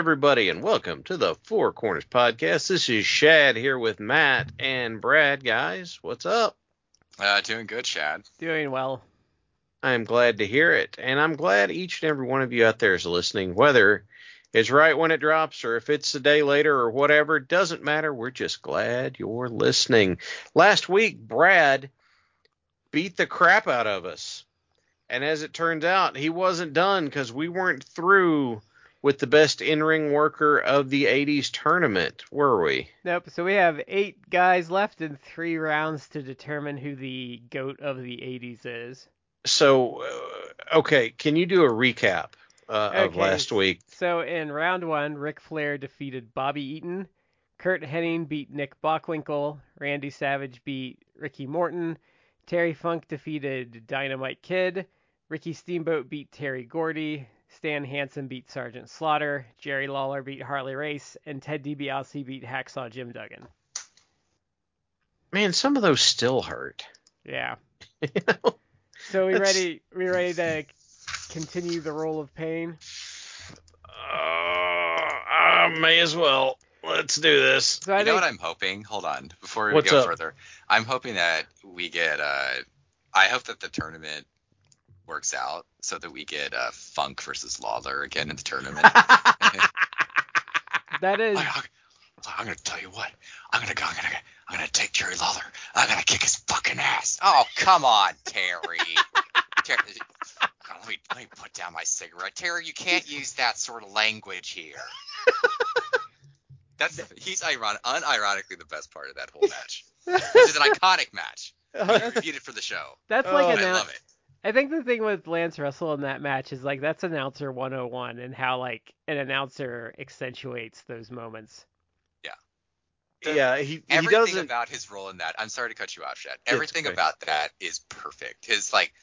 Everybody, and welcome to the Four Corners Podcast. This is Shad here with Matt and Brad. Guys, what's up? Uh, doing good, Shad. Doing well. I'm glad to hear it, and I'm glad each and every one of you out there is listening, whether it's right when it drops or if it's a day later or whatever. It doesn't matter. We're just glad you're listening. Last week, Brad beat the crap out of us. And as it turns out, he wasn't done because we weren't through with the best in-ring worker of the 80s tournament, were we? Nope. So we have eight guys left in three rounds to determine who the goat of the 80s is. So, uh, okay, can you do a recap uh, of last week? So in round one, Ric Flair defeated Bobby Eaton. Curt Hennig beat Nick Bockwinkel. Randy Savage beat Ricky Morton. Terry Funk defeated Dynamite Kid. Ricky Steamboat beat Terry Gordy. Stan Hansen beat Sergeant Slaughter. Jerry Lawler beat Harley Race. And Ted DiBiase beat Hacksaw Jim Duggan. Man, some of those still hurt. Yeah. You know? So we That's- ready? We ready to continue the roll of pain? Uh, I may as well. Let's do this. So I you know what I'm hoping? Hold on, before we What's go up? further. I'm hoping that we get. Uh, I hope that the tournament works out so that we get uh, Funk versus Lawler again in the tournament. that is. I, am gonna tell you what. I'm gonna go. I'm gonna. I'm gonna take Jerry Lawler. I'm gonna kick his fucking ass. Oh come on, Terry. Terry let me let me put down my cigarette. Terry, you can't use that sort of language here. That's he's ironic, unironically the best part of that whole match. This is an iconic match. We reviewed it for the show. That's Oh, like I love it. I think the thing with Lance Russell in that match is like that's announcer 101 and how like an announcer accentuates those moments. The- yeah, he, he Everything doesn't. about his role in that. I'm sorry to cut you off, Shad. Everything about that is perfect. His like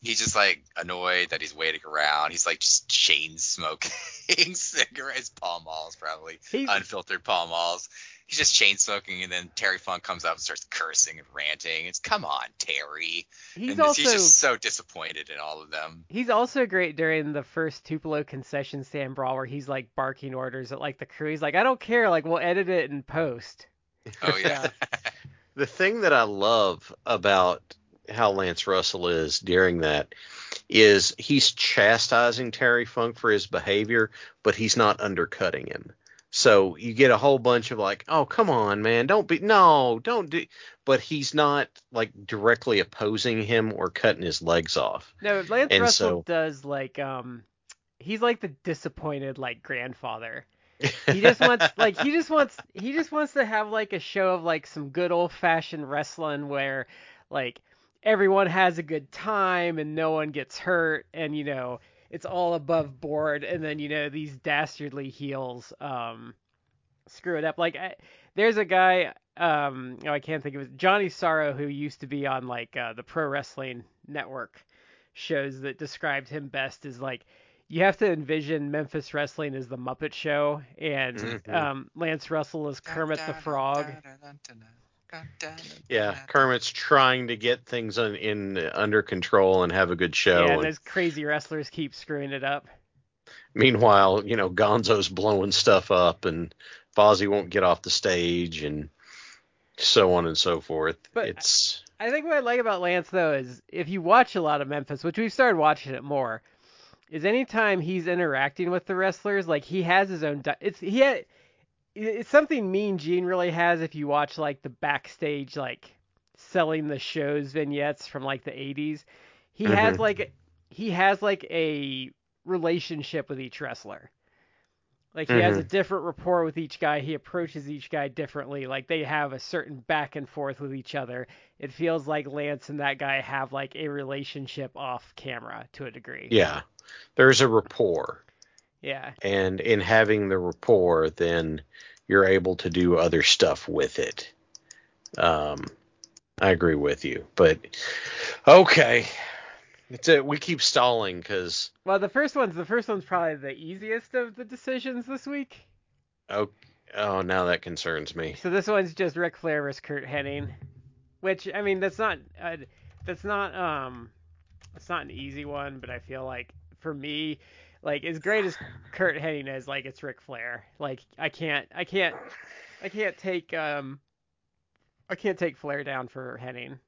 he's just like annoyed that he's waiting around. He's like just chain smoking cigarettes, Pall Malls probably, He's unfiltered Pall Malls. He's just chain smoking, and then Terry Funk comes up and starts cursing and ranting. It's come on, Terry. he's and also he's just so disappointed in all of them. he's also great during the first Tupelo concession stand brawl where he's like barking orders at like the crew. He's like, I don't care, like we'll edit it and post. Oh yeah. The thing that I love about how Lance Russell is during that is he's chastising Terry Funk for his behavior, but he's not undercutting him. So you get a whole bunch of like, oh come on, man, don't be no, don't do. But he's not like directly opposing him or cutting his legs off. No, Lance And Russell so- does like um he's like the disappointed like grandfather. He just wants like he just wants he just wants to have like a show of like some good old fashioned wrestling where like everyone has a good time and no one gets hurt and you know it's all above board and then you know these dastardly heels um screw it up like I, there's a guy um oh, I can't think of it Johnny Sorrow who used to be on like uh, the pro wrestling network shows that described him best as like you have to envision Memphis wrestling as the Muppet Show and Mhm. um Lance Russell as Kermit the Frog. Yeah, Kermit's trying to get things in, in under control and have a good show. yeah, and and those crazy wrestlers keep screwing it up. meanwhile, you know, Gonzo's blowing stuff up and Fozzie won't get off the stage and so on and so forth. But- it's I think what I like about Lance though is if you watch a lot of Memphis, which we've started watching it more, is anytime he's interacting with the wrestlers, like he has his own. Di- it's he had, it's something Mean Gene really has. If you watch like the backstage like selling the shows vignettes from like the 80s. He has Mhm. like he has like a relationship with each wrestler. Like he has a different rapport with each guy. He approaches each guy differently. Like they have a certain back and forth with each other. It feels like Lance and that guy have like a relationship off camera to a degree. Yeah. There's a rapport. Yeah. And in having the rapport, then you're able to do other stuff with it. Um, I agree with you. But okay. It's a, we keep stalling because Well, the first one's the first one's probably the easiest of the decisions this week. oh, oh now that concerns me. So this one's just Ric Flair versus Curt Hennig, which I mean that's not uh, that's not um it's not an easy one, but I feel like for me, like as great as Curt Hennig is, like it's Ric Flair. Like I can't I can't I can't take um I can't take Flair down for Hennig.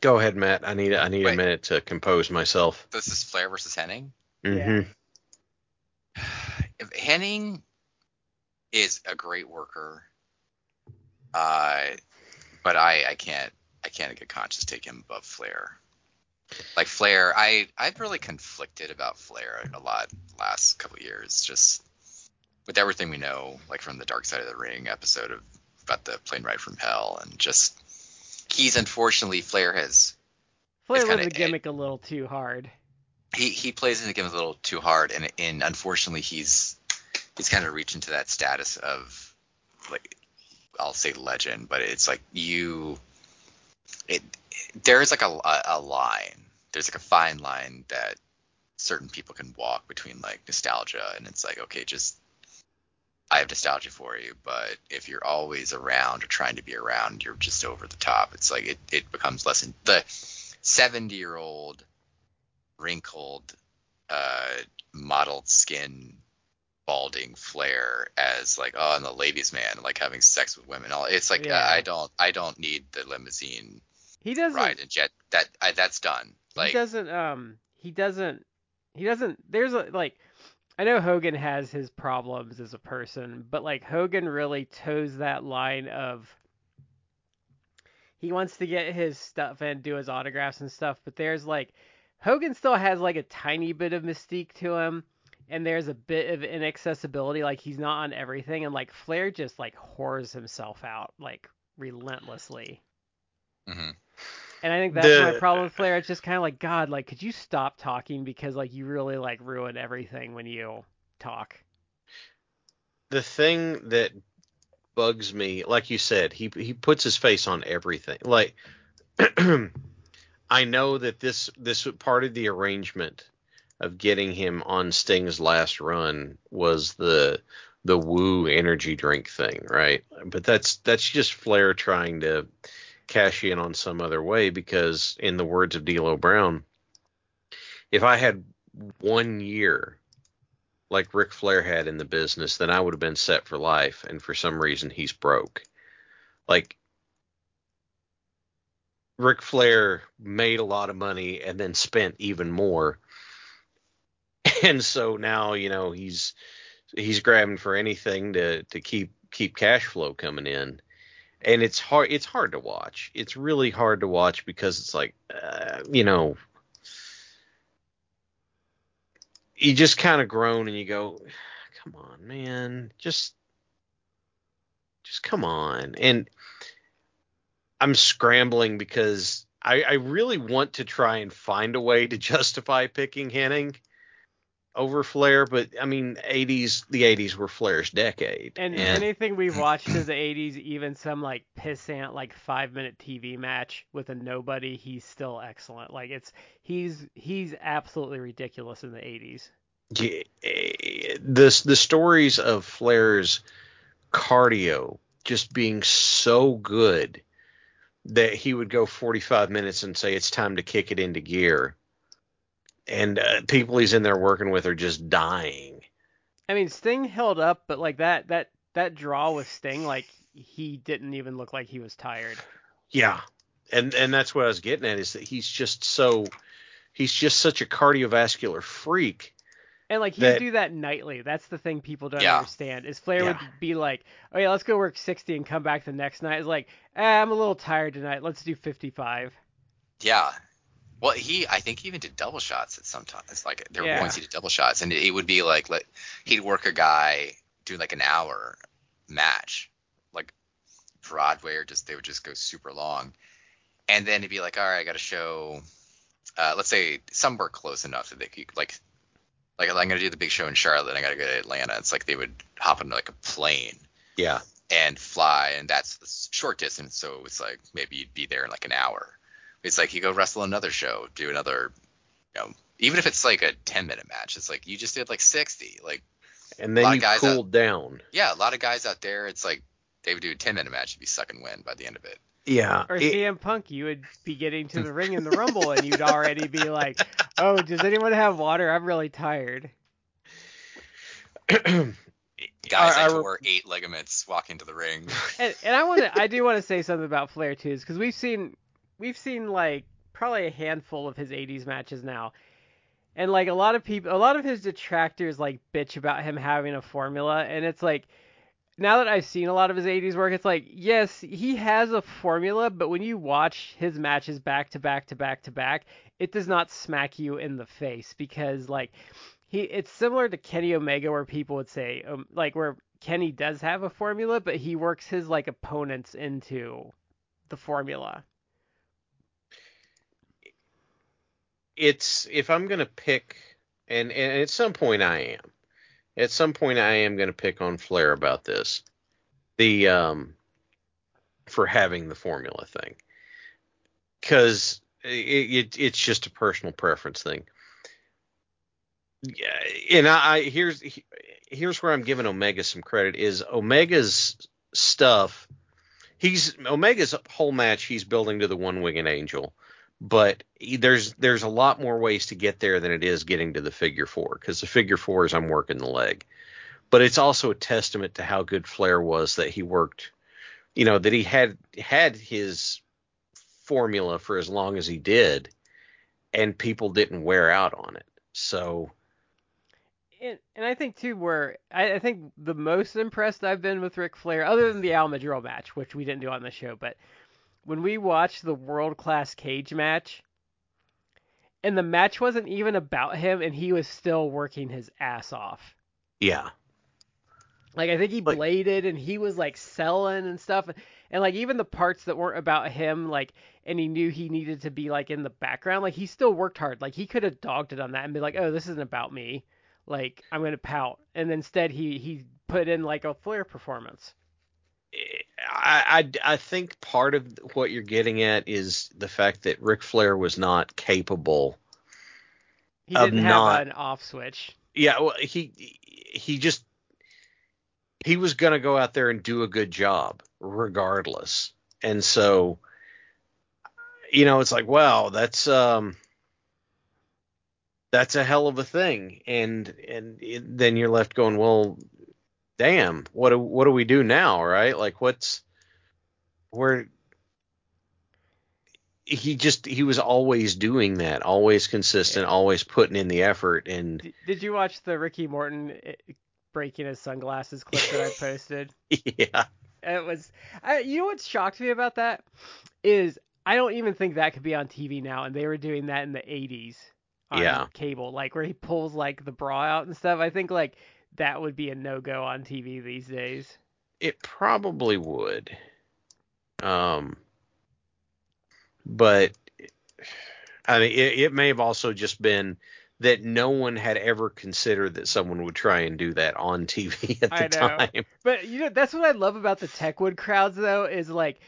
Go ahead, Matt. I need I need a minute to compose myself. This is Flair versus Hennig. hmm If Hennig is a great worker, uh, but I I can't I can't in good conscience take him above Flair. Like Flair, I I've really conflicted about Flair a lot last couple of years. Just with everything we know, like from the Dark Side of the Ring episode of about the plane ride from hell, and just he's unfortunately Flair has Flair kinda- the gimmick a little too hard. he he plays in the game a little too hard, and and unfortunately he's he's kind of reaching to that status of like I'll say legend, but it's like you it there's like a, a, a line there's like a fine line that certain people can walk between like nostalgia and it's like okay just I have nostalgia for you, but if you're always around or trying to be around, you're just over the top. It's like it, it becomes less in the 70 year old wrinkled, uh, mottled skin, balding Flair as like, oh, I'm the ladies' man, like having sex with women. All it's like, Yeah. uh, I don't, I don't need the limousine He doesn't ride and jet. That, I, that's done. Like, he doesn't um he doesn't he doesn't there's a like I know Hogan has his problems as a person, but like Hogan really toes that line of he wants to get his stuff and do his autographs and stuff, but there's like Hogan still has like a tiny bit of mystique to him and there's a bit of inaccessibility like he's not on everything and like Flair just like whores himself out like relentlessly. mhm. And I think that's The- my problem with Flair. It's just kind of like, God, like, could you stop talking because like you really like ruin everything when you talk. The thing that bugs me, like you said, he he puts his face on everything. Like I know that this this part of the arrangement of getting him on Sting's last run was the the woo energy drink thing, right? But that's that's just Flair trying to cash in on some other way because in the words of D'Lo Brown, if I had one year like Ric Flair had in the business, then I would have been set for life. And for some reason, he's broke. Like Ric Flair made a lot of money and then spent even more. And so now, you know, he's he's grabbing for anything to to keep keep cash flow coming in. And it's hard it's hard to watch. It's really hard to watch because it's like uh, you know, you just kind of groan and you go, come on, man, just, just come on. And I'm scrambling because I, I really want to try and find a way to justify picking Hennig over Flair, but I mean, 80s, the 80s were Flair's decade. And anything we've watched in the 80s, even some like pissant like five minute TV match with a nobody, he's still excellent. Like it's he's he's absolutely ridiculous in the 80s. Yeah, the the stories of Flair's cardio just being so good that he would go 45 minutes and say it's time to kick it into gear, and uh, people he's in there working with are just dying. I mean, Sting held up, but like that that that draw with Sting, like he didn't even look like he was tired. Yeah, and and that's what I was getting at is that he's just so he's just such a cardiovascular freak And like he'd do that nightly. That's the thing people don't Yeah. understand. Is Flair would be like, "Oh yeah, let's go work 60 and come back the next night." It's like, eh, "I'm a little tired tonight. Let's do 55." Yeah. Well, he I think he even did double shots at sometimes. Like there were Yeah. points he did double shots, and it, it would be like like he'd work a guy do like an hour match, like Broadway or just they would just go super long, and then he'd be like, all right, I got to show. Uh, let's say somewhere close enough that they could like like I'm gonna do the big show in Charlotte, and I gotta go to Atlanta. It's like they would hop into like a plane Yeah. and fly, and that's the short distance. So it's like maybe you'd be there in like an hour. It's like you go wrestle another show, do another, you know, even if it's like a 10 minute match, it's like you just did like 60. Like, And then you guys out- cooled down. yeah, a lot of guys out there, it's like they would do a 10 minute match, you'd be suck wind by the end of it. Yeah. Or it- CM Punk, you would be getting to the ring in the Rumble, and you'd already be like, "Oh, does anyone have water? I'm really tired." Guys I- I that wore eight ligaments walk into the ring. And, and I want to, I do want to say something about Flair too, because we've seen, we've seen like probably a handful of his '80s matches now, and like a lot of people, a lot of his detractors like bitch about him having a formula, and it's like. Now that I've seen a lot of his 80s work, it's like, yes, he has a formula, but when you watch his matches back to back to back to back, it does not smack you in the face because, like, he it's similar to Kenny Omega where people would say um, like where Kenny does have a formula but he works his like opponents into the formula. It's if I'm gonna pick, and, and at some point I am, at some point I am gonna pick on Flair about this, the um, for having the formula thing, because it, it it's just a personal preference thing. Yeah, and I, I here's here's where I'm giving Omega some credit is Omega's stuff. He's Omega's whole match. He's building to the one winged angel but there's there's a lot more ways to get there than it is getting to the figure four because the figure four is I'm working the leg, but it's also a testament to how good Flair was that he worked, you know, that he had had his formula for as long as he did, and people didn't wear out on it. So And, and I think too where I, I think the most impressed I've been with Ric Flair, other than the Al Madrigal match, which we didn't do on the show, but when we watched the world class cage match, and the match wasn't even about him, and he was still working his ass off. yeah, Like I think he Like- bladed and he was like selling and stuff, and like even the parts that weren't about him, like and he knew he needed to be like in the background, like he still worked hard. Like he could have dogged it on that and be like, oh, this isn't about me. Like I'm gonna pout, and instead he he put in like a Flair performance. I, I I think part of what you're getting at is the fact that Ric Flair was not capable He Of didn't not- have an off switch. Yeah, well, he he just he was going to go out there and do a good job regardless. And so you know, it's like, wow, that's um that's a hell of a thing. And and it, then you're left going, well, damn, what do what do we do now, right? Like what's where he just he was always doing that, always consistent, Yeah. always putting in the effort and D- did you watch the Ricky Morton eh, breaking his sunglasses clip that I posted? yeah. It was. I, you know what shocked me about that is I don't even think that could be on TV now, and they were doing that in the '80s on Yeah. cable, like where he pulls like the bra out and stuff. I think like that would be a no go on TV these days. It probably would. Um, but I mean, it, it may have also just been that no one had ever considered that someone would try and do that on TV at the I know. time. But you know that's what I love about the Techwood crowds though is like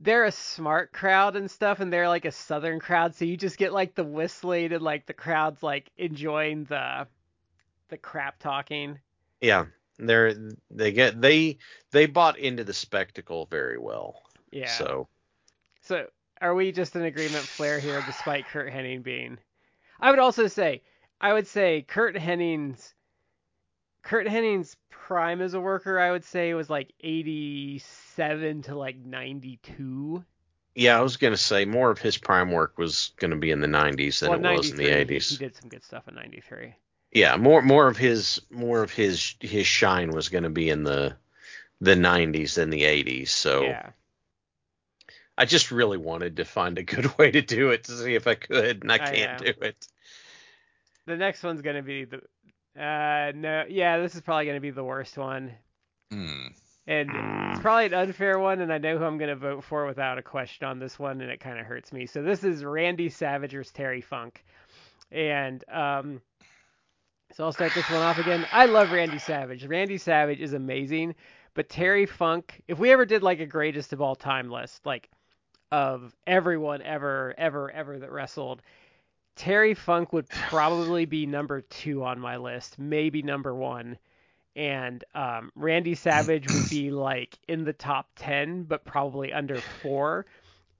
they're a smart crowd and stuff, and they're like a southern crowd, so you just get like the whistling and like the crowds like enjoying the the crap talking. Yeah, they're they get they they bought into the spectacle very well. Yeah. So So are we just in agreement Flair here despite Curt Hennig being I would also say I would say Curt Hennig's Curt Hennig's prime as a worker I would say was like 87 to like 92. yeah, I was gonna say more of his prime work was gonna be in the '90s than well, it was in the 93, he- '80s. He did some good stuff in 93. Yeah, more more of his more of his his shine was going to be in the the 90s than the 80s. So Yeah. I just really wanted to find a good way to do it to see if I could, and I I can't know. do it. The next one's gonna be the. Uh no, yeah, this is probably gonna be the worst one, Hmm. and Mm. it's probably an unfair one, and I know who I'm gonna vote for without a question on this one, and it kind of hurts me. So this is Randy Savage versus Terry Funk, and um, so I'll start this one off again. I love Randy Savage. Randy Savage is amazing, but Terry Funk, if we ever did like a greatest of all time list, like of everyone ever, ever, ever that wrestled, Terry Funk would probably be number two on my list, maybe number one. And um, Randy Savage would be like in the top 10, but probably under four.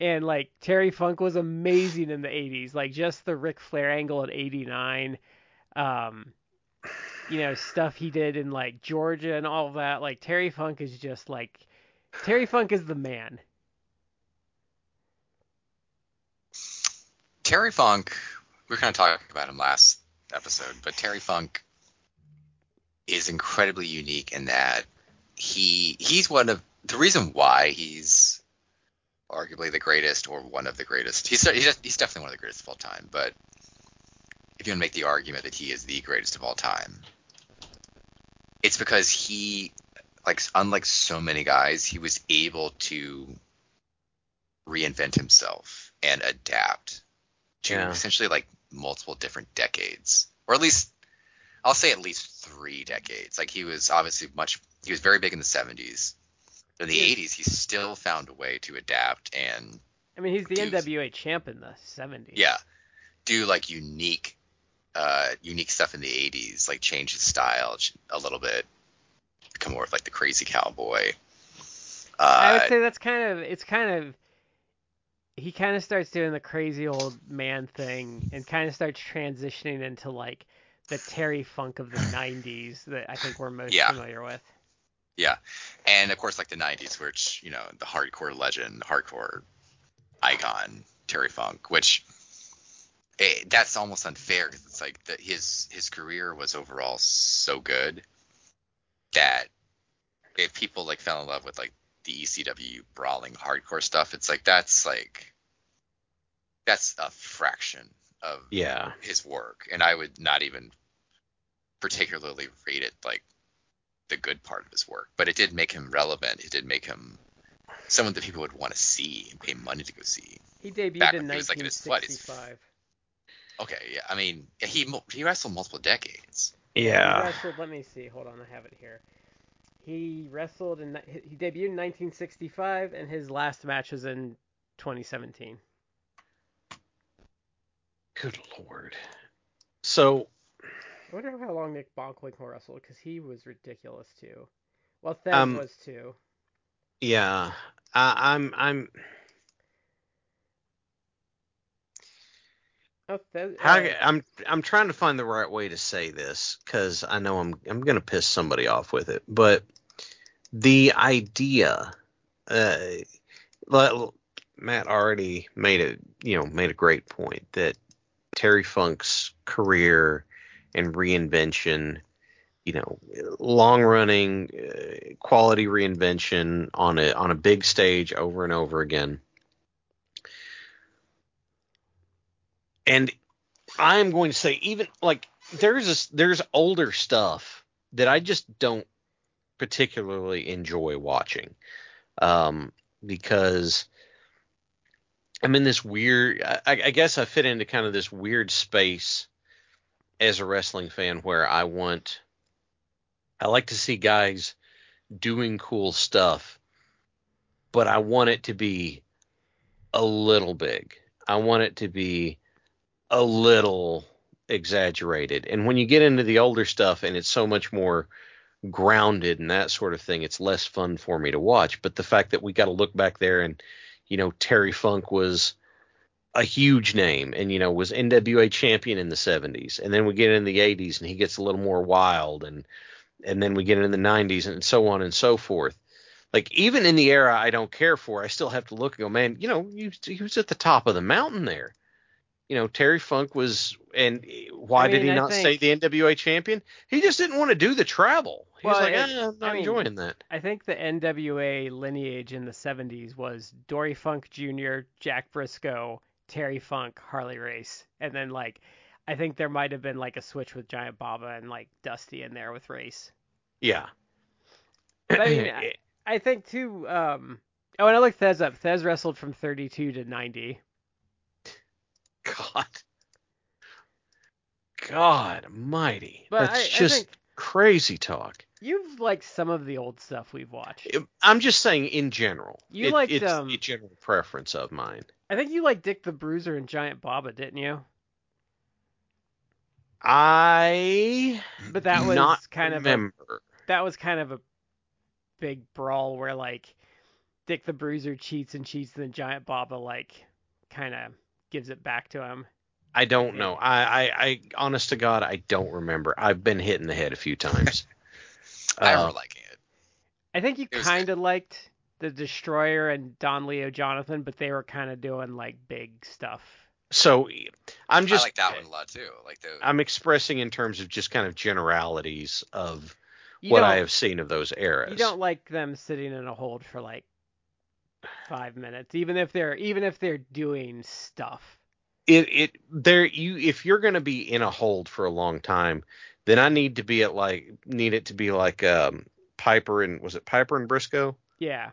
And like Terry Funk was amazing in the 80s, like just the Ric Flair angle at 89. Um, you know, stuff he did in like Georgia and all that. Like Terry Funk is just like Terry Funk is the man. Terry Funk, we were kind of talking about him last episode, but Terry Funk is incredibly unique in that he he's one of the reason why he's arguably the greatest or one of the greatest. He's he's, he's definitely one of the greatest of all time, but if you want to make the argument that he is the greatest of all time, it's because he like unlike so many guys, he was able to reinvent himself and adapt to Yeah. essentially like multiple different decades, or at least I'll say at least three decades. Like he was obviously much, he was very big in the 70s. In the Yeah. 80s, he still found a way to adapt and I mean, he's the Dude. NWA champ in the 70s. yeah, do like unique, uh, unique stuff in the 80s, like change his style a little bit, become more of like the crazy cowboy. I Uh, would say that's kind of it's kind of he kind of starts doing the crazy old man thing and kind of starts transitioning into like the Terry Funk of the 90s that I think we're most Yeah. familiar with. Yeah. And of course like the 90s which you know the hardcore legend hardcore icon terry funk which eh, that's almost unfair because it's like that his his career was overall so good that if people like fell in love with like the ecw brawling hardcore stuff it's like that's like that's a fraction of Yeah. his work, and I would not even particularly rate it like the good part of his work. But it did make him relevant. It did make him someone that people would want to see and pay money to go see. He debuted Back in when he was, like, in his, what, his- 1965. Okay, yeah, I mean he he wrestled multiple decades. He Yeah. wrestled, let me see. Hold on, I have it here. He wrestled in he debuted in 1965 and his last match was in 2017. Good lord. So I wonder how long Nick Bockwinkel wrestled because he was ridiculous too. Well, Thesz Um, was too. yeah, I, I'm I'm How, uh, I'm I'm trying to find the right way to say this because I know I'm I'm gonna piss somebody off with it, but the idea, uh, Matt already made a you know made a great point that Terry Funk's career and reinvention, you know, long running uh, quality reinvention on a on a big stage over and over again. And I'm going to say even like there's this there's older stuff that I just don't particularly enjoy watching. Um because I'm in this weird I, I guess I fit into kind of this weird space as a wrestling fan where I want I like to see guys doing cool stuff, but I want it to be a little big. I want it to be a little exaggerated. And when you get into the older stuff and it's so much more grounded and that sort of thing, it's less fun for me to watch. But the fact that we got to look back there and, you know, Terry Funk was a huge name and, you know, was NWA champion in the 70s. And then we get in the 80s and he gets a little more wild and, and then we get in the 90s and so on and so forth. Like even in the era I don't care for, I still have to look and go, man, you know, he, he was at the top of the mountain there. You know, Terry Funk was, and why I did he I not stay think- the NWA champion? He just didn't want to do the travel. He was like, "Eh, I'm not I mean, enjoying that. I think the NWA lineage in the 70s was Dory Funk Jr., Jack Brisco, Terry Funk, Harley Race, and then like I think there might have been like a switch with Giant Baba and like Dusty in there with Race. Yeah. But I mean, I, I think too. Um, oh, and I looked Thesz up. Thesz wrestled from 32 to 90. God. God almighty. But That's I, just I think crazy talk. you've liked some of the old stuff we've watched. I'm just saying in general. You It- liked, it's um, a general preference of mine. I think you liked Dick the Bruiser and Giant Baba, didn't you? I But that was not kind of a that was kind of a big brawl where like Dick the Bruiser cheats and cheats, and then Giant Baba like kind of gives it back to him. I don't know. I, I, I, honest to God, I don't remember. I've been hit in the head a few times. I Uh, remember liking it. I think you kind of liked the Destroyer and Don Leo Jonathan, but they were kind of doing like big stuff. so I'm just I like that one a lot too. Like the I'm expressing in terms of just kind of generalities of You what I have seen of those eras. you don't like them sitting in a hold for like five minutes, even if they're even if they're doing stuff. it it there you if you're going to be in a hold for a long time, then I need to be at like need it to be like um Piper and was it Piper and Brisco? Yeah.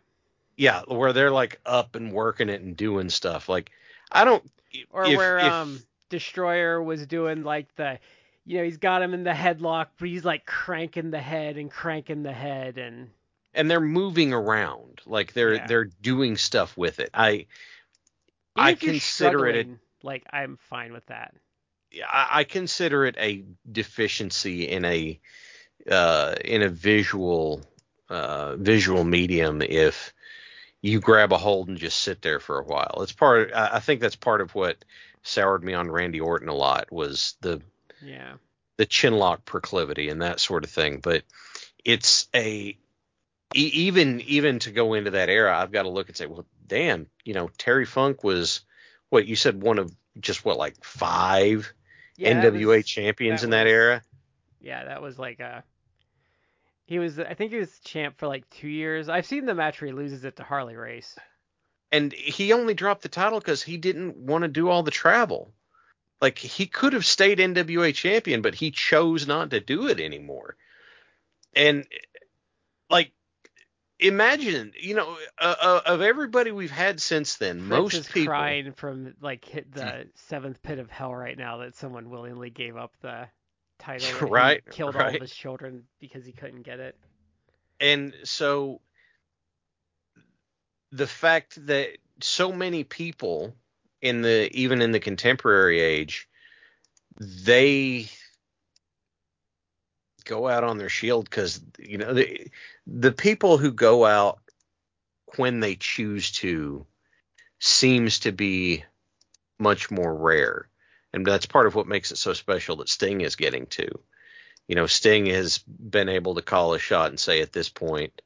Yeah, where they're like up and working it and doing stuff. Like I don't Or if- where if- um Destroyer was doing like the you know, he's got him in the headlock, but he's like cranking the head and cranking the head and and they're moving around like they're Yeah. they're doing stuff with it. I even I consider it a- like I'm fine with that. I, I consider it a deficiency in a uh, in a visual uh, visual medium if you grab a hold and just sit there for a while. It's part. I I think that's part of what soured me on Randy Orton a lot was the Yeah. the chinlock proclivity and that sort of thing. But it's a e- even even to go into that era, I've got to look and say, well, damn, you know, Terry Funk was what you said one of just what like five yeah that NWA was- champions that in that was- era. Yeah, that was like a. He was, I think he was champ for like two years. I've seen the match where he loses it to Harley Race. And he only dropped the title because he didn't want to do all the travel. Like he could have stayed NWA champion, but he chose not to do it anymore. And like, imagine, you know, uh, uh, of everybody we've had since then, Fritz most is people. crying from like hit the seventh pit of hell right now that someone willingly gave up the title. Right, killed all right. of his children because he couldn't get it. And so the fact that so many people in the even in the contemporary age they go out on their shield cuz you know the the people who go out when they choose to seems to be much more rare and that's part of what makes it so special that Sting is getting to you know Sting has been able to call a shot and say at this point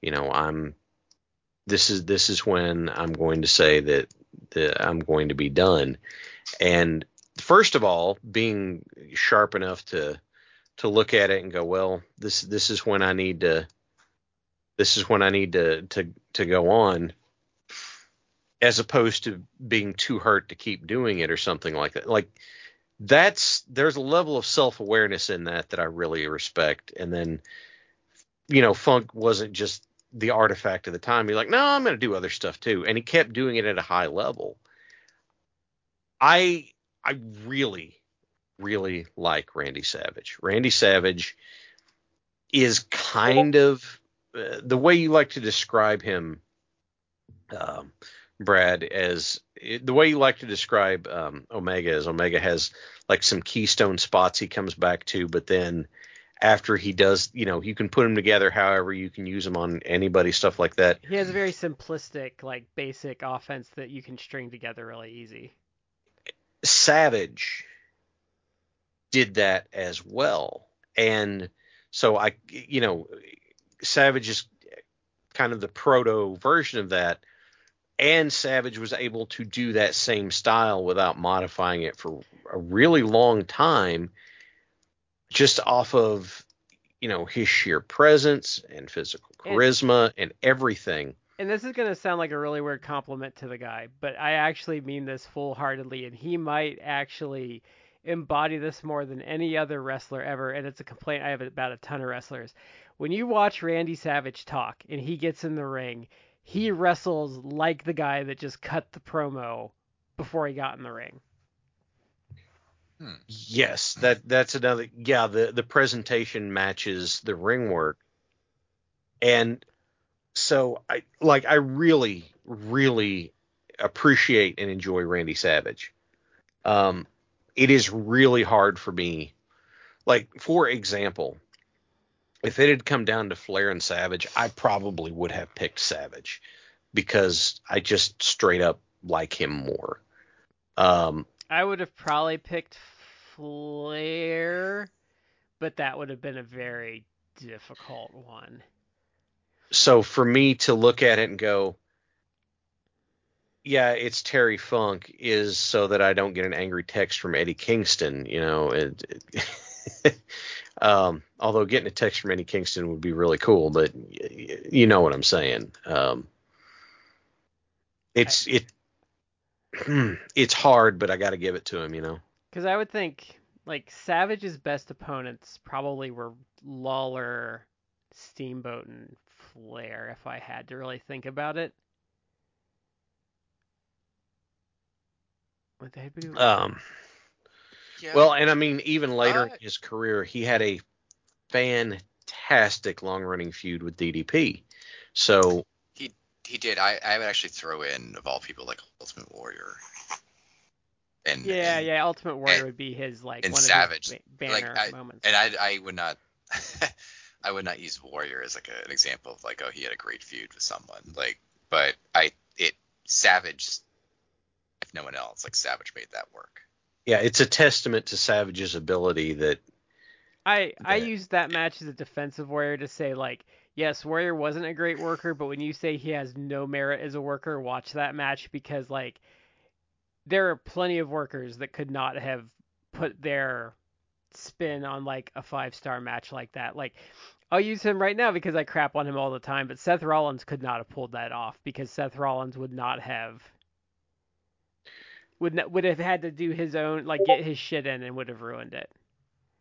you know I'm this is this is when I'm going to say that, that I'm going to be done. And first of all, being sharp enough to to look at it and go, well, this this is when I need to this is when I need to to to go on as opposed to being too hurt to keep doing it or something like that. Like that's there's a level of self-awareness in that that I really respect. And then you know, Funk wasn't just the artifact of the time. He's like, no, I'm going to do other stuff too, and he kept doing it at a high level. I I really really like Randy Savage. Randy Savage is kind of uh, the way you like to describe him, um, Brad, as the way you like to describe um, Omega is Omega has like some keystone spots he comes back to, but then after he does, you know, you can put them together however you can use them on anybody, stuff like that. He has a very simplistic, like basic offense that you can string together really easy. Savage did that as well. And so I, you know, Savage is kind of the proto version of that. and Savage was able to do that same style without modifying it for a really long time, just off of you know his sheer presence and physical And- charisma and everything. and this is going to sound like a really weird compliment to the guy, but I actually mean this full heartedly, and he might actually embody this more than any other wrestler ever. And it's a complaint I have about a ton of wrestlers. When you watch Randy Savage talk and he gets in the ring, he wrestles like the guy that just cut the promo before he got in the ring. Yes, that that's another. Yeah, the the presentation matches the ring work, and so I like I really really appreciate and enjoy Randy Savage. Um, it is really hard for me. Like for example, if it had come down to Flair and Savage, I probably would have picked Savage because I just straight up like him more. Um, I would have probably picked Flair, but that would have been a very difficult one. so for me to look at it and go, yeah, it's Terry Funk, is so that I don't get an angry text from Eddie Kingston. You know, it, it- um, although getting a text from Eddie Kingston would be really cool, but y- y- you know what I'm saying. Um, it's it, it's hard, but I got to give it to him. You know. Because I would think like Savage's best opponents probably were Lawler, Steamboat, and Flair. If I had to really think about it. What the heck? would you- Um, Yeah. Well, and I mean, even later Uh, in his career, he had a fantastic long running feud with DDP. So, he he did. I, I would actually throw in of all people like Ultimate Warrior. And yeah, and, yeah. Ultimate Warrior and- would be his like and one Savage, of his ba- like, banner I- moments. And I I would not I would not use Warrior as like a, an example of like oh he had a great feud with someone like but I it Savage if no one else like Savage made that work. yeah, it's a testament to Savage's ability that I I that- used that match as a defensive warrior to say like, yes, Warrior wasn't a great worker, but when you say he has no merit as a worker, watch that match because like there are plenty of workers that could not have put their spin on like a five star match like that. Like I'll use him right now because I crap on him all the time, but Seth Rollins could not have pulled that off because Seth Rollins would not have would would have had to do his own like get his shit in and would have ruined it.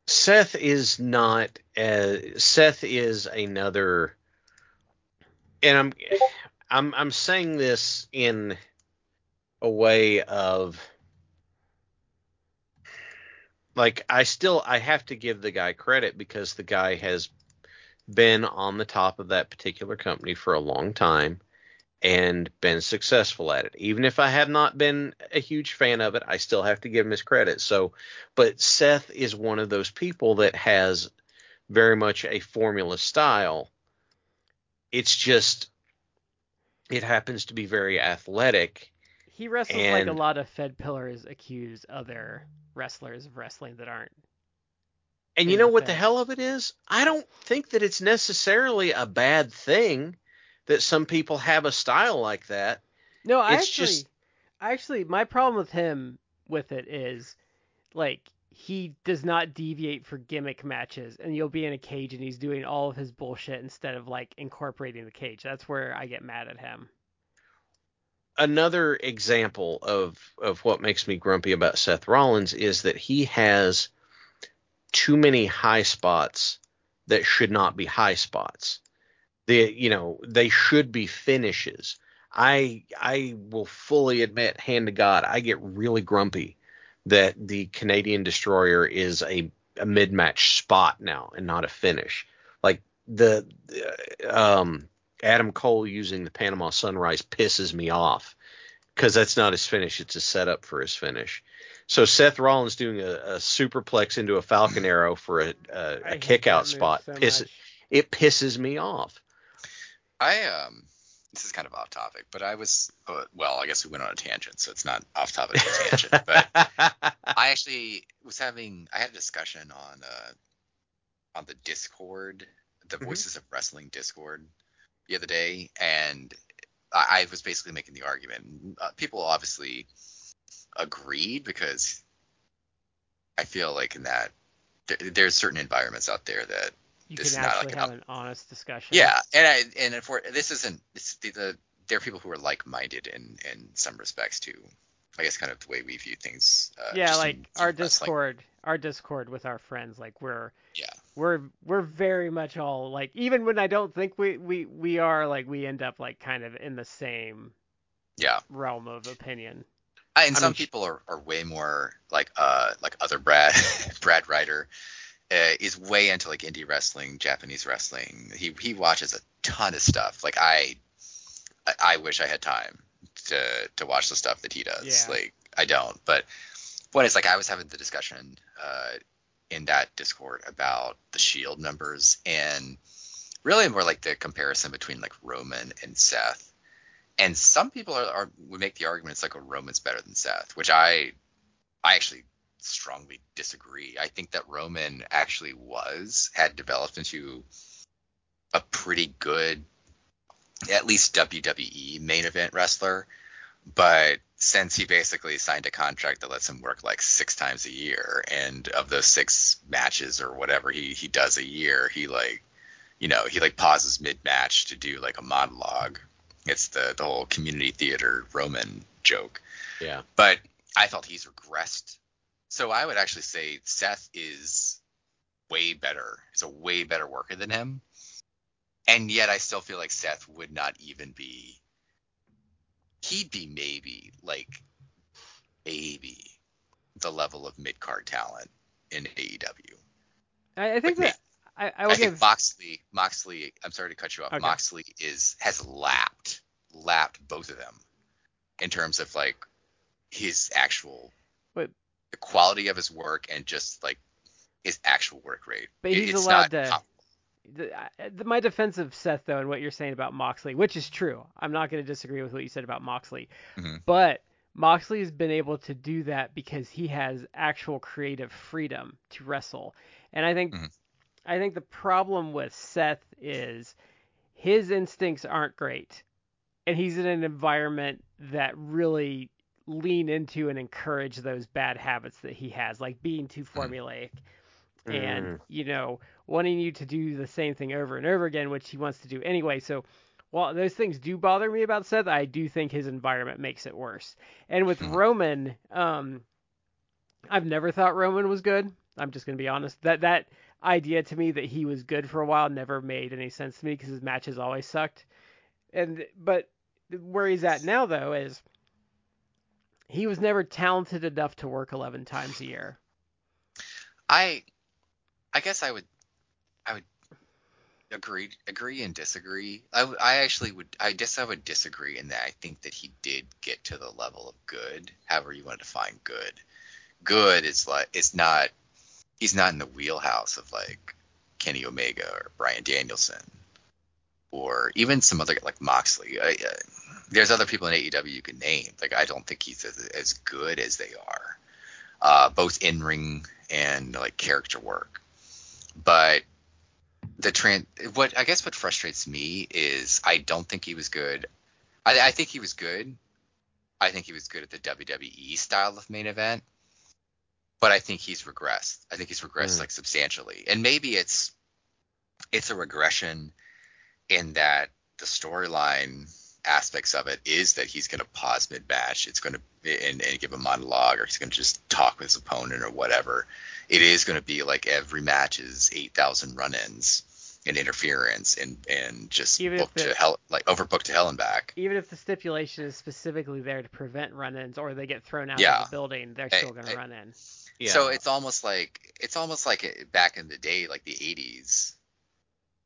Seth is not uh, Seth is another and I'm I'm I'm saying this in a way of like I still I have to give the guy credit because the guy has been on the top of that particular company for a long time and been successful at it. Even if I have not been a huge fan of it, I still have to give him his credit. So but Seth is one of those people that has very much a formula style. It's just it happens to be very athletic. He wrestles like a lot of Fed pillars accuse other wrestlers of wrestling that aren't. And you know the what the hell of it is? I don't think that it's necessarily a bad thing that some people have a style like that. No, I It's actually, just- actually, my problem with him with it is, like, he does not deviate for gimmick matches, and you'll be in a cage and he's doing all of his bullshit instead of like incorporating the cage. That's where I get mad at him. Another example of of what makes me grumpy about Seth Rollins is that he has too many high spots that should not be high spots. The you know, they should be finishes. I I will fully admit, hand to God, I get really grumpy that the Canadian Destroyer is a, a mid match spot now and not a finish. Like the uh, um Adam Cole using the Panama Sunrise pisses me off because that's not his finish; it's a setup for his finish. So Seth Rollins doing a, a superplex into a Falcon Arrow for a hate kick out spot so pisses much. it pisses me off. I um this is kind of off topic, but I was uh, well, I guess we went on a tangent, so it's not off topic of a tangent, but I actually was having I had a discussion on uh on the Discord, the Mhm. Voices of Wrestling Discord the other day, and I, I was basically making the argument. Uh, people obviously agreed because I feel like in that there, there's certain environments out there that You This can is not actually like have an an honest discussion. yeah, and I and for this isn't it's the, the there are people who are like-minded in in some respects too. I guess kind of the way we view things. Uh, yeah, like in- our. Discord, our Discord with our friends, like we're Yeah. we're we're very much all like even when I don't think we we we are like we end up like kind of in the same Yeah. realm of opinion. I, and I some mean, people are, are way more like uh like other Brad Brad Ryder uh, is way into like indie wrestling, Japanese wrestling. He he watches a ton of stuff. Like I I, wish I had time to to watch the stuff that he does. Yeah. Like I don't. But what it's like I was having the discussion uh in that Discord about the Shield numbers and really more like the comparison between like Roman and Seth. And some people are, are would make the argument it's like a Roman's better than Seth, which I I actually strongly disagree. I think that Roman actually was had developed into a pretty good at least WWE main event wrestler, but since he basically signed a contract that lets him work like six times a year, and of those six matches or whatever he he does a year, he like you know he like pauses mid match to do like a monologue. It's the the whole community theater Roman joke Yeah. but I felt he's regressed. So I would actually say Seth is way better. He's a way better worker than him. And yet I still feel like Seth would not even be he'd be maybe like maybe the level of mid card talent in AEW. I, I think Like, that I, I I, will think give Moxley Moxley I'm sorry to cut you off. Okay. Moxley is has lapped lapped both of them in terms of like his actual But- the quality of his work and just like his actual work rate. But he's allowed to- my defense of Seth though, and what you're saying about Moxley, which is true. I'm not going to disagree with what you said about Moxley, Mhm. but Moxley has been able to do that because he has actual creative freedom to wrestle, and I think, Mhm. I think the problem with Seth is his instincts aren't great, and he's in an environment that really lean into and encourage those bad habits that he has, like being too formulaic and you know wanting you to do the same thing over and over again, which he wants to do anyway. So while those things do bother me about Seth, I do think his environment makes it worse. And with Mhm. Roman, um, I've never thought Roman was good. I'm just gonna be honest. That that idea to me that he was good for a while never made any sense to me because his matches always sucked. And but where he's at now though is he was never talented enough to work 11 times a year. I I guess I would I would agree agree and disagree. I, I actually would I guess I would disagree in that I think that he did get to the level of good, however you want to define good. Good is like it's not he's not in the wheelhouse of like Kenny Omega or Bryan Danielson or even some other like Moxley. I, uh, there's other people in AEW you can name. Like I don't think he's as, as good as they are, uh, both in ring and like character work. But the trend, what I guess what frustrates me is I don't think he was good. I, I think he was good. I think he was good at the WWE style of main event, but I think he's regressed. I think he's regressed Mm. like substantially, and maybe it's it's a regression in that the storyline aspects of it is that he's going to pause mid match. It's going to and, and give a monologue, or he's going to just talk with his opponent or whatever. It is going to be like every match is eight thousand run-ins and interference and and just Even if booked to the- hell like overbooked to hell and back. even if the stipulation is specifically there to prevent run-ins or they get thrown out Yeah. of the building, they're still going to run in. Yeah. So it's almost like it's almost like back in the day, like the '80s,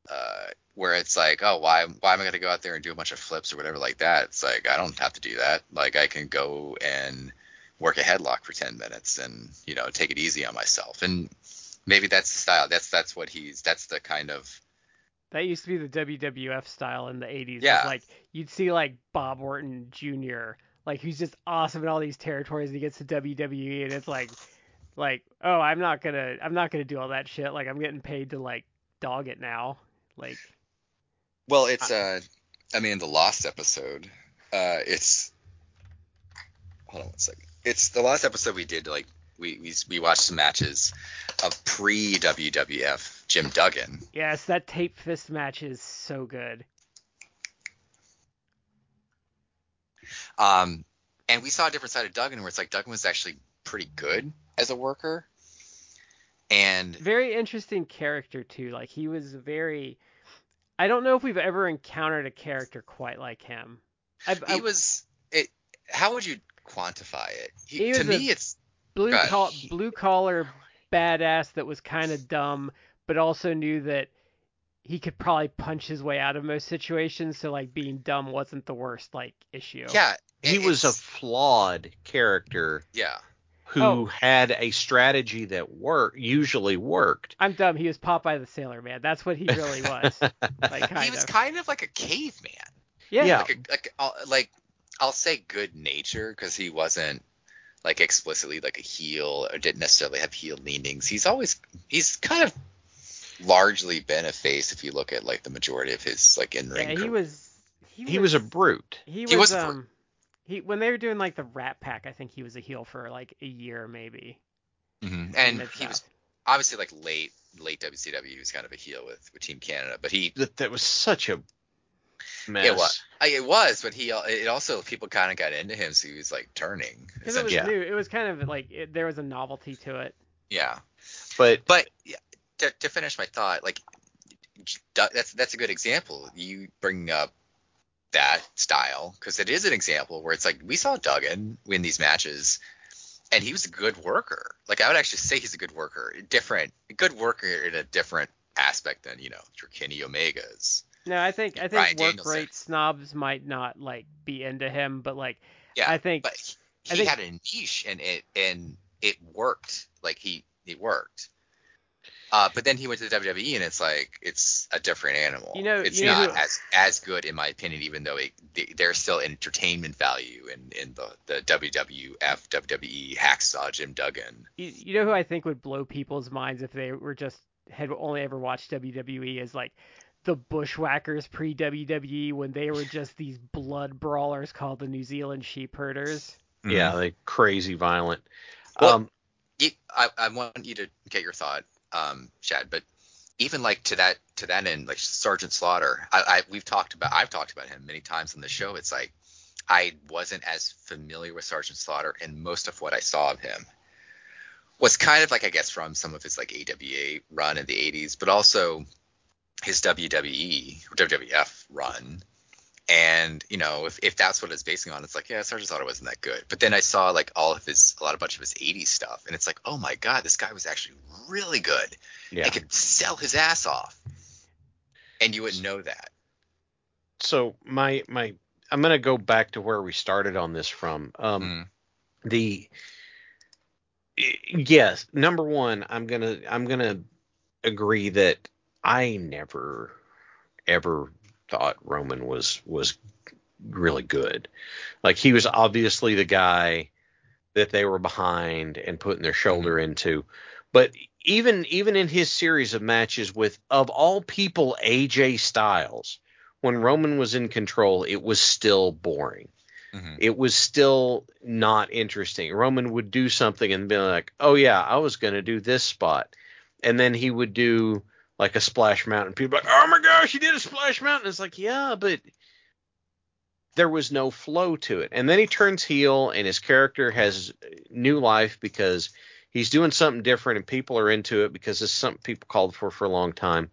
uh, where it's like, oh, why why am I gonna go out there and do a bunch of flips or whatever like that? It's like I don't have to do that. Like I can go and work a headlock for 10 minutes and you know take it easy on myself. And maybe that's the style. That's that's what he's. That's the kind of That used to be the WWF style in the 80s. Yeah. Like you'd see like Bob Orton Jr. Like he's just awesome in all these territories and he gets to WWE and it's like like, "Oh, I'm not going to I'm not going to do all that shit. Like I'm getting paid to like dog it now." Like Well, it's uh, I mean, the last episode. Uh, it's hold on one second. It's the last episode we did. Like we we we watched some matches of pre WWF Jim Duggan. Yes, that tape fist match is so good. Um, and we saw a different side of Duggan where it's like Duggan was actually pretty good as a worker. And Very interesting character too. Like he was very. I don't know if we've ever encountered a character quite like him. I, he was it. How would you quantify it? He, He to was me, a- it's blue col- blue collar badass that was kind of dumb, but also knew that he could probably punch his way out of most situations. So like being dumb wasn't the worst like issue. yeah. He was a flawed character yeah. Who Oh. had a strategy that worked usually worked. I'm dumb. He was Popeye the Sailor Man. That's what he really was. like kind he was of. kind of like a caveman. yeah. Yeah. Like a, like I'll, like I'll say good nature because he wasn't like explicitly like a heel or didn't necessarily have heel leanings. He's always he's kind of largely been a face if you look at like the majority of his like in ring. Yeah, he was. He, He was a brute. He was, he was a brute. um. He when they were doing like the Rat Pack, I think he was a heel for like a year maybe. Mm-hmm. and Mid he was obviously like late late WCW. He was kind of a heel with with Team Canada, but he That that was such a mess. It was. It was, but he it also people kind of got into him, so he was like turning. Because it was Yeah. new. It was kind of like it, there was a novelty to it. Yeah. But But yeah, to, to finish my thought, like that's that's a good example. You bring up that style because it is an example where it's like we saw Duggan win these matches, and he was a good worker. Like I would actually say he's a good worker, different, a good worker in a different aspect than you know your Kenny Omegas. No, I think I think work Danielson. rate snobs might not like be into him, but like Yeah, I think but he, he think- had a niche and it and it worked. Like he it worked. Uh, but then he went to the WWE and it's like it's a different animal. You know- it's you know not who- as as good in my opinion, even though it, they- there's still entertainment value in in the the WWF WWE hacksaw Jim Duggan. you, you know who I think would blow people's minds if they were just had only ever watched WWE is like the Bushwhackers pre WWE when they were just these blood brawlers called the New Zealand Sheep Herders. yeah, like crazy violent. Well, um, I, I want you to get your thought, um, Chad, but even like to that to that end, like Sergeant Slaughter, I, I we've talked about I've talked about him many times on the show. It's like I wasn't as familiar with Sergeant Slaughter, and most of what I saw of him was kind of like I guess from some of his like AWA run in the 80s, but also his WWE or WWF run. And you know, if, if that's what it's basing on, it's like, yeah, Sergeant Slaughter wasn't that good. But then I saw like all of his, a lot, of bunch of his '80s stuff, and it's like, oh my god, this guy was actually really good. yeah. He could sell his ass off, and you wouldn't know that. so my my I'm gonna go back to where we started on this from. Um, Mm. the yes, number one, I'm gonna I'm gonna agree that I never ever thought Roman was was really good. Like he was obviously the guy that they were behind and putting their shoulder into. But even even in his series of matches with of all people AJ Styles, when Roman was in control, it was still boring. Mhm. It was still not interesting. Roman would do something and be like, "Oh yeah, I was going to do this spot." And then he would do like a splash mountain. People are like, "Oh my gosh, he did a splash mountain." It's like, "Yeah, but there was no flow to it. And then he turns heel, and his character has new life because he's doing something different, and people are into it because it's something people called for for a long time.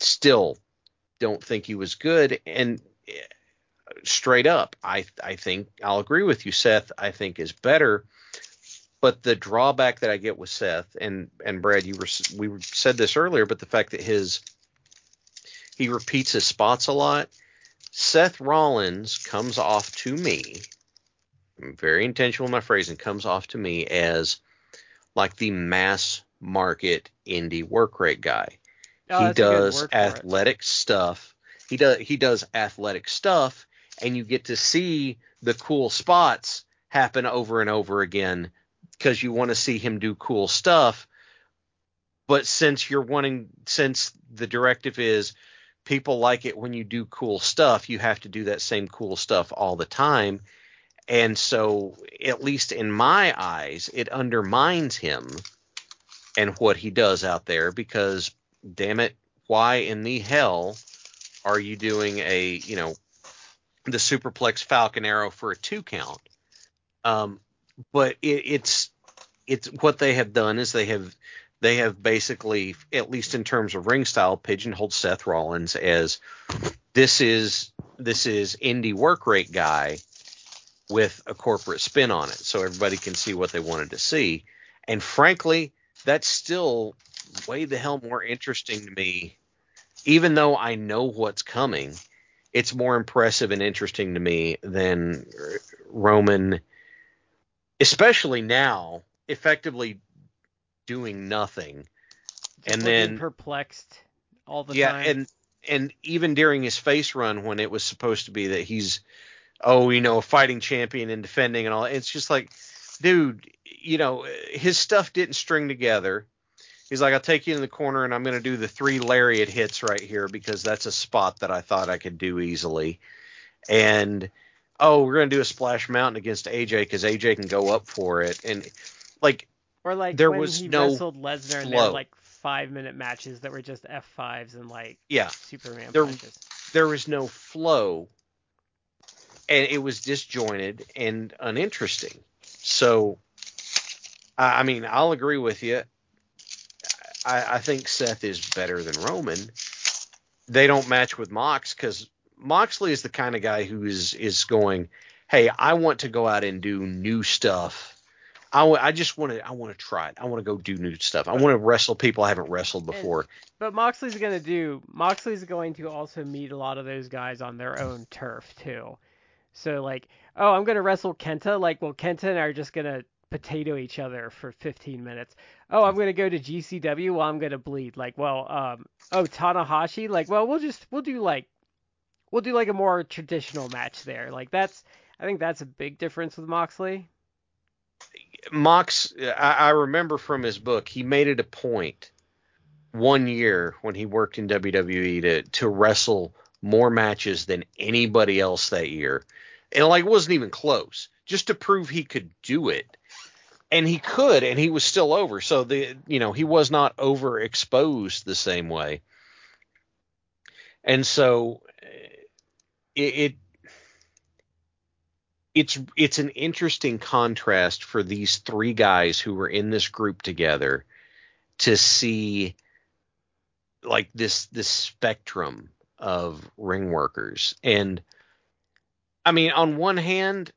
Still, don't think he was good. And eh, straight up, I I think I'll agree with you, Seth. I think is better. But the drawback that I get with Seth and and Brad, you were we said this earlier, but the fact that his he repeats his spots a lot. Seth Rollins comes off to me, I'm very intentional in my phrasing, comes off to me as like the mass market indie work rate guy. Oh, he that's a good does it. athletic stuff. He does he does athletic stuff, and you get to see the cool spots happen over and over again because you want to see him do cool stuff. But since you're wanting, since the directive is people like it when you do cool stuff. You have to do that same cool stuff all the time. And so, at least in my eyes, it undermines him and what he does out there because, damn it, why in the hell are you doing a, you know, the superplex falcon arrow for a two count? Um, but it, it's it's what they have done is they have they have basically, at least in terms of ring style, pigeonholed Seth Rollins as this is this is indie work rate guy with a corporate spin on it, so everybody can see what they wanted to see. And frankly, that's still way the hell more interesting to me, even though I know what's coming. It's more impressive and interesting to me than Roman, especially now, effectively doing nothing. Just and then perplexed all the yeah, time. and and even during his face run when it was supposed to be that he's oh, you know, a fighting champion and defending and all, it's just like, dude, you know, his stuff didn't string together. He's like, I'll take you in the corner and I'm going to do the three lariat hits right here because that's a spot that I thought I could do easily. And oh, we're going to do a splash mountain against AJ because AJ can go up for it. And like, or like there when was he no wrestled Lesnar and flow. like five minute matches that were just F5s and like yeah, Superman There- punches. there was no flow and it was disjointed and uninteresting so i I mean i'll agree with you i, I think seth is better than roman they don't match with mox because moxley is the kind of guy who is is going hey i want to go out and do new stuff I I just want to I want to try it. I want to go do new stuff. I want to wrestle people I haven't wrestled before. But Moxley's gonna do. Moxley's going to also meet a lot of those guys on their own turf too. So like, oh, I'm gonna wrestle Kenta. Like, well, Kenta and I are just gonna potato each other for 15 minutes. Oh, I'm gonna go to GCW. Well, I'm gonna bleed. Like, well, um, oh Tanahashi. Like, well, we'll just we'll do like we'll do like a more traditional match there. Like that's I think that's a big difference with Moxley. Mox, I, I remember from his book, he made it a point one year when he worked in WWE to to wrestle more matches than anybody else that year, and like it wasn't even close, just to prove he could do it. And he could, and he was still over. So the you know he was not overexposed the same way. And so it, it it's it's an interesting contrast for these three guys who were in this group together to see like this this spectrum of ring workers. And i mean on one hand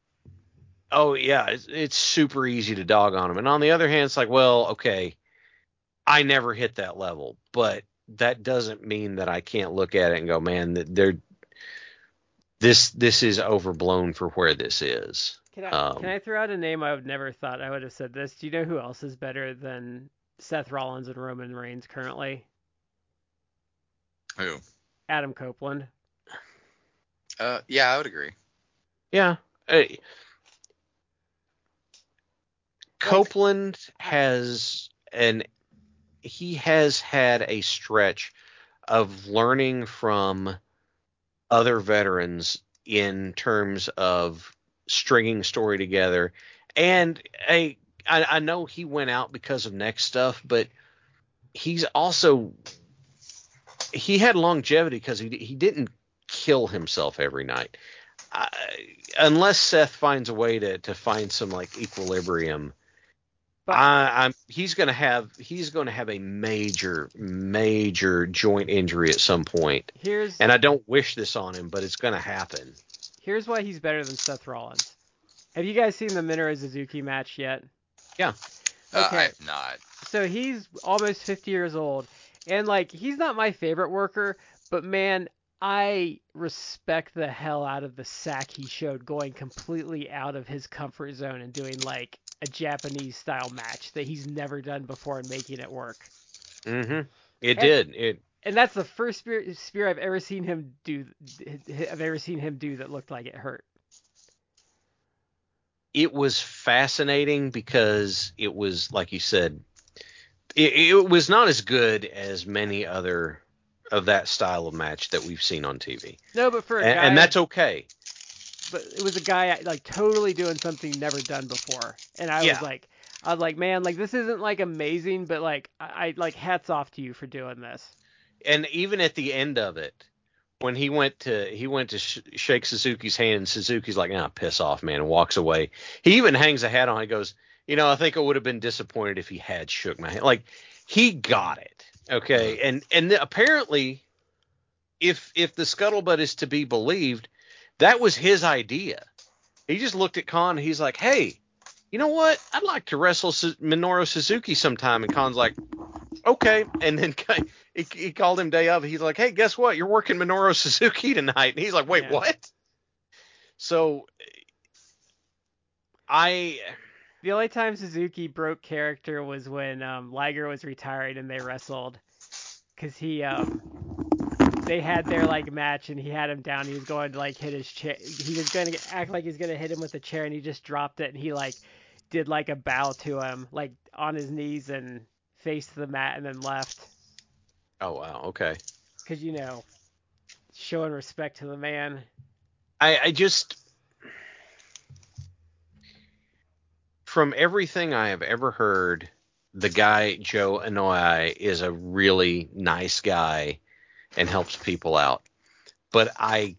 oh yeah it's, it's super easy to dog on them and on the other hand it's like well okay i never hit that level. But that doesn't mean that i can't look at it and go man they're this this is overblown for where this is Can I Um, can I throw out a name I would never thought I would have said this? Do you know who else is better than Seth Rollins and Roman Reigns currently? Who? Adam Copeland. Uh, yeah, I would agree. Yeah. Hey. Copeland has an he has had a stretch of learning from other veterans in terms of stringing story together. And I know he went out because of next stuff, but he's also he had longevity because he he didn't kill himself every night. I, unless Seth finds a way to to find some like equilibrium, But- I, I'm he's gonna have he's gonna have a major major joint injury at some point, Here's and I don't wish this on him, but it's gonna happen. here's why he's better than Seth Rollins. Have you guys seen the Minoru Suzuki match yet? Yeah. Uh, okay. I have not. So he's almost 50 years old, and like he's not my favorite worker, but man, I respect the hell out of the sack he showed going completely out of his comfort zone and doing like a Japanese style match that he's never done before and making it work. Mm-hmm. It And- did. It And that's the first spear, spear I've ever seen him do. I've ever seen him do that looked like it hurt. it was fascinating because it was like you said it, it was not as good as many other of that style of match that we've seen on TV, No, but for a and, guy, and that's okay. But it was a guy like totally doing something never done before, and I Yeah. was like, I was like, man, like this isn't like amazing, but like I, I like hats off to you for doing this. And even at the end of it, when he went to he went to sh- shake Suzuki's hand, and Suzuki's like, "Ah, piss off, man," and walks away. He even hangs a hat on. He goes, "You know, I think I would have been disappointed if he had shook my hand." Like he got it, okay. And and apparently, if if the scuttlebutt is to be believed, that was his idea. He just looked at Khan. He's like, "Hey, you know what? I'd like to wrestle Su- Minoru Suzuki sometime." And Khan's like, "Okay." And then he, he called him day of. He's like, "Hey, guess what? You're working Minoru Suzuki tonight." And he's like, "Wait, Yeah. what?" So I The only time Suzuki broke character was when um, Liger was retired and they wrestled, cause he um they had their like match and he had him down. He was going to like hit his chair. He was going to act like he's going to hit him with a chair and he just dropped it and he like did like a bow to him like on his knees and faced the mat and then left. oh wow, okay. Cause you know showing respect to the man. I, I just from everything I have ever heard, the guy Joe Anoa'i is a really nice guy and helps people out. But I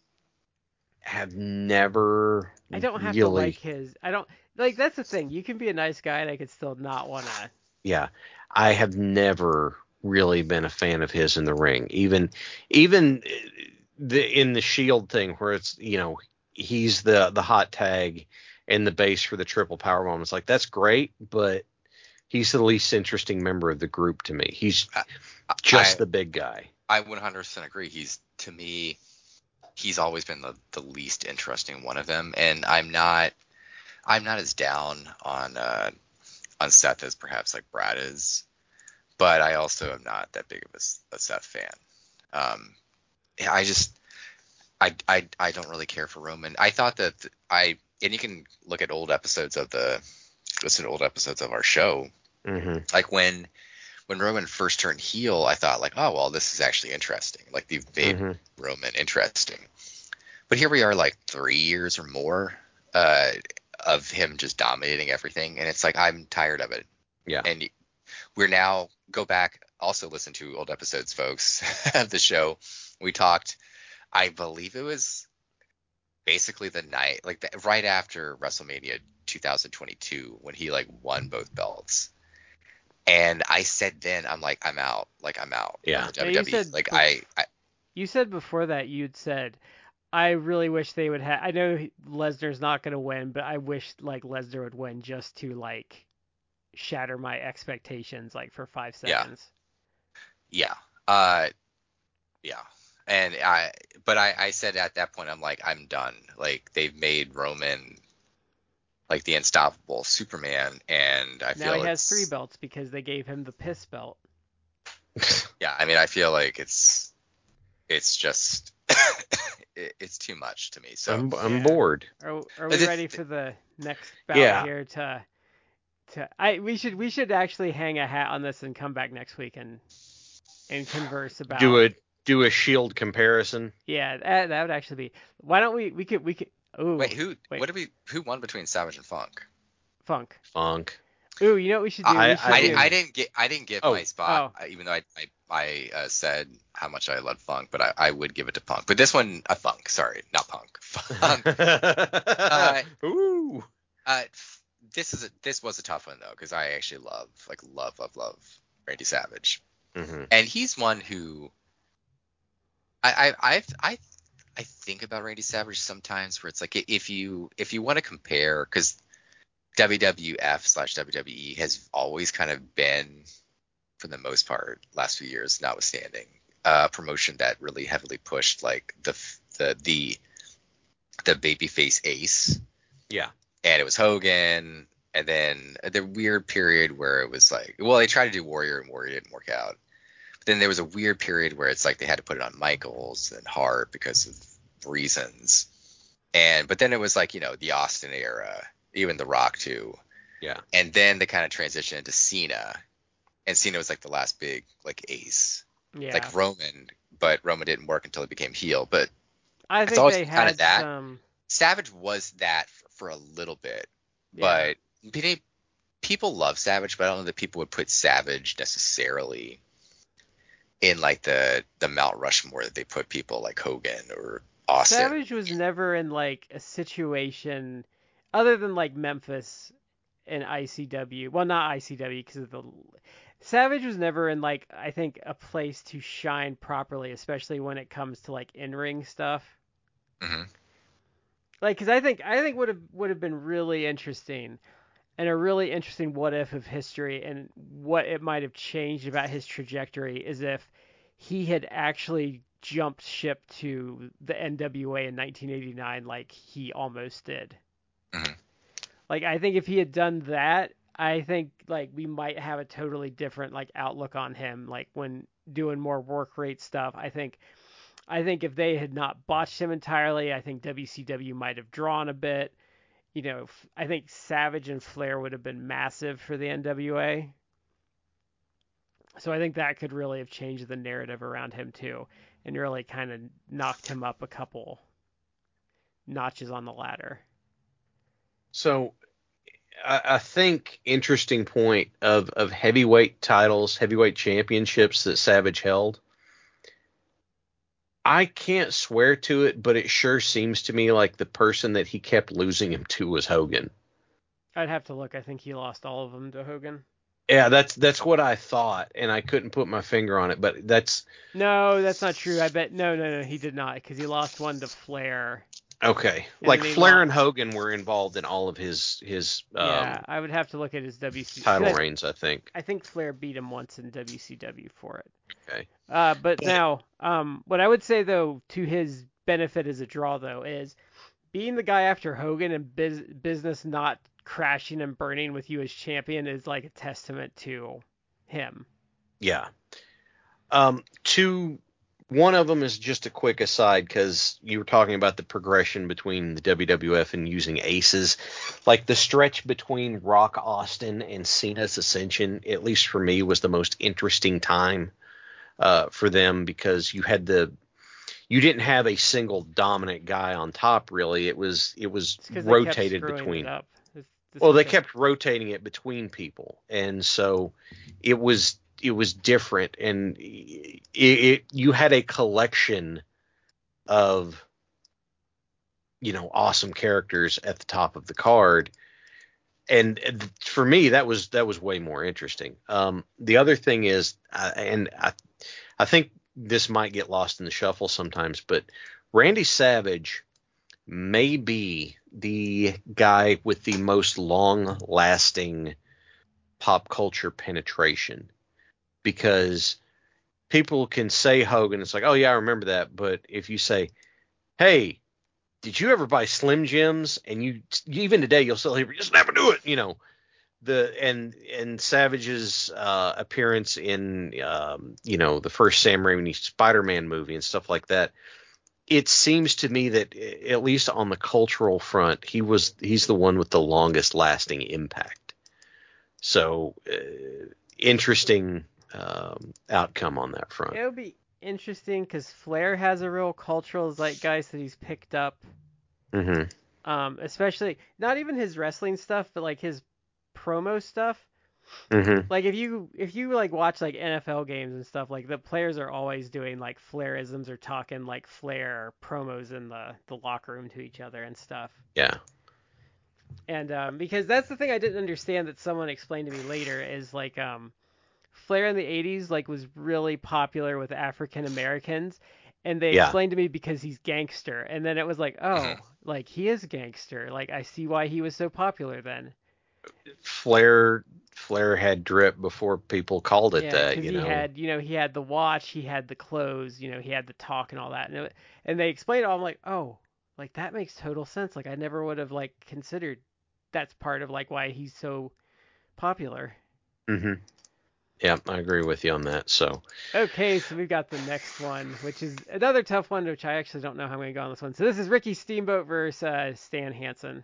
have never I don't have really, to like his. I don't like that's the thing. You can be a nice guy and I could still not want to. yeah, I have never really been a fan of his in the ring. Even even uh, the in the Shield thing where it's you know he's the the hot tag and the base for the triple power bomb. It's like that's great, but he's the least interesting member of the group to me. He's just I- the big guy. I 100% agree. He's to me, he's always been the, the least interesting one of them, and I'm not, I'm not as down on uh, on Seth as perhaps like Brad is, but I also am not that big of a Seth fan. Um, I just, I, I, I don't really care for Roman. I thought that I, and you can look at old episodes of the, listen to old episodes of our show, hmm like when when Roman first turned heel, I thought like, oh well, this is actually interesting. Like they've made Mhm. Roman interesting. But here we are, like three years or more uh, of him just dominating everything, and it's like I'm tired of it. Yeah. And we're now go back, also listen to old episodes, folks, of the show. We talked, I believe it was basically the night, like the, right after WrestleMania 2022 when he like won both belts. And I said then, I'm like, I'm out. Like I'm out. Yeah. Of Yeah, you WWE. said like I, I, You said before that you'd said, I really wish they would have. I know he- Lesnar's not going to win, but I wish like Lesnar would win just to like shatter my expectations like for five Yeah. seconds. Yeah. Uh yeah. And I but I I said at that point I'm like I'm done. Like they've made Roman like the unstoppable Superman and I Now feel now he has three belts because they gave him the piss belt. Yeah, I mean I feel like it's it's just it, it's too much to me. So I'm I'm Yeah. bored. Are, are we ready for the next bout Yeah. here to to I we should we should actually hang a hat on this and come back next week and and converse about Do a do a shield comparison. Yeah, that, that would actually be. Why don't we we could we could ooh wait, who wait. what did we who won between Savage and Funk? funk. Funk. Ooh, you know what we should do? I- should I, do, didn't I didn't get I didn't get Oh. my spot uh, even though I I, I uh, said how much I love Funk, but I, I would give it to Punk. But this one a Funk, sorry, not Punk. Funk. Ooh. Uh, this is a, this was a tough one though because I actually love like love love love Randy Savage, Mhm. and he's one who I I I I, I think about Randy Savage sometimes where it's like if you if you want to compare because WWF slash WWE has always kind of been for the most part last few years notwithstanding a promotion that really heavily pushed like the the the the babyface ace Yeah. and it was Hogan, and then the weird period where it was like, well, they tried to do Warrior and Warrior didn't work out. But then there was a weird period where it's like they had to put it on Michaels and Hart because of reasons. And but then it was like you know the Austin era, even The Rock too. Yeah. And then they kind of transitioned into Cena, and Cena was like the last big like ace. yeah. Like Roman but Roman didn't work until he became heel. But I It's think always they kinda had that. some. Savage was that for, for a little bit, Yeah. but people love Savage, but I don't know that people would put Savage necessarily in like the the Mount Rushmore that they put people like Hogan or Austin. Savage was never in like a situation other than like Memphis and ICW. Well, not ICW because of the Savage was never in like I think a place to shine properly, especially when it comes to like in-ring stuff. Mhm. Like cuz I think I think would have would have been really interesting and a really interesting what if of history and what it might have changed about his trajectory is if he had actually jumped ship to the NWA in 1989 like he almost did. Mhm. Like I think if he had done that, I think like we might have a totally different like outlook on him like when doing more work rate stuff. I think I think if they had not botched him entirely, I think WCW might have drawn a bit. You know, I think Savage and Flair would have been massive for the NWA. So I think that could really have changed the narrative around him too, and really kind of knocked him up a couple notches on the ladder. So I, think interesting point of of heavyweight titles, heavyweight championships that Savage held. I can't swear to it, but it sure seems to me like the person that he kept losing him to was Hogan. I'd have to look. I think he lost all of them to Hogan. Yeah, that's that's what I thought, and I couldn't put my finger on it, but that's No, that's not true. I bet no, no, no, he did not because he lost one to Flair. Okay. And like Flair lost- and Hogan were involved in all of his his um, yeah, I would have to look at his WCW title reigns, I think. I think Flair beat him once in WCW for it. Okay. Uh, but But- now, um, what I would say though, to his benefit as a draw though, is being the guy after Hogan and biz- business not crashing and burning with you as champion is like a testament to him. Yeah. Um, two. One of them is just a quick aside because you were talking about the progression between the WWF and using aces, like the stretch between Rock Austin and Cena's Ascension. At least for me, was the most interesting time uh, for them because you had the you didn't have a single dominant guy on top really. It was it was It's 'cause they kept rotated between. It. This- this Well, they kept rotating it between people, and so it was it was different, and it, it you had a collection of you know awesome characters at the top of the card, and for me that was that was way more interesting. Um, the other thing is, uh, and I I think this might get lost in the shuffle sometimes, but Randy Savage may be the guy with the most long lasting pop culture penetration because people can say Hogan, it's like, oh yeah, I remember that. But if you say, hey, did you ever buy Slim Jims? And you even today you'll still hear, just never do it, you know. The and and Savage's uh, appearance in um, you know the first Sam Raimi Spider-Man movie and stuff like that it seems to me that at least on the cultural front, he was he's the one with the longest lasting impact. So uh, interesting um, outcome on that front. It would be interesting because Flair has a real cultural zeitgeist that he's picked up. hmm Um, especially not even his wrestling stuff, but like his promo stuff. hmm Like if you if you like watch like NFL games and stuff, like the players are always doing like Flairisms or talking like Flair promos in the the locker room to each other and stuff. Yeah. And um, because that's the thing I didn't understand that someone explained to me later is like um, Flair in the 80s like was really popular with African Americans and they Yeah. explained to me because he's gangster and then it was like oh Mhm. like he is gangster like I see why he was so popular then Flair Flair had drip before people called it yeah that. You he know. had you know he had the watch he had the clothes you know he had the talk and all that and, it, and they explained it all I'm like oh like that makes total sense like I never would have like considered that's part of like why he's so popular hmm Yeah, I agree with you on that. So Okay, so we've got the next one, which is another tough one, which I actually don't know how I'm going to go on this one. So this is Ricky Steamboat versus uh, Stan Hansen.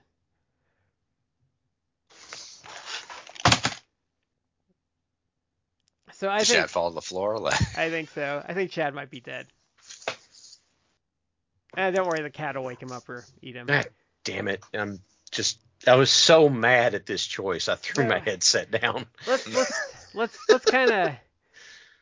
So I Does think Chad fall to the floor? I think so. I think Chad might be dead. Eh, don't worry, the cat will wake him up or eat him. Ah, damn it! I'm just. I was so mad at this choice. I threw my headset down. let's let's let's let's kind of.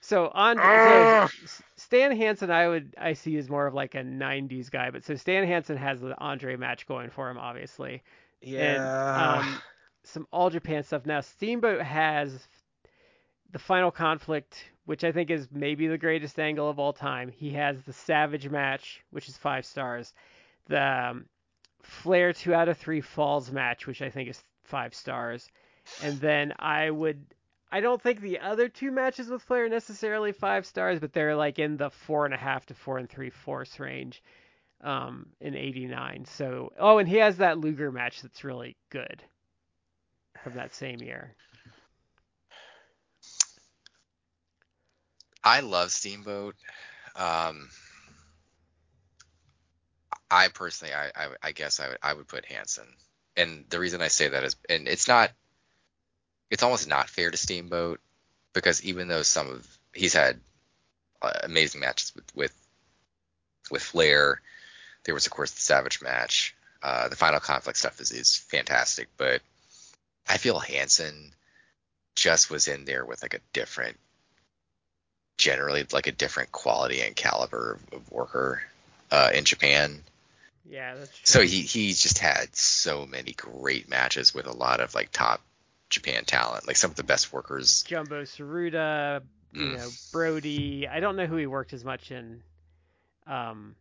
So on so Stan Hansen, I would I see as more of like a '90s guy, but so Stan Hansen has the Andre match going for him, obviously. Yeah. And um, some All Japan stuff. Now Steamboat has the final conflict, which I think is maybe the greatest angle of all time. He has the Savage match, which is five stars. The um, Flair two out of three falls match, which I think is five stars. And then I would. I don't think the other two matches with Flair are necessarily five stars, but they're like in the four and a half to four and three fourths range um, in '89. So, oh, and he has that Luger match that's really good from that same year. I love Steamboat. Um, I personally, I, I, I guess I would, I would put Hansen, and the reason I say that is, and it's not, it's almost not fair to Steamboat because even though some of he's had uh, amazing matches with with with Flair, there was of course the Savage match. Uh, the final conflict stuff is is fantastic, but I feel Hansen just was in there with like a different generally like a different quality and caliber of, of worker uh, in Japan. Yeah, that's true. So he he's just had so many great matches with a lot of like top Japan talent, like some of the best workers. Jumbo Tsuruta, you Mm. know, Brody. I don't know who he worked as much in um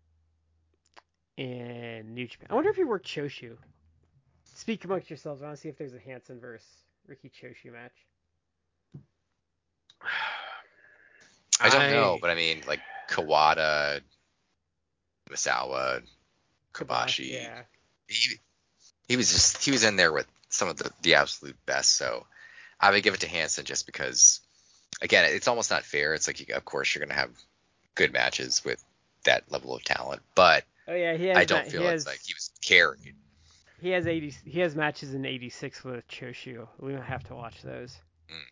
in New Japan. I wonder if he worked Choshu. Speak amongst yourselves. I want to see if there's a Hansen versus Riki Choshu match. I don't know, but I mean like Kawada, Misawa, Kobashi. Yeah. He he was just he was in there with some of the the absolute best. So I would give it to Hansen just because again it's almost not fair. It's like you, of course you're gonna have good matches with that level of talent, but Oh yeah, he has. I don't ma- feel it's has, like he was carried. He has 80. He has matches in 86 with Choshu. We don't have to watch those. Mm.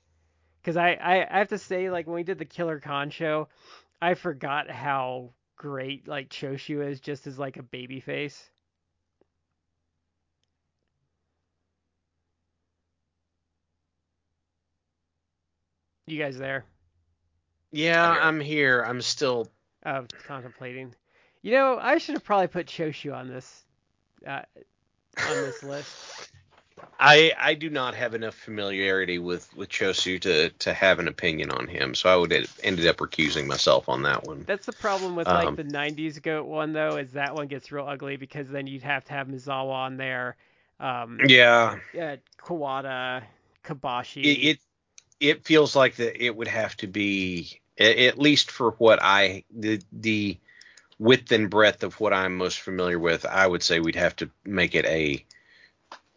Because I, I I have to say like when we did the Killer Khan show, I forgot how great like Choshu is just as like a baby face. You guys there? Yeah, I'm here. I'm here. I'm still. Uh, contemplating. You know, I should have probably put Choshu on this uh, on this list. I I do not have enough familiarity with with Choshu to to have an opinion on him, so I would have ended up recusing myself on that one. That's the problem with like Um, the '90s goat one though, is that one gets real ugly because then you'd have to have Misawa on there, um, Yeah, yeah, Kawada, Kobashi. it, it it feels like that it would have to be at least for what I the the width and breadth of what I'm most familiar with. I would say we'd have to make it a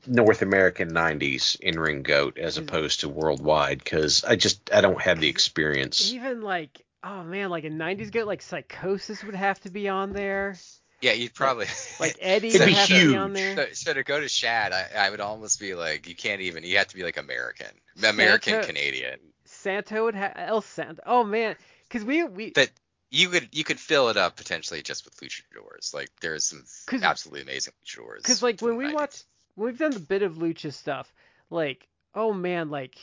North American 90s in ring goat as opposed to worldwide because I just I don't have the experience. even like oh man, like a '90s goat like Psychosis would have to be on there. Yeah, you'd probably Like Eddie It'd be have to be on huge. there. So, so to go to Chad, I, I would almost be like, you can't even. You have to be like American, American Santa- Canadian. Santo would have El Santo. Oh man, because we we That you could you could fill it up potentially just with luchadors. Like there's some absolutely amazing luchadors. Because like when we 90s. watch, when we've done the bit of lucha stuff, like oh man, like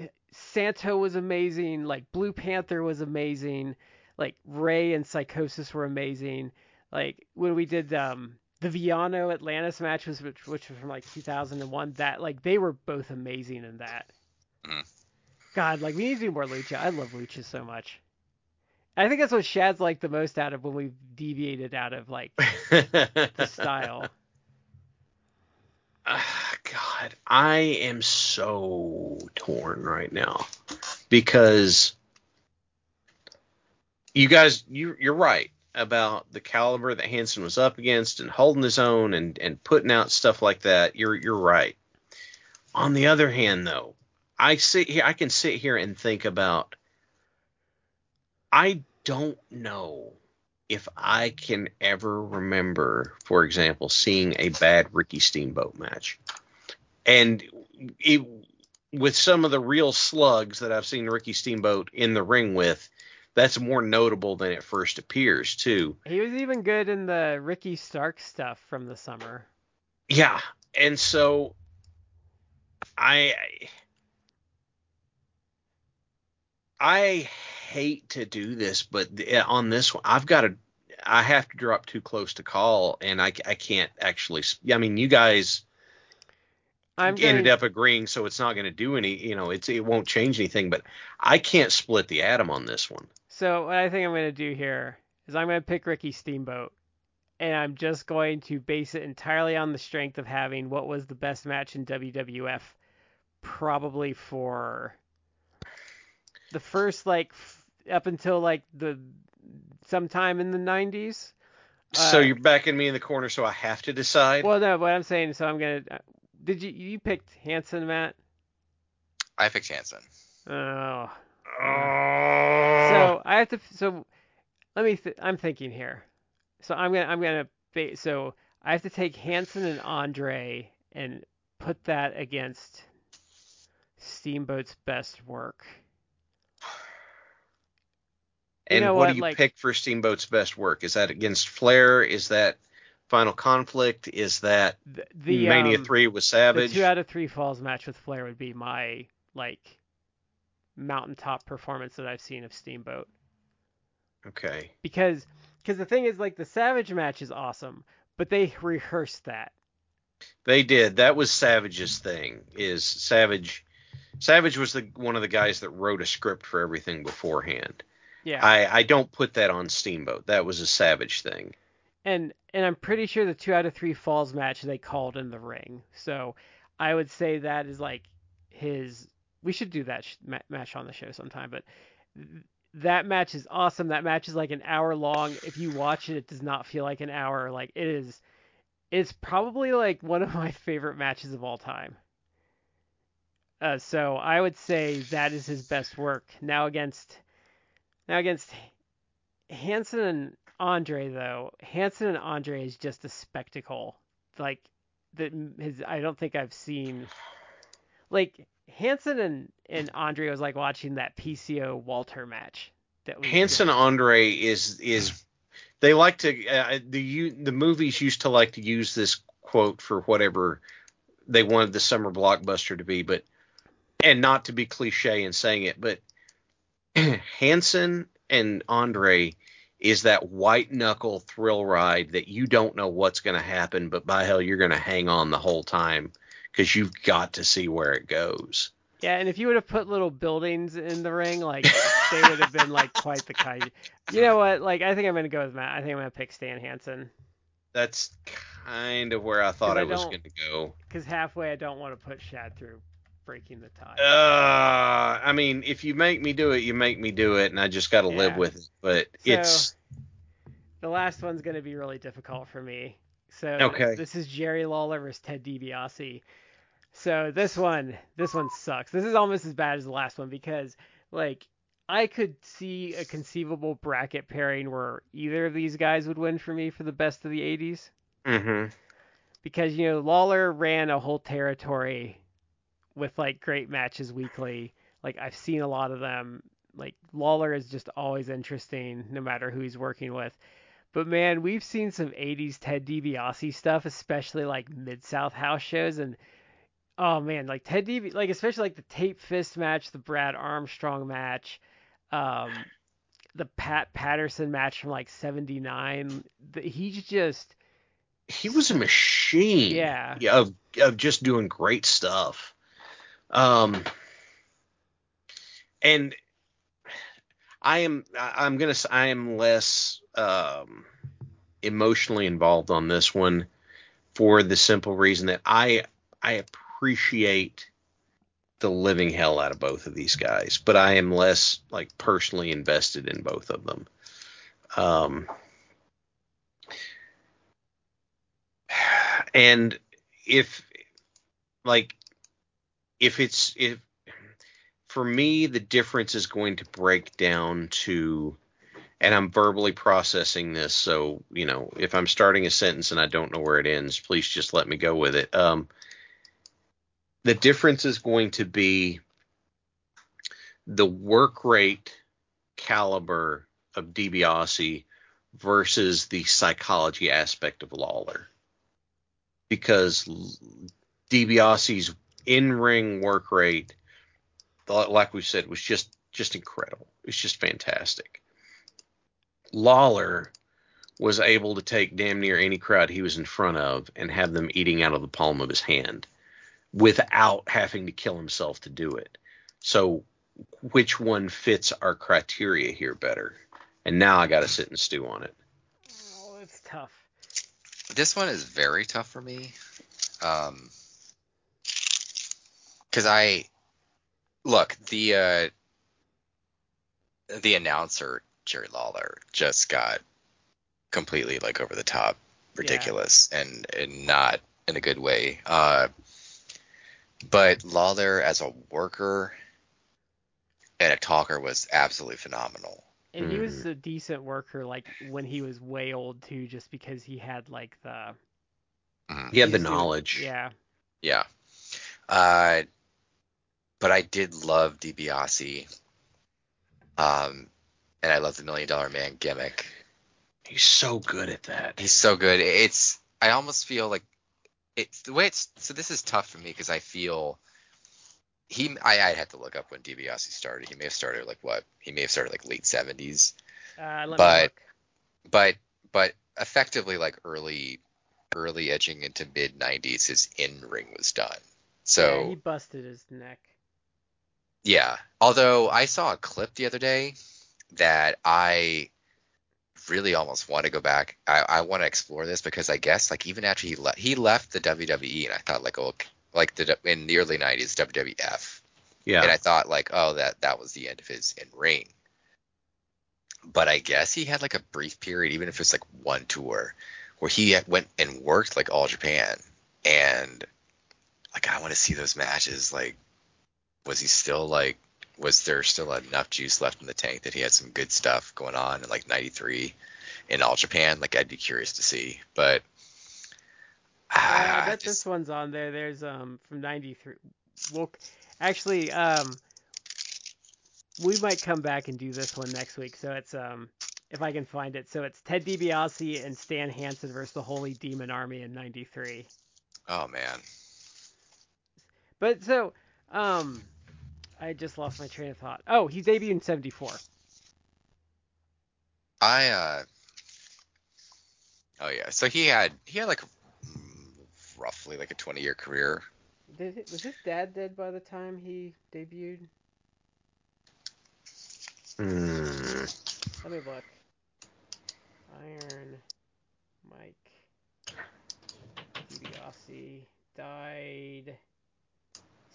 uh, Santo was amazing, like Blue Panther was amazing, like Rey and Psychosis were amazing. Like when we did um the Villano Atlantis match was which, which was from like 2001. That like they were both amazing in that. Mhm. God, like we need to do more lucha. I love lucha so much. I think that's what Chad's like the most out of when we've deviated out of like the style. Ah, God, I am so torn right now because you guys, you you're right about the caliber that Hansen was up against and holding his own and and putting out stuff like that. You're you're right. On the other hand, though, I sit here, I can sit here and think about. I don't know if I can ever remember, for example, seeing a bad Ricky Steamboat match. And it, with some of the real slugs that I've seen Ricky Steamboat in the ring with, that's more notable than it first appears too. He was even good in the Ricky Stark stuff from the summer. Yeah, and so I I hate to do this, but on this one, I've got to I have to drop too close to call, and I, I can't actually. I mean, you guys I'm ended going, up agreeing, so it's not going to do any. You know, it's it won't change anything. But I can't split the atom on this one. So what I think I'm going to do here is I'm going to pick Ricky Steamboat, and I'm just going to base it entirely on the strength of having what was the best match in WWF, probably for the first like f- up until like the sometime in the 90s. so Uh, you're backing me in the corner, so I have to decide. Well, no, what I'm saying, so I'm gonna. uh, Did you you picked Hansen, Matt? I picked Hansen. Oh, Oh. so I have to. So let me. Th- I'm thinking here. So I'm gonna. I'm gonna. Ba- so I have to take Hansen and Andre and put that against Steamboat's best work. you and know what, what, do you like- pick for Steamboat's best work? Is that against Flair? Is that Final Conflict? Is that The, the Mania um, Three with the Savage? two out of three falls match with Flair would be my like mountaintop performance that I've seen of Steamboat. okay. because because the thing is like the Savage match is awesome, but they rehearsed that. They did. That was Savage's thing. Is Savage? Savage was the one of the guys that wrote a script for everything beforehand. Yeah. I I don't put that on Steamboat. That was a Savage thing. and and I'm pretty sure the two out of three falls match they called in the ring. So I would say that is like his. We should do that sh- ma- match on the show sometime, but th- that match is awesome. That match is like an hour long. If you watch it, it does not feel like an hour. Like it is. It's probably like one of my favorite matches of all time. Uh, so I would say that is his best work. Now against now against Hansen and Andre though, Hansen and Andre is just a spectacle. Like that his I don't think I've seen like Hansen and and Andre was like watching that PCO Walter match. That Hansen Andre is is they like to uh, the you the movies used to like to use this quote for whatever they wanted the summer blockbuster to be, but and not to be cliche in saying it, but Hansen and Andre is that white knuckle thrill ride that you don't know what's going to happen, but by hell you're going to hang on the whole time because you've got to see where it goes. Yeah, and if you would have put little buildings in the ring, like they would have been like quite the kind. You know what? Like I think I'm gonna go with Matt. I think I'm gonna pick Stan Hansen That's kind of where I thought I I, was going to go. because halfway I don't want to put Chad through breaking the tie. Uh, I mean, if you make me do it, you make me do it, and I just got to live with it. But So- it's The last one's gonna be really difficult for me. So Okay. this is Jerry Lawler versus Ted DiBiase. So this one, this one sucks. This is almost as bad as the last one because like I could see a conceivable bracket pairing where either of these guys would win for me for the best of the 80s. Mm-hmm. because you know Lawler ran a whole territory with like great matches weekly. Like I've seen a lot of them. Like Lawler is just always interesting, no matter who he's working with. But man, we've seen some '80s Ted DiBiase stuff, especially like Mid South house shows, and oh man, like Ted DiBiase, like especially like the Tape Fist match, the Brad Armstrong match, um, the Pat Patterson match from like '79. He's just he was a machine. Yeah. yeah Of of just doing great stuff. Um, and I am I'm gonna I am less um emotionally involved on this one for the simple reason that I I appreciate the living hell out of both of these guys, but I am less like personally invested in both of them. Um, and if like if it's if for me the difference is going to break down to and I'm verbally processing this so you know if I'm starting a sentence and I don't know where it ends please just let me go with it um the difference is going to be the work rate caliber of DiBiase versus the psychology aspect of Lawler. Because DiBiase's in-ring work rate, like we said, was just just incredible. It's just fantastic. Lawler was able to take damn near any crowd he was in front of and have them eating out of the palm of his hand without having to kill himself to do it. So which one fits our criteria here better? And now I got to sit and stew on it. Oh, it's tough. This one is very tough for me. Um, because I look the uh, the announcer Jerry Lawler just got completely like over the top ridiculous yeah. and and not in a good way. Uh, but Lawler as a worker and a talker was absolutely phenomenal. And he was mm-hmm. a decent worker, like when he was way old too, just because he had like the. Mm-hmm. He had the knowledge. yeah. Yeah. Uh, but I did love DiBiase. Um, and I love the Million Dollar Man gimmick. He's so good at that. He's so good. It's I almost feel like it's the way it's so this is tough for me because I feel he I I had to look up when DiBiase started. He may have started like what? He may have started like late 70s. Uh, but but but effectively like early early edging into mid 90s his in ring was done. So yeah, he busted his neck. Yeah. Although I saw a clip the other day that I really almost want to go back. I, I want to explore this because I guess like even after he left, he left the WWE, and I thought like oh like the in the early '90s WWF. Yeah. And I thought like oh that that was the end of his in ring. But I guess he had like a brief period, even if it's like one tour, where he went and worked like all Japan, and like I want to see those matches. Like, was he still like was there still enough juice left in the tank that he had some good stuff going on in like 93 in all Japan? Like I'd be curious to see. But ah, I bet just... this one's on there. There's um from 93. Well, actually, um, we might come back and do this one next week. So it's um if I can find it. So it's Ted DiBiase and Stan Hansen versus the Holy Demon Army in 93. Oh man. But so um I just lost my train of thought. Oh, he debuted in '74. I uh. Oh yeah, so he had he had like roughly like a 20 year career. Did it, was his dad dead by the time he debuted? Hmm. Let me look. Iron Mike DiBiase died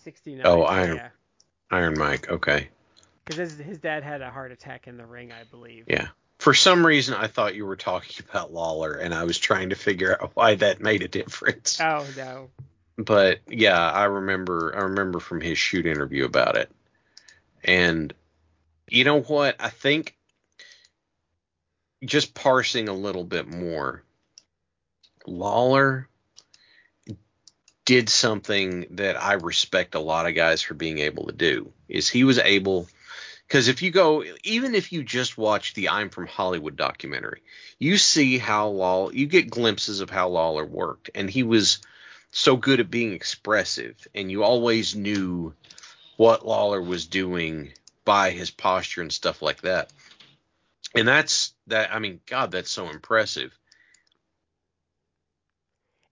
69. Oh, Iron. Yeah. Iron Mike. Okay. Because his, his dad had a heart attack in the ring, I believe. Yeah. For some reason, I thought you were talking about Lawler, and I was trying to figure out why that made a difference. Oh no. But yeah, I remember. I remember from his shoot interview about it. And you know what? I think just parsing a little bit more, Lawler did something that I respect a lot of guys for being able to do. Is he was able because if you go even if you just watch the I'm from Hollywood documentary, you see how Law you get glimpses of how Lawler worked and he was so good at being expressive and you always knew what Lawler was doing by his posture and stuff like that. And that's that I mean god that's so impressive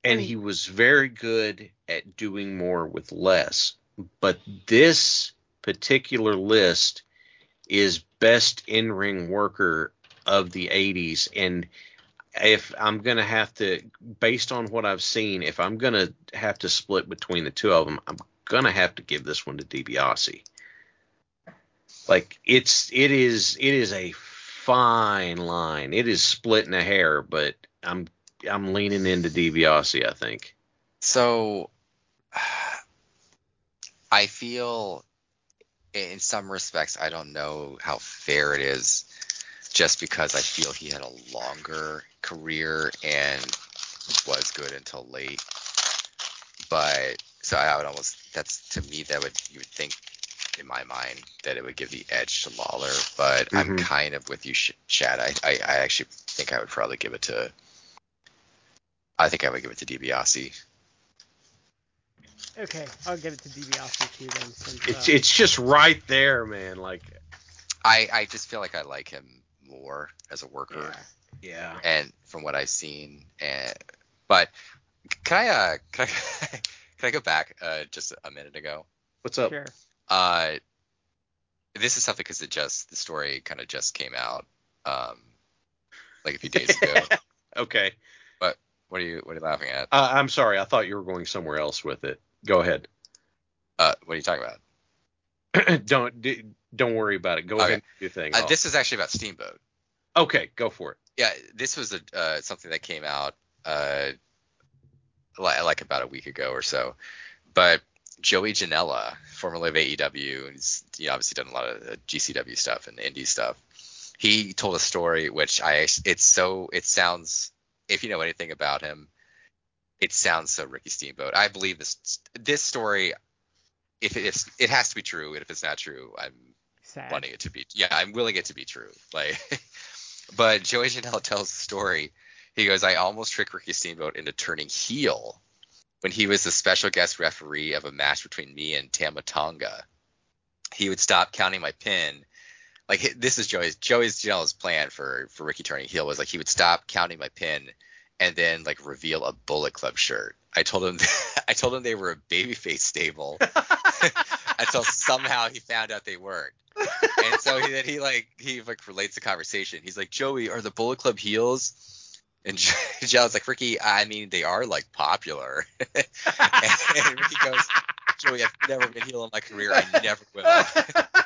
and he was very good at doing more with less. But this particular list is best in ring worker of the 80s. And if I'm going to have to, based on what I've seen, if I'm going to have to split between the two of them, I'm going to have to give this one to DiBiase. Like it's, it is, it is a fine line. It is splitting a hair, but I'm I'm leaning into DiBiase. I think. So, I feel, in some respects, I don't know how fair it is, just because I feel he had a longer career and was good until late. But so I would almost that's to me that would you would think in my mind that it would give the edge to Lawler, but I'm Mhm. kind of with you, Sh- Chad. I, I I actually think I would probably give it to. I think I would give it to DiBiase. Okay, I'll give it to DiBiase too then. Since, It's uh, it's just right there, man. Like I I just feel like I like him more as a worker. yeah. yeah. and from what I've seen, and but can I uh can I can I go back uh just a minute ago? What's up? Sure. Uh, this is something because it just the story kind of just came out um like a few days ago. Okay. What are you what are you laughing at? Uh, I'm sorry. I thought you were going somewhere else with it. Go ahead. Uh, what are you talking about? don't d- don't worry about it. Go Okay. ahead and do your thing. Uh, this is actually about Steamboat. okay, go for it. Yeah, this was a uh, something that came out uh like, like about a week ago or so, but Joey Janela, formerly of AEW, and he's know, obviously done a lot of uh, GCW stuff and indie stuff. He told a story which I it's so it sounds if you know anything about him, it sounds so Ricky Steamboat. I believe this this story. If it is, it has to be true, and if it's not true, I'm Sad. wanting it to be. Yeah, I'm willing it to be true. Like, but Joey Janela tells the story. He goes, I almost tricked Ricky Steamboat into turning heel when he was the special guest referee of a match between me and Tama Tonga. He would stop counting my pin. Like this is Joey's Joey's Janela's plan for for Ricky turning heel was like he would stop counting my pin and then like reveal a Bullet Club shirt. I told him I told him they were a babyface stable until somehow he found out they weren't. And so he, then he like he like relates the conversation. He's like, Joey, are the Bullet Club heels? And Joe's like, Ricky, I mean, they are like popular. and, and Ricky goes, Joey, I've never been heel in my career. I never will.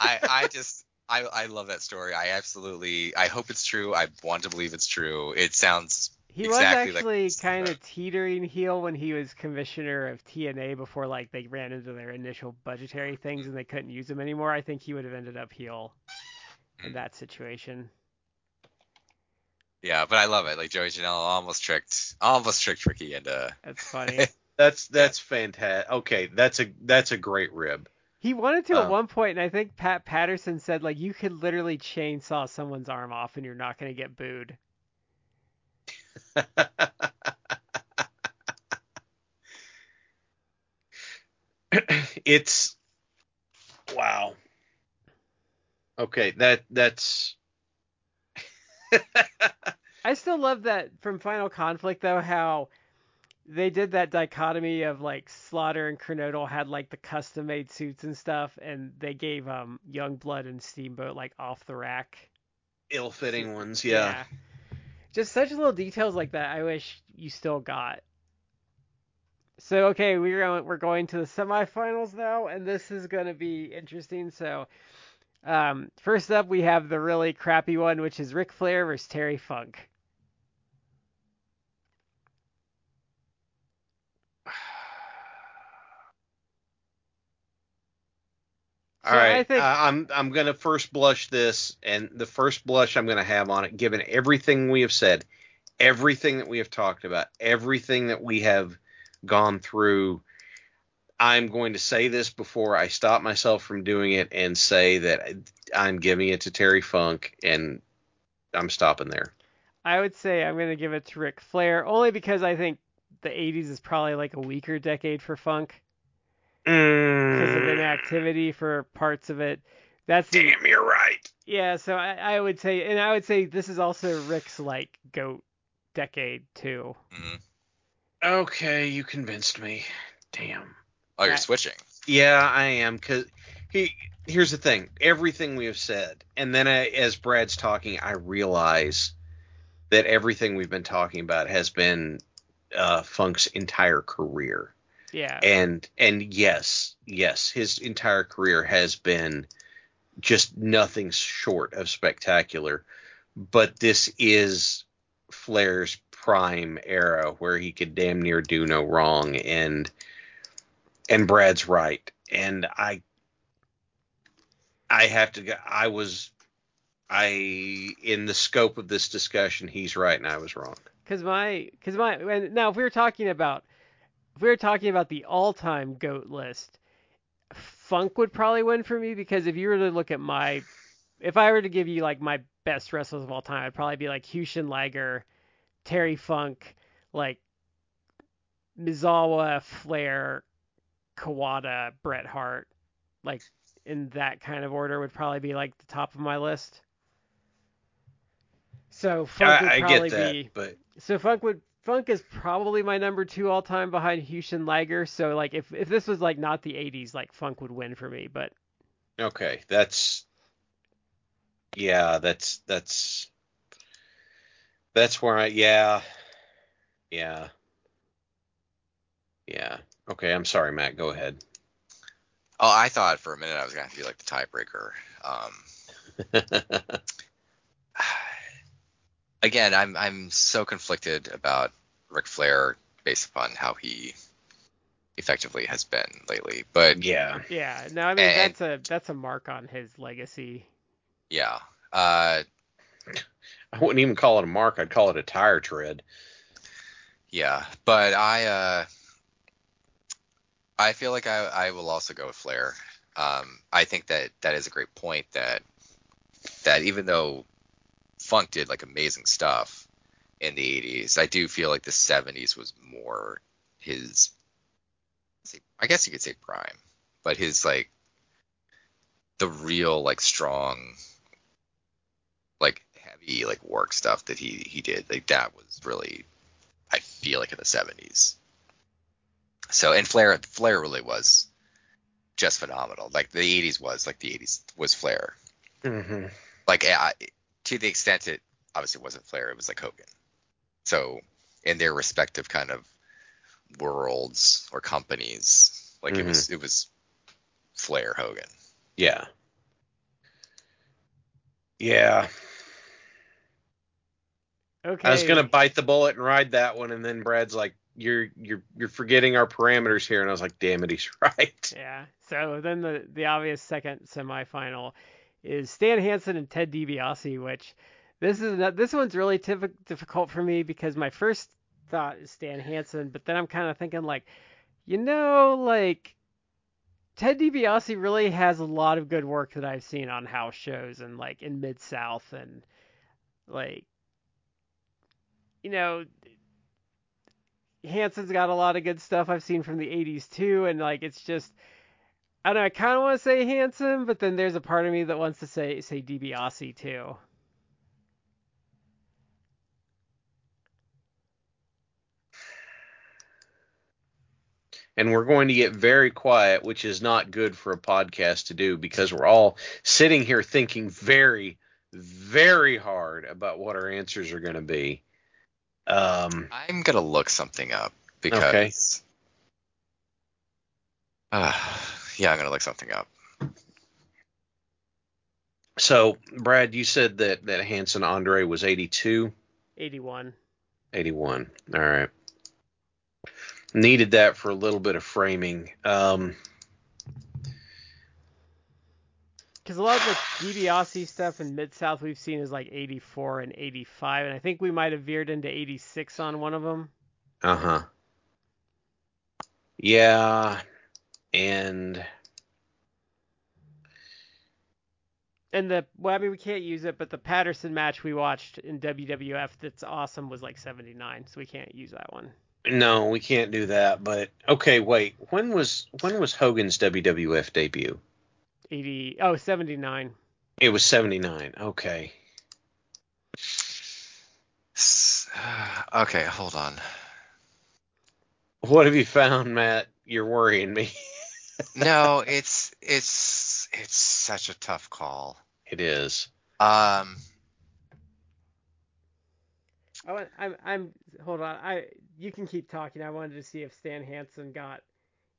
I I just I I love that story. I absolutely I hope it's true. I want to believe it's true. It sounds He exactly was like actually this, kind of teetering heel when he was commissioner of TNA before like they ran into their initial budgetary things and they couldn't use him anymore. I think he would have ended up heel in Mm. that situation. yeah, but I love it. Like Joey Janela almost tricked almost tricked Ricky into That's funny. That's that's fantastic. Okay, that's a that's a great rib. He wanted to at Um, one point, and I think Pat Patterson said like you could literally chainsaw someone's arm off and you're not going to get booed. it's wow. Okay, that that's I still love that from Final Conflict though how they did that dichotomy of like Slaughter and Kernodle had like the custom made suits and stuff and they gave um Youngblood and Steamboat like off the rack. ill-fitting ones. Yeah. Just such little details like that I wish you still got. So okay, we're going we're going to the semifinals now and this is going to be interesting. So um first up we have the really crappy one which is Ric Flair versus Terry Funk. All So right, I think- uh, I'm I'm gonna first blush this, and the first blush I'm gonna have on it, given everything we have said, everything that we have talked about, everything that we have gone through, I'm going to say this before I stop myself from doing it, and say that I'm giving it to Terry Funk, and I'm stopping there. I would say I'm going to give it to Ric Flair only because I think the 80s is probably like a weaker decade for funk because of Mm, inactivity for parts of it. That's the damn, you're right. yeah. So I, I would say, and I would say this is also Rick's like goat decade too. Mhm. Okay, you convinced me. Damn. Oh, you're Right. switching. Yeah, I am. Cause he here's the thing. Everything we have said, and then I, as Brad's talking, I realize that everything we've been talking about has been uh, Funk's entire career. Yeah. And and yes, yes, his entire career has been just nothing short of spectacular. But this is Flair's prime era where he could damn near do no wrong and and Brad's right. And I I have to go I was I in the scope of this discussion he's right and I was wrong. Because my, because my, and now if we were talking about if we were talking about the all-time goat list, Funk would probably win for me because if you were to look at my, if I were to give you like my best wrestlers of all time, I'd probably be like Jushin Liger, Terry Funk, like Misawa, Flair, Kawada, Bret Hart, like in that kind of order would probably be like the top of my list. So Funk would I, I probably get that, be but so Funk would Funk is probably my number two all time behind Jushin Liger. So like if if this was like not the '80s, like Funk would win for me. But okay, that's yeah, that's that's that's where I yeah yeah yeah. Okay, I'm sorry, Matt. Go ahead. Oh, I thought for a minute I was gonna have to be like the tiebreaker. Um, again, I'm I'm so conflicted about Ric Flair based upon how he effectively has been lately. But yeah, yeah, no, I mean And- that's a that's a mark on his legacy. yeah, uh, I wouldn't even call it a mark. I'd call it a tire tread. yeah. But I uh, I feel like I I will also go with Flair. Um, I think that that is a great point that that even though Funk did like amazing stuff in the 80s, I do feel like the 70s was more his I guess you could say prime, but his like the real like strong like heavy like work stuff that he he did like that was really I feel like in the 70s. So and Flair Flair really was just phenomenal. Like the 80s was like the 80s was Flair. Mm-hmm. Like I, to the extent it obviously wasn't Flair, it was like Hogan. So in their respective kind of worlds or companies, like it was mm-hmm. it was Flair Hogan. Yeah. Yeah. Okay. I was gonna bite the bullet and ride that one, and then Brad's like, "You're you're you're forgetting our parameters here," and I was like, "Damn it, he's right." Yeah. So then the the obvious second semifinal is Stan Hansen and Ted DiBiase, which this is this one's really tif- difficult for me because my first thought is Stan Hansen, but then I'm kind of thinking like, you know, like Ted DiBiase really has a lot of good work that I've seen on house shows and like in Mid South and like you know Hansen's got a lot of good stuff I've seen from the 80s too and like it's just I don't know I kind of want to say handsome, but then there's a part of me that wants to say say DiBiase too. and we're going to get very quiet, which is not good for a podcast to do because we're all sitting here thinking very, very hard about what our answers are going to be. Um, I'm gonna look something up because. Uh, yeah, I'm gonna look something up. so, Brad, you said that that Hansen Andre was 82, 81. 81. All right. Needed that for a little bit of framing. Um, Because a lot of the DiBiase stuff in Mid South we've seen is like 84 and 85, and I think we might have veered into 86 on one of them. uh huh. Yeah, and And the well, I mean we can't use it, but the Patterson match we watched in WWF that's awesome was like 79, so we can't use that one. No, we can't do that. But okay, wait. When was when was Hogan's WWF debut? 80 oh 79. It was seventy nine. Okay. Okay, hold on. What have you found, Matt? You're worrying me. No, it's it's it's such a tough call. it is. Um, I want, I'm I'm hold on. I you can keep talking. I wanted to see if Stan Hansen got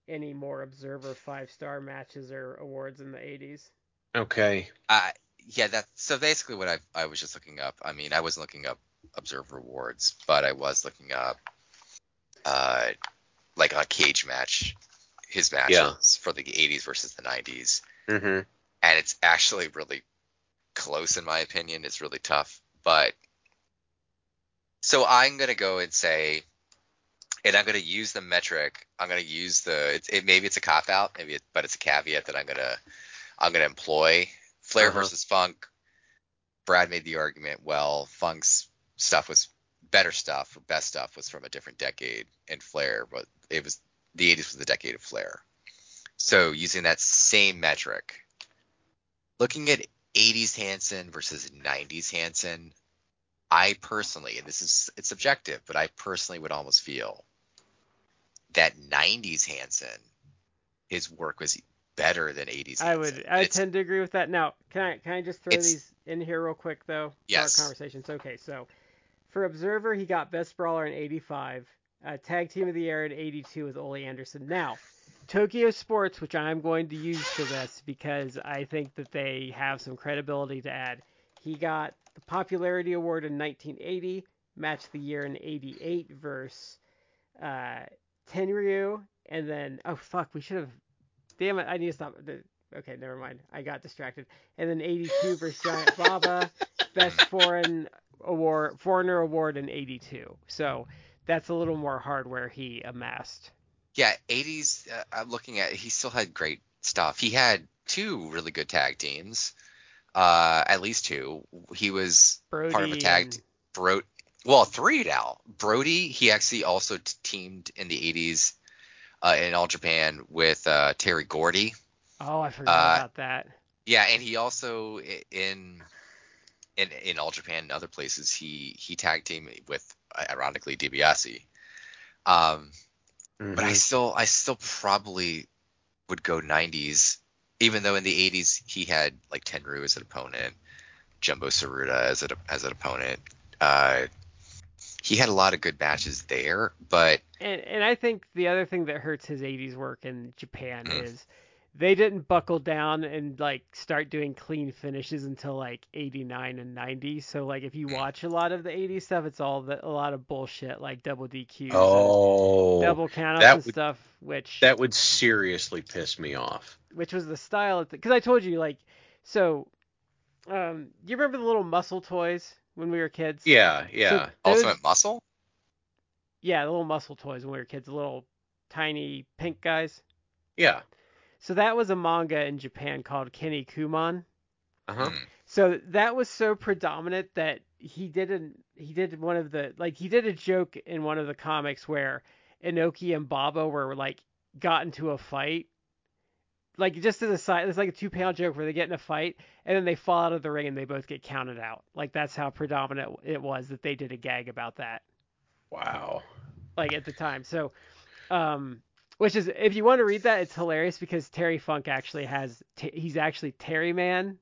any more Observer five star matches or awards in the 80s. Okay. I yeah, that's so basically what I I was just looking up. I mean, I wasn't looking up Observer Awards, but I was looking up uh like a cage match, his matches Yeah. for the 80s versus the 90s, Mm-hmm. and it's actually really close in my opinion. It's really tough, but so I'm gonna go and say and I'm gonna use the metric. I'm gonna use the. It's, it maybe it's a cop out, maybe, it, but it's a caveat that I'm gonna I'm gonna employ. Flair Uh-huh. versus Funk. Brad made the argument. Well, Funk's stuff was better stuff, best stuff was from a different decade, and Flair, but it was the 80s was the decade of Flair. So using that same metric, looking at 80s Hansen versus 90s Hansen, I personally, and this is it's subjective, but I personally would almost feel that 90s Hansen, his work was better than 80s. I would I It's- tend to agree with that. Now, can I can I just throw these in here real quick though? Yes. For our conversations. Okay, so for Observer, he got Best Brawler in '85, uh, Tag Team of the Year in '82 with Ole Anderson. Now, Tokyo Sports, which I'm going to use for this because I think that they have some credibility to add. He got the Popularity Award in 1980, Match of the Year in '88 versus uh, Tenryu, and then oh fuck, we should have. Damn it, I need to stop. Okay, never mind. I got distracted. And then 82 versus Giant Baba, Best Foreign Award, Foreigner Award in 82. So that's a little more hardware he amassed. Yeah, 80s. Uh, I'm looking at. He still had great stuff. He had two really good tag teams. Uh, at least two. He was Brody part of a tag. and- Bro, well, three now. Brody. He actually also t- teamed in the 80s uh, in All Japan with uh, Terry Gordy. Oh, I forgot uh, about that. Yeah, and he also in in in All Japan and other places he he tag team with ironically DiBiase. Um, but I Mhm. still I still probably would go 90s, even though in the 80s he had like Tenryu as an opponent, Jumbo Tsuruta as an as an opponent. Uh, he had a lot of good matches there, but And and I think the other thing that hurts his 80s work in Japan Mm. is they didn't buckle down and like start doing clean finishes until like 89 and 90. So like if Mm. you watch a lot of the 80s stuff, it's all the, a lot of bullshit like double DQs Oh, and double countouts and would- stuff, which that would seriously piss me off. which was the style because I told you like so. Um, you remember the little muscle toys when we were kids? Yeah, yeah. those- Ultimate Muscle. Yeah, the little muscle toys when we were kids, the little tiny pink guys. yeah. So that was a manga in Japan called Kinnikuman. Uh-huh. Mm. So that was so predominant that he didn't he did one of the like he did a joke in one of the comics where Inoki and Baba were like got into a fight. Like just as a side, it's like a two panel joke where they get in a fight and then they fall out of the ring and they both get counted out. Like that's how predominant it was that they did a gag about that. Wow. like at the time. So, um, which is if you want to read that, it's hilarious because Terry Funk actually has he's actually Terry Man.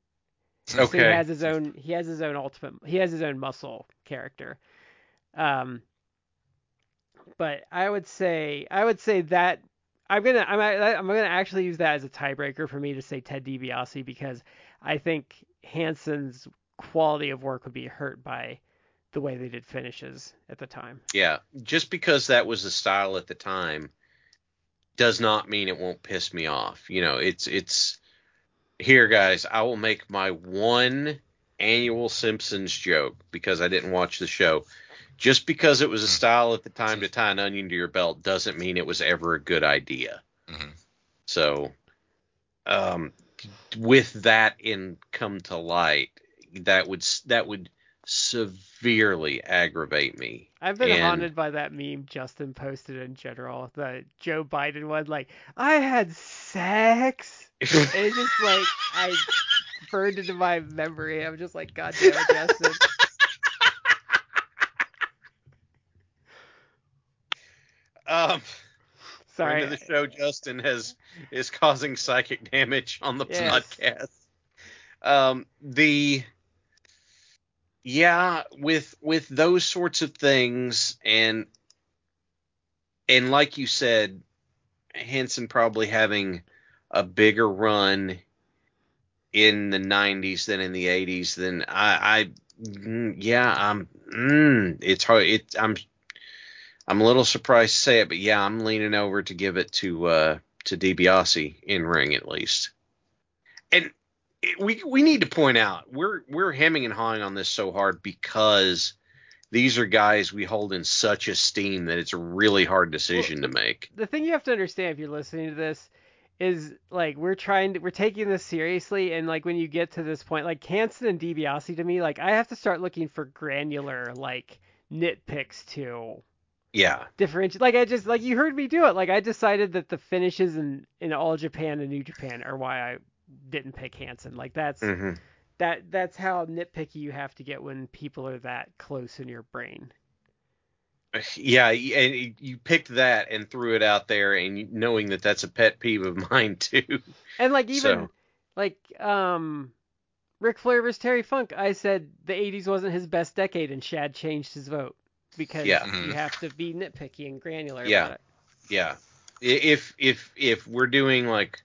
So he has his own he has his own ultimate he has his own muscle character. Um, but I would say I would say that I'm gonna I'm I'm gonna actually use that as a tiebreaker for me to say Ted DiBiase because I think Hansen's quality of work would be hurt by the way they did finishes at the time. Yeah. Just because that was the style at the time does not mean it won't piss me off. You know, it's it's here guys, I will make my one annual Simpsons joke because I didn't watch the show. Just because it was a style at the time to tie an onion to your belt doesn't mean it was ever a good idea. Mhm. So, um, with that in come to light, that would that would severely aggravate me. I've been And- haunted by that meme Justin posted in general, the Joe Biden one, like I had sex. It's just like I burned into my memory. I'm just like, God damn it, Justin. um, Sorry. friend of the show, Justin has is causing psychic damage on the Yes. podcast. Um, the yeah, with with those sorts of things, and and like you said, Hansen probably having a bigger run in the 90s than in the 80s then I, I mm, yeah I'm mm, it's hard it I'm I'm a little surprised to say it but yeah I'm leaning over to give it to uh to DiBiase in ring at least. And it, we we need to point out we're we're hemming and hawing on this so hard because these are guys we hold in such esteem that it's a really hard decision to make. The thing you have to understand if you're listening to this is like we're trying to we're taking this seriously and like when you get to this point like Hansen and DiBiase to me like I have to start looking for granular like nitpicks to Yeah. differentiate like I just like you heard me do it like I decided that the finishes in in all Japan and New Japan are why I didn't pick Hansen like that's hmm that that's how nitpicky you have to get when people are that close in your brain Yeah, and you picked that and threw it out there, and knowing that that's a pet peeve of mine too. And like even So- like um Ric Flair versus Terry Funk, I said the 80s wasn't his best decade, and Chad changed his vote because Yeah. you Mhm. have to be nitpicky and granular Yeah. about it. Yeah, if if if we're doing like,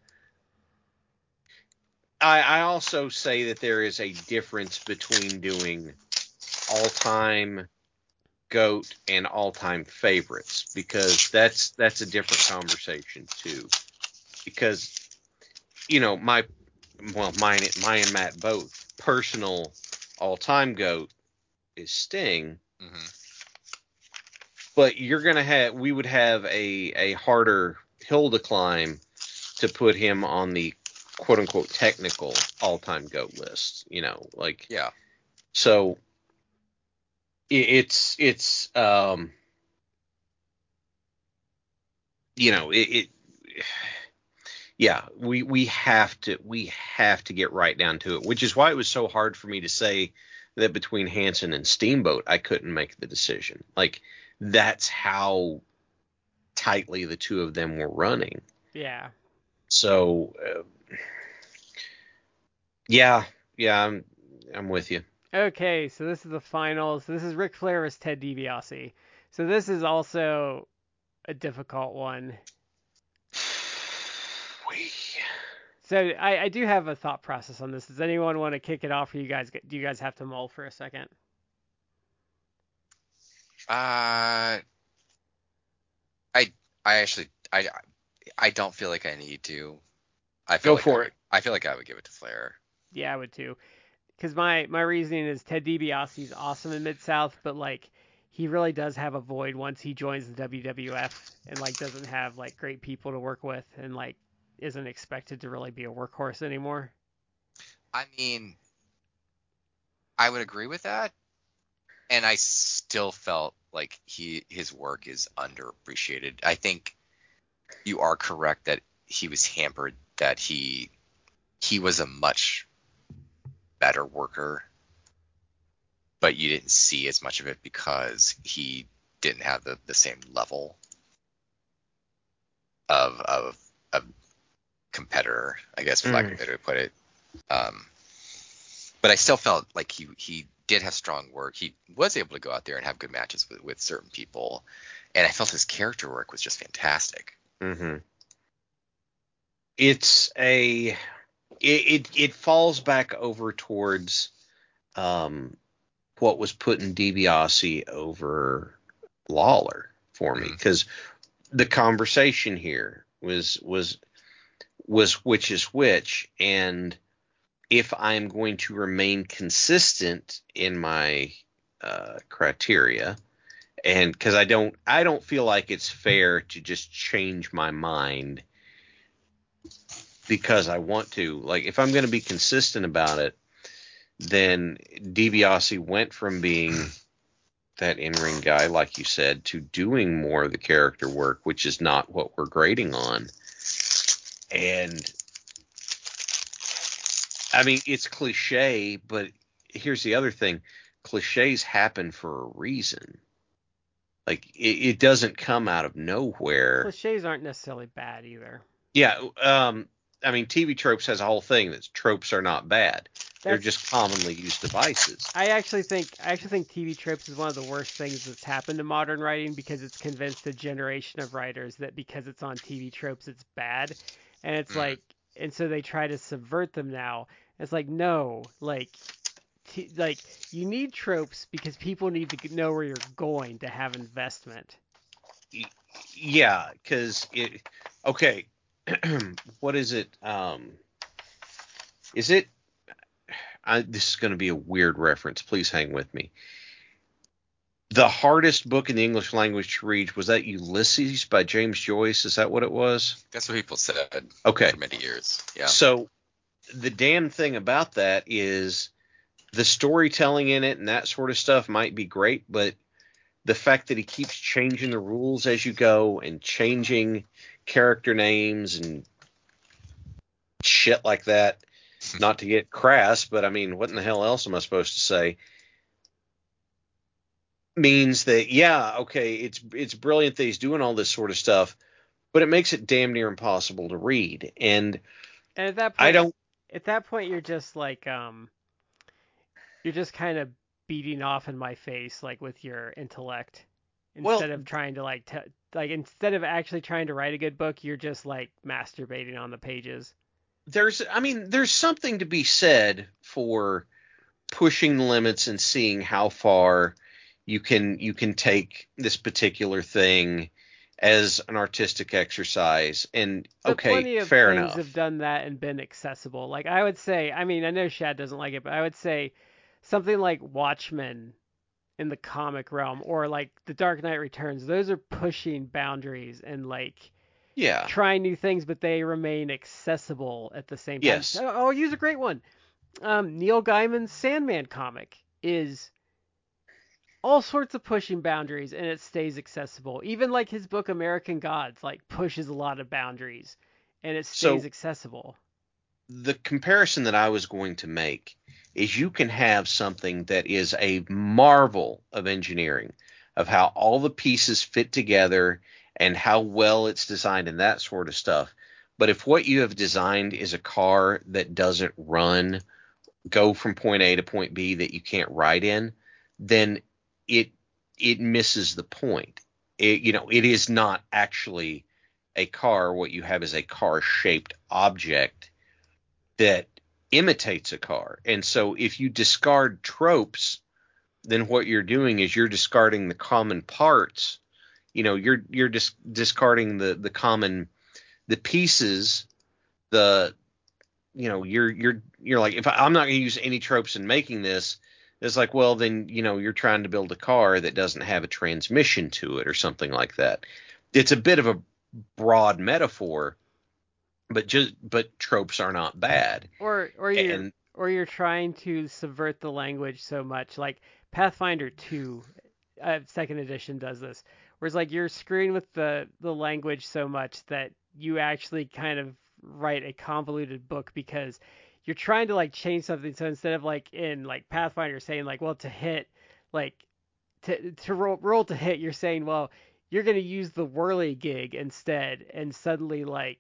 I I also say that there is a difference between doing all time goat and all time favorites because that's that's a different conversation too. Because you know my well mine mine and Matt both personal all time goat is Sting hmm but you're gonna have we would have a a harder hill to climb to put him on the quote unquote technical all time goat list. You know, like Yeah. so it's it's um you know it, it yeah we we have to we have to get right down to it which is why it was so hard for me to say that between Hansen and Steamboat I couldn't make the decision like that's how tightly the two of them were running Yeah. so uh, yeah yeah I'm I'm with you Okay, so this is the finals. This is Ric Flair versus Ted DiBiase. So this is also a difficult one. So I, I do have a thought process on this. Does anyone want to kick it off, or you guys do you guys have to mull for a second? Uh, I I actually I I don't feel like I need to. I feel Go like for I it. I feel like I would give it to Flair. Yeah, I would too. Because my my reasoning is Ted DiBiase's awesome in Mid South, but like he really does have a void once he joins the WWF and like doesn't have like great people to work with and like isn't expected to really be a workhorse anymore. I mean, I would agree with that, and I still felt like he his work is underappreciated. I think you are correct that he was hampered. That he he was a much better worker, but you didn't see as much of it because he didn't have the, the same level of of of competitor, I guess, for lack of a better way to put it. Um, but I still felt like he he did have strong work. He was able to go out there and have good matches with, with certain people, and I felt his character work was just fantastic. hmm It's a it, it it falls back over towards um what was putting DiBiase over Lawler for me. Because the conversation here was was was which is which. And if I'm going to remain consistent in my uh, criteria and because I don't I don't feel like it's fair to just change my mind because I want to. Like if I'm going to be consistent about it, then DiBiase went from being that in-ring guy, like you said, to doing more of the character work, which is not what we're grading on. And I mean, it's cliche, but here's the other thing: cliches happen for a reason. Like it, it doesn't come out of nowhere. Cliches aren't necessarily bad either. Yeah, um, I mean, TV tropes has a whole thing that tropes are not bad. They're just commonly used devices. I actually think I actually think TV tropes is one of the worst things that's happened to modern writing because it's convinced a generation of writers that because it's on TV tropes it's bad, and it's Mhm. like and so they try to subvert them now. It's like no, like t- like you need tropes because people need to know where you're going to have investment. Yeah, because it. Okay, what is it? Um, is it? I, this is going to be a weird reference. Please hang with me. the hardest book in the English language to read was that Ulysses by James Joyce. Is that what it was? That's what people said Okay. for many years. Yeah. So the damn thing about that is the storytelling in it and that sort of stuff might be great, but the fact that he keeps changing the rules as you go and changing character names and shit like that, not to get crass, but I mean, what in the hell else am I supposed to say? Means that yeah, okay, it's it's brilliant that he's doing all this sort of stuff, but it makes it damn near impossible to read. And And at that point, I don't At that point, you're just like um, you're just kind of beating off in my face, like with your intellect, Well- instead of trying to like t- like instead of actually trying to write a good book, you're just like masturbating on the pages. there's I mean there's something to be said for pushing the limits and seeing how far you can you can take this particular thing as an artistic exercise and plenty okay of fair things enough have done that and been accessible. Like I would say, I mean, I know Chad doesn't like it, but I would say something like Watchmen in the comic realm or like The Dark Knight Returns. Those are pushing boundaries and like yeah trying new things, but they remain accessible at the same time. Yes. Oh, I'll use a great one. Um, Neil Gaiman's Sandman comic is all sorts of pushing boundaries, and it stays accessible. Even like his book American Gods, like pushes a lot of boundaries, and it So- stays accessible. The comparison that I was going to make is you can have something that is a marvel of engineering of how all the pieces fit together and how well it's designed and that sort of stuff. But if what you have designed is a car that doesn't run, go from point A to point B that you can't ride in, then it it misses the point. It, you know, it is not actually a car. What you have is a car shaped object that imitates a car. And so if you discard tropes, then what you're doing is you're discarding the common parts. You know, you're you're dis- discarding the the common the pieces, the you know, you're you're you're like if I, I'm not going to use any tropes in making this, it's like well then you know you're trying to build a car that doesn't have a transmission to it or something like that. It's a bit of a broad metaphor, but just but tropes are not bad. Or or you're And or you're trying to subvert the language so much. Like Pathfinder 2, uh, second edition does this, where it's like you're screwing with the the language so much that you actually kind of write a convoluted book because you're trying to like change something. So instead of like in like Pathfinder saying like, well, to hit, like to to roll roll to hit, you're saying, well, you're gonna use the whirly gig instead, and suddenly like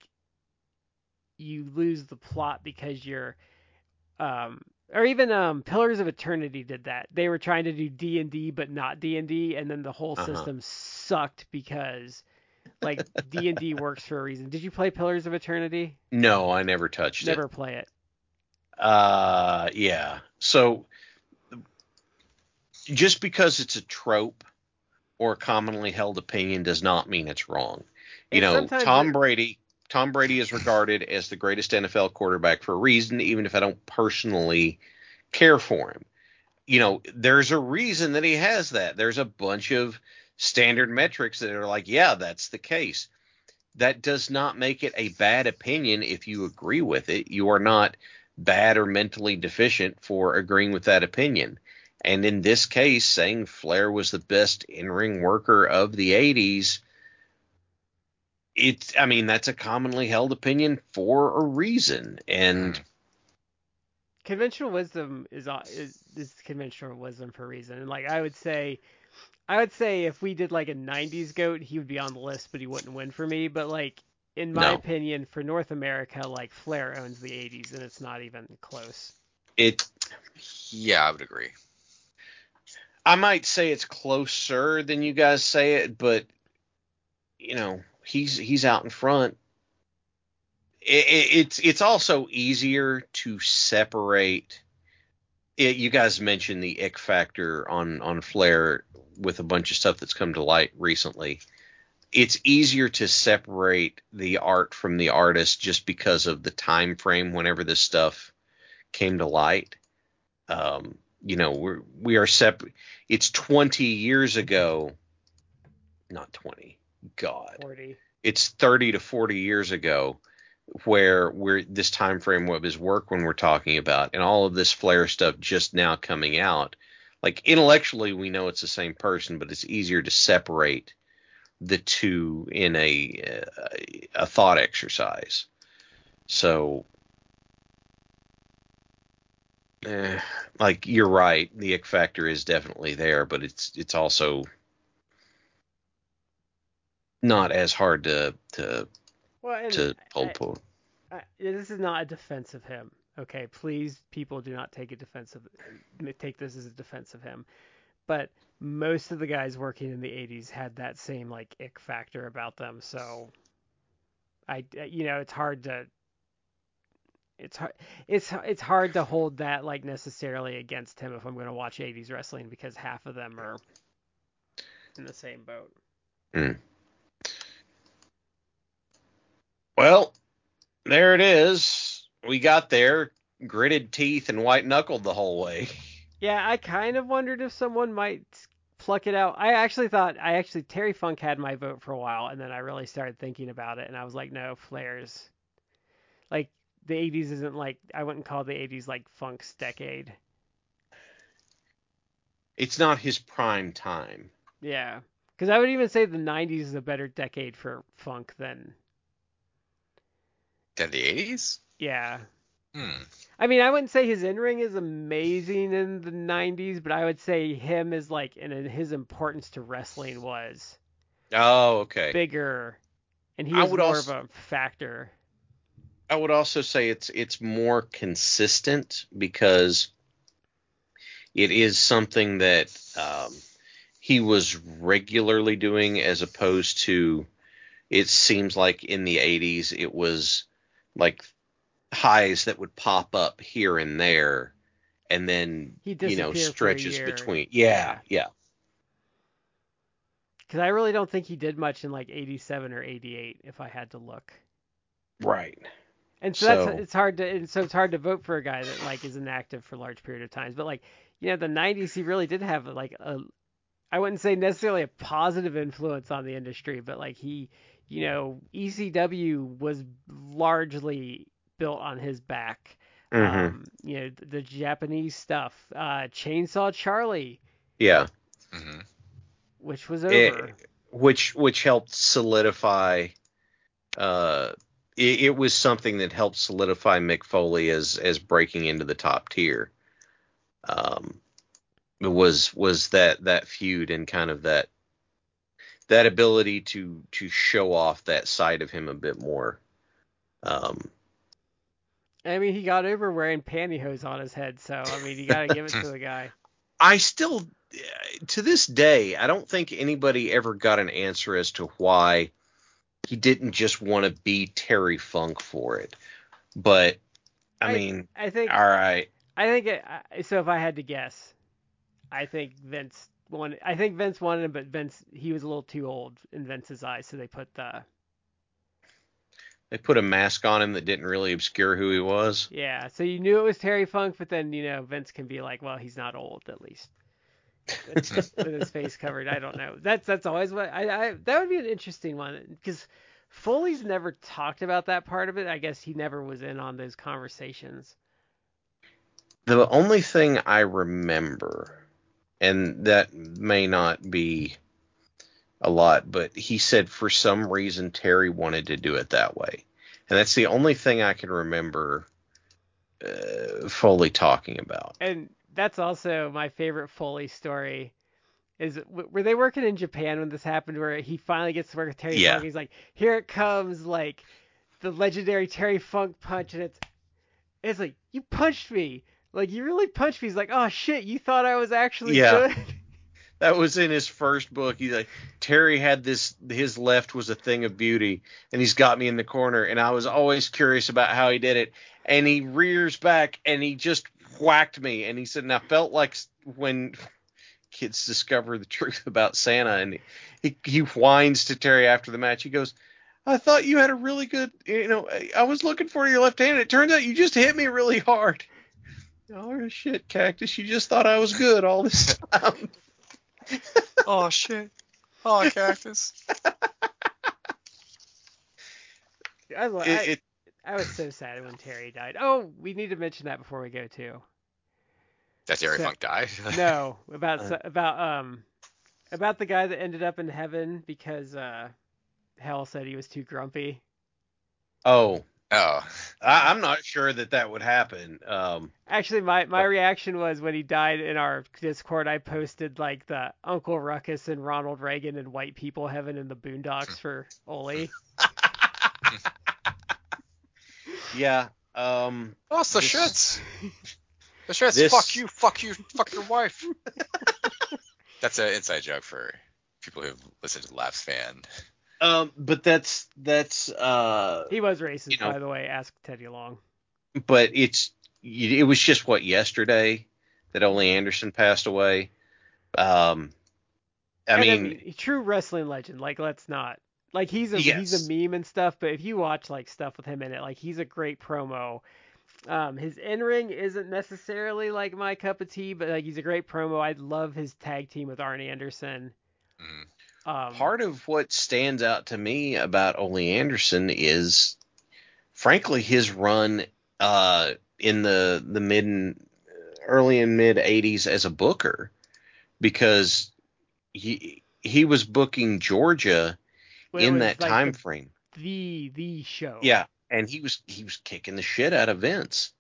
you lose the plot because you're um or even um Pillars of Eternity did that. They were trying to do D&D but not D&D and then the whole Uh-huh. system sucked because like D&D works for a reason. Did you play Pillars of Eternity? no, I never touched Never it. Never play it. Uh, yeah. So just because it's a trope or a commonly held opinion does not mean it's wrong. You And know, Tom it- Brady. Tom Brady is regarded as the greatest NFL quarterback for a reason, even if I don't personally care for him. You know, there's a reason that he has that. There's a bunch of standard metrics that are like, yeah, that's the case. That does not make it a bad opinion if you agree with it. You are not bad or mentally deficient for agreeing with that opinion. And in this case, saying Flair was the best in ring worker of the 80s, it's, I mean, that's a commonly held opinion for a reason. And conventional wisdom is uh, is, is conventional wisdom for a reason. And like I would say, I would say if we did like a '90s goat, he would be on the list, but he wouldn't win for me. But like in my No. opinion, for North America, like Flair owns the '80s, and it's not even close. it, Yeah, I would agree. I might say it's closer than you guys say it, but you know, he's he's out in front. It, it, it's it's also easier to separate. It, you guys mentioned the ick factor on on Flair with a bunch of stuff that's come to light recently. It's easier to separate the art from the artist just because of the time frame whenever this stuff came to light. Um, you know, we're we are sep. It's 20 years ago. Not 20. God. 40. It's 30 to 40 years ago where we're this time frame of his work when we're talking about and all of this Flair stuff just now coming out. Like intellectually we know it's the same person, but it's easier to separate the two in a a thought exercise. So eh, like you're right, the ick factor is definitely there, but it's it's also not as hard to to Well, to pull I- pull. I, this is not a defense of him. Okay, please, people, do not take a defensive take this as a defense of him. But most of the guys working in the '80s had that same like ick factor about them. So, I, you know, it's hard to. It's hard. It's it's hard to hold that like necessarily against him if I'm going to watch '80s wrestling because half of them are in the same boat. Hmm. Well, there it is. We got there, gritted teeth and white knuckled the whole way. Yeah, I kind of wondered if someone might pluck it out. I actually thought I actually Terry Funk had my vote for a while, and then I really started thinking about it, and I was like, no, Flair's like the '80s isn't like I wouldn't call the '80s like Funk's decade. It's not his prime time. Yeah, because I would even say the '90s is a better decade for Funk than Than the 80s? yeah. Hmm. I mean, I wouldn't say his in ring is amazing in the '90s, but I would say him is like, and his importance to wrestling was Oh, okay. bigger, and he was more also- of a factor. I would also say it's it's more consistent because it is something that um, he was regularly doing as opposed to it seems like in the 80s it was like highs that would pop up here and there and then He you know disappeared for a stretches between yeah yeah Because I really don't think he did much in like '87 or '88, if I had to look. right And so, that's it's hard to and so it's hard to vote for a guy that like is inactive for a large period of times. But like you know the '90s, he really did have like a I wouldn't say necessarily a positive influence on the industry, but like he you know ECW was largely built on his back. Mhm. Um, you know the, the Japanese stuff, uh, Chainsaw Charlie, yeah hmm which was Eh, over. which which helped solidify uh it, it was something that helped solidify Mick Foley as as breaking into the top tier um was was that that feud and kind of that that ability to to show off that side of him a bit more um I mean, he got over wearing pantyhose on his head, so I mean, you got to give it to the guy. I still, to this day, I don't think anybody ever got an answer as to why he didn't just want to be Terry Funk for it. But I, I- mean, I think all right, I think it, so. If I had to guess, I think Vince wanted. I think Vince wanted him, but Vince he was a little too old in Vince's eyes, so they put the they put a mask on him that didn't really obscure who he was. yeah. So you knew it was Terry Funk, but then you know Vince can be like, well, he's not old at least. with with his face covered. I don't know. That's that's always what I, I that would be an interesting one because Foley's never talked about that part of it. I guess he never was in on those conversations. The only thing I remember, and that may not be a lot, but he said for some reason Terry wanted to do it that way. And that's the only thing I can remember uh, Foley talking about. And that's also my favorite Foley story. Is were they working in Japan when this happened? Where he finally gets to work with Terry Yeah. Funk. He's like, "Here it comes!" Like the legendary Terry Funk punch, and it's it's like you punched me. Like you really punched me. He's like, "Oh shit! You thought I was actually Yeah. good." That was in his first book. He's like, Terry had this, his left was a thing of beauty, and he's got me in the corner. And I was always curious about how he did it. And he rears back and he just whacked me. And he said, and I felt like when kids discover the truth about Santa. And he, he whines to Terry after the match. He goes, I thought you had a really good, you know, I- was looking for your left hand. and It turns out you just hit me really hard. Oh shit, Cactus! You just thought I was good all this time. oh shit. Oh, cactus. I, I, It, it, I was so sad when Terry died. Oh, we need to mention that before we go too. That Terry So- Funk died. No, about Uh. about um about the guy that ended up in heaven because uh Hell said he was too grumpy. oh, oh. I, I'm not sure that that would happen. Um, Actually, my my reaction was when he died in our Discord, I posted like the Uncle Ruckus and Ronald Reagan and white people heaven in the boondocks for Ole. yeah. Um, Oh, the This- shits. The shits. This- Fuck you. Fuck you. Fuck your wife. That's an inside joke for people who've listened to the Laughs fan. Um, but that's that's uh, He was racist, You know- by the way. Ask Teddy Long. but it's it was just what yesterday that Ole Anderson passed away. Um, I And mean, true wrestling legend. Like, let's not. Like, he's a he's a meme and stuff. But if you watch like stuff with him in it, like he's a great promo. Um, his in ring isn't necessarily like my cup of tea, but like he's a great promo. I love his tag team with Arnie Anderson. Mhm. Um, part of what stands out to me about Ole Anderson is, frankly, his run uh, in the the mid and early and mid '80s as a booker, because he he was booking Georgia it in that like, time the, frame. the the show. Yeah, and he was he was kicking the shit out of Vince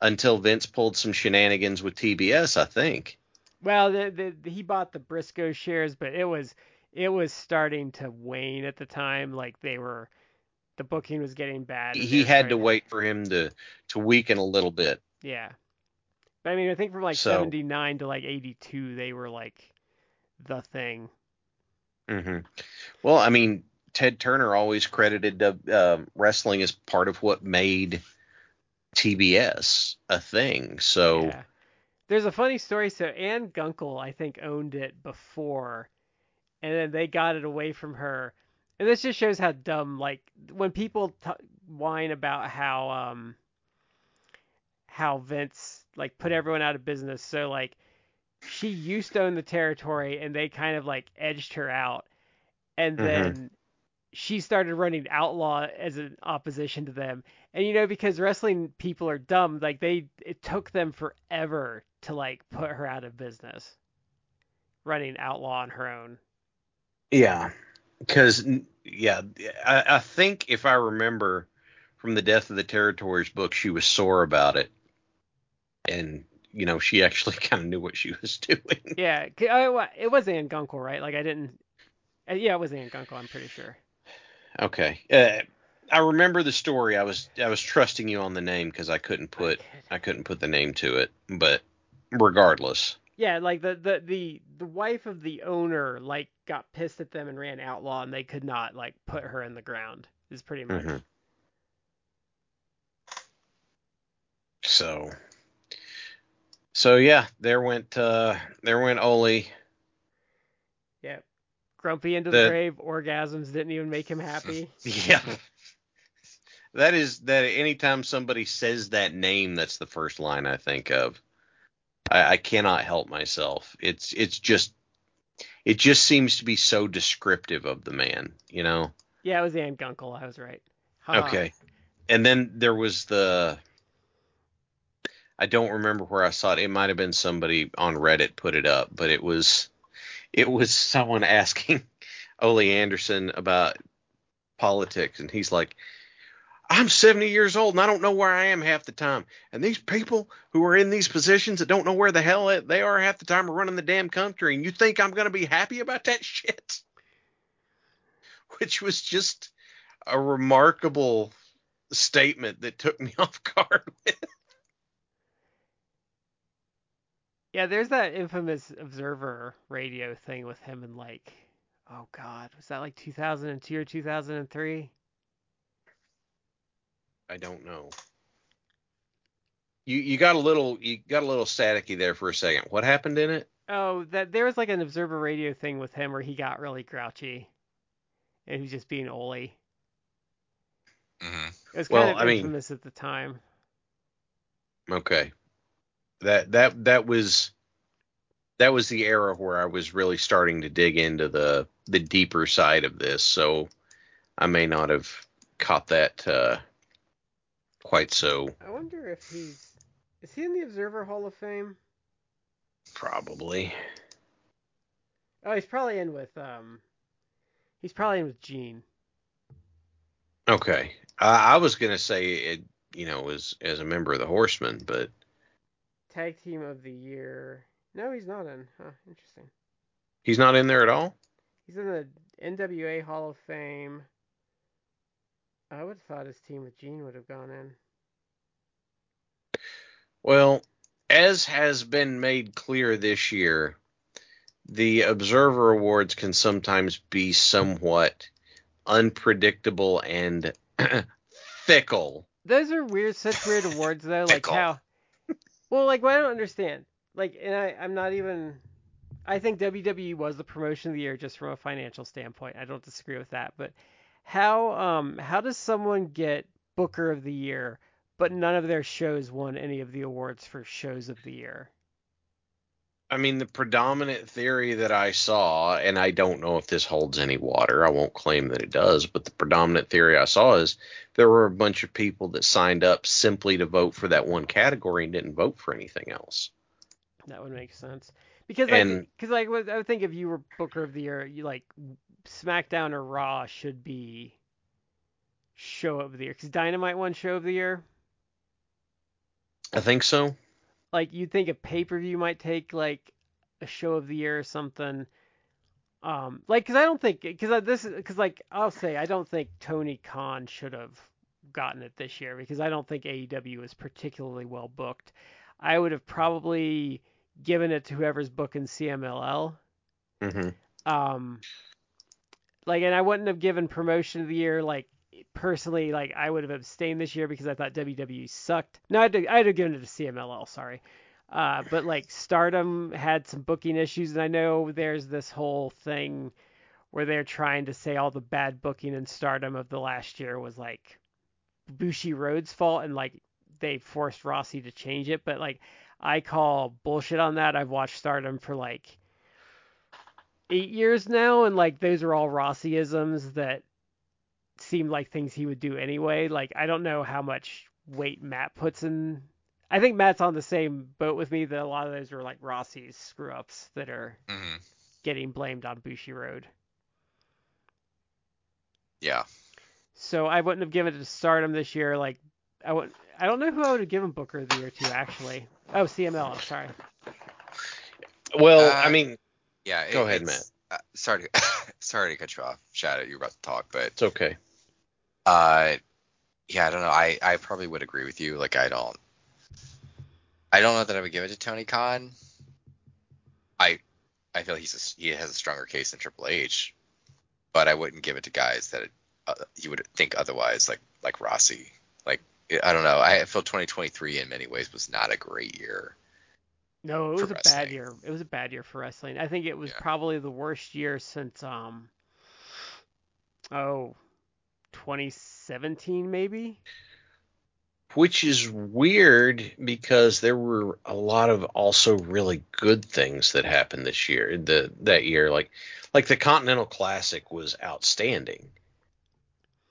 until Vince pulled some shenanigans with TBS, I think. Well, the, the, he bought the Brisco shares, but it was it was starting to wane at the time. Like they were, the booking was getting bad. He had to wait for him to to weaken a little bit. Yeah. But I mean, I think from like So- 79 to like 82, they were like the thing. Mm-hmm. Well, I mean, Ted Turner always credited uh, wrestling as part of what made TBS a thing. So Yeah. There's a funny story. So Ann Gunkel, I think, owned it before, and then they got it away from her. And this just shows how dumb. Like when people t- whine about how um how Vince like put everyone out of business. So like she used to own the territory, and they kind of like edged her out, and Mhm. then she started running Outlaw as an opposition to them. And you know, because wrestling people are dumb, like they it took them forever to like put her out of business. Running Outlaw on her own. Yeah, because yeah, I, I think if I remember from the Death of the Territories book, she was sore about it, and you know she actually kind of knew what she was doing. Yeah, I- it was Ann Gunkel, right? Like I didn't. uh, Yeah, it was Ann Gunkel. I'm pretty sure. Okay. Uh, I remember the story. I was I was trusting you on the name because I couldn't put I couldn't put the name to it. But regardless, Yeah, like the, the the the wife of the owner like got pissed at them and ran outlaw, and they could not like put her in the ground. Is pretty much. Mhm. so so yeah, there went uh there went Ole. Yeah. Grumpy into the The- grave. Orgasms didn't even make him happy. Yeah. That is that anytime somebody says that name, that's the first line I think of. I, I cannot help myself. It's it's just it just seems to be so descriptive of the man, you know. Yeah, it was Ann Gunkel. I was right. Ha. Okay. And then there was the I don't remember where I saw it. It might have been somebody on Reddit put it up, but it was it was someone asking Ole Anderson about politics and he's like I'm 70 years old and I don't know where I am half the time. And these people who are in these positions that don't know where the hell they are half the time are running the damn country and you think I'm going to be happy about that shit? Which was just a remarkable statement that took me off guard. Yeah, there's that infamous Observer radio thing with him and like, oh God, was that like 2002 or 2003? I don't know. You you got a little you got a little staticky there for a second. What happened in it? Oh, that there was like an Observer radio thing with him where he got really grouchy, and he was just being Ole. hmm It was Well, kind of I mean- at the time. Okay. that that that was that was the era where I was really starting to dig into the the deeper side of this. So I may not have caught that uh, quite so I wonder if he's is he in the Observer Hall of Fame? probably. Oh, he's probably in with um, he's probably in with Gene. Okay, I, I was gonna say it, you know, as as a member of the Horsemen, but Tag Team of the Year. No, he's not in. Huh, interesting. he's not in there at all. He's in the NWA Hall of Fame. I would have thought his team with Gene would have gone in. Well, as has been made clear this year, the Observer Awards can sometimes be somewhat unpredictable and fickle. Those are weird, such weird awards though. Like Fickle. how, well, like what I don't understand. Like, and I, I'm not even. I think WWE was the promotion of the year just from a financial standpoint. I don't disagree with that. But how, um, how does someone get Booker of the Year, but none of their shows won any of the awards for shows of the year? I mean, the predominant theory that I saw, and I don't know if this holds any water, I won't claim that it does, but the predominant theory I saw is there were a bunch of people that signed up simply to vote for that one category and didn't vote for anything else. That would make sense. Because And- cause like I would think if you were Booker of the Year, you like SmackDown or Raw should be show of the year. Because Dynamite won show of the year. I think so. Like you'd think a pay per view might take like a show of the year or something. Um, like because I don't think because this is because like I'll say I don't think Tony Khan should have gotten it this year because I don't think AEW is particularly well booked. I would have probably given it to whoever's booking CMLL. hmm um like and I wouldn't have given promotion of the year like personally like I would have abstained this year because I thought WWE sucked. No, I'd have, I'd have given it to CMLL, sorry. Uh, but like Stardom had some booking issues, and I know there's this whole thing where they're trying to say all the bad booking in Stardom of the last year was like Bushiroad's fault, and like they forced Rossy to change it. But like I call bullshit on that. I've watched Stardom for like eight years now, and like those are all Rossyisms that seem like things he would do anyway. Like I don't know how much weight Matt puts in. I think Matt's on the same boat with me that a lot of those are like Rossy's screw ups that are hmm getting blamed on Bushiroad. Yeah. So I wouldn't have given it to Stardom this year. Like I would. I don't know who I would have given Booker of the year to actually. Oh, CMLL. I'm sorry. Well, Uh, I mean, Yeah. Go it- ahead, it's- Uh, sorry, to, sorry to cut you off, Shout out, You were about to talk, but it's okay. uh, yeah, I don't know. I I probably would agree with you. Like I don't, I don't know that I would give it to Tony Khan. I I feel he's a, he has a stronger case than Triple H, but I wouldn't give it to guys that uh, you would think otherwise, like like Rossy. Like I don't know. I feel 2023 in many ways was not a great year. No, it was a bad year. It was a bad year for wrestling. I think it was Yeah. probably the worst year since um oh 2017 maybe. Which is weird because there were a lot of also really good things that happened this year. The that year, like like the Continental Classic was outstanding,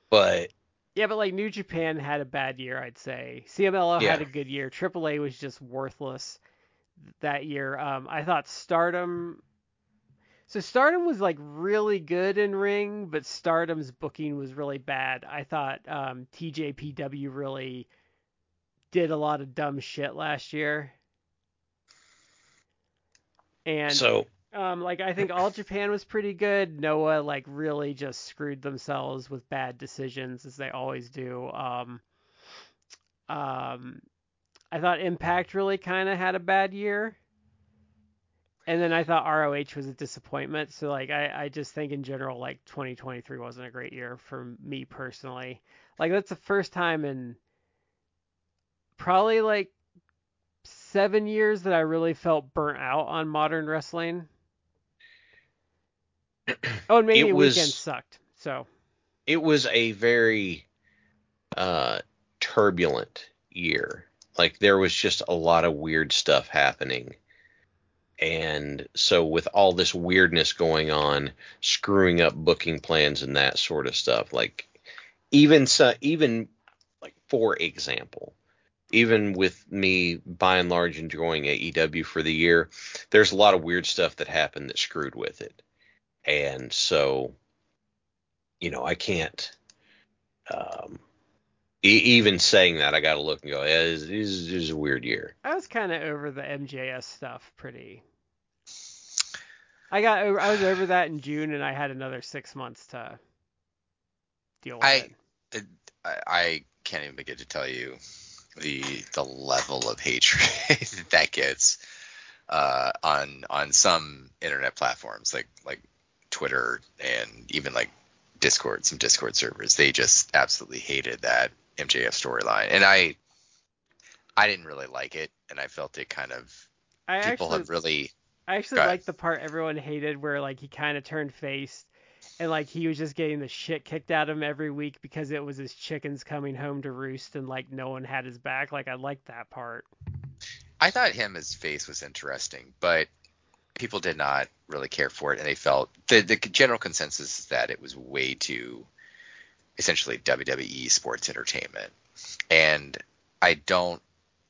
but Yeah, but like New Japan had a bad year, I'd say. CMLL had a good year. AAA was just worthless that year. Um, I thought Stardom. So Stardom was like really good in ring, but Stardom's booking was really bad. I thought um, TJPW really did a lot of dumb shit last year. And so um, like I think All Japan was pretty good. Noah like really just screwed themselves with bad decisions as they always do. Um, um, I thought Impact really kind of had a bad year, and then I thought ROH was a disappointment. So like I I just think in general like 2023 wasn't a great year for me personally. Like that's the first time in probably like seven years that I really felt burnt out on modern wrestling. Oh, and maybe It was- weekend sucked. So it was a very uh, turbulent year. Like there was just a lot of weird stuff happening. And so with all this weirdness going on, screwing up booking plans and that sort of stuff, like even so, even like for example, even with me by and large enjoying AEW for the year, there's a lot of weird stuff that happened that screwed with it. And so, you know, I can't, um, even saying that, I got to look and go, yeah, this, this is a weird year. I was kind of over the MJF stuff pretty. I got over, I was over that in June, and I had another six months to deal with I- it. I, I can't even begin to tell you the the level of hatred that gets uh, on on some internet platforms like like Twitter and even like Discord, some Discord servers. They just absolutely hated that MJF storyline, and I I didn't really like it, and I felt it kind of I people actually, have really I actually liked the part everyone hated where like he kind of turned face and like he was just getting the shit kicked out of him every week because it was his chickens coming home to roost and like no one had his back. Like I liked that part. I thought him as face was interesting, but people did not really care for it, and they felt the the general consensus is that it was way too essentially WWE sports entertainment, and I don't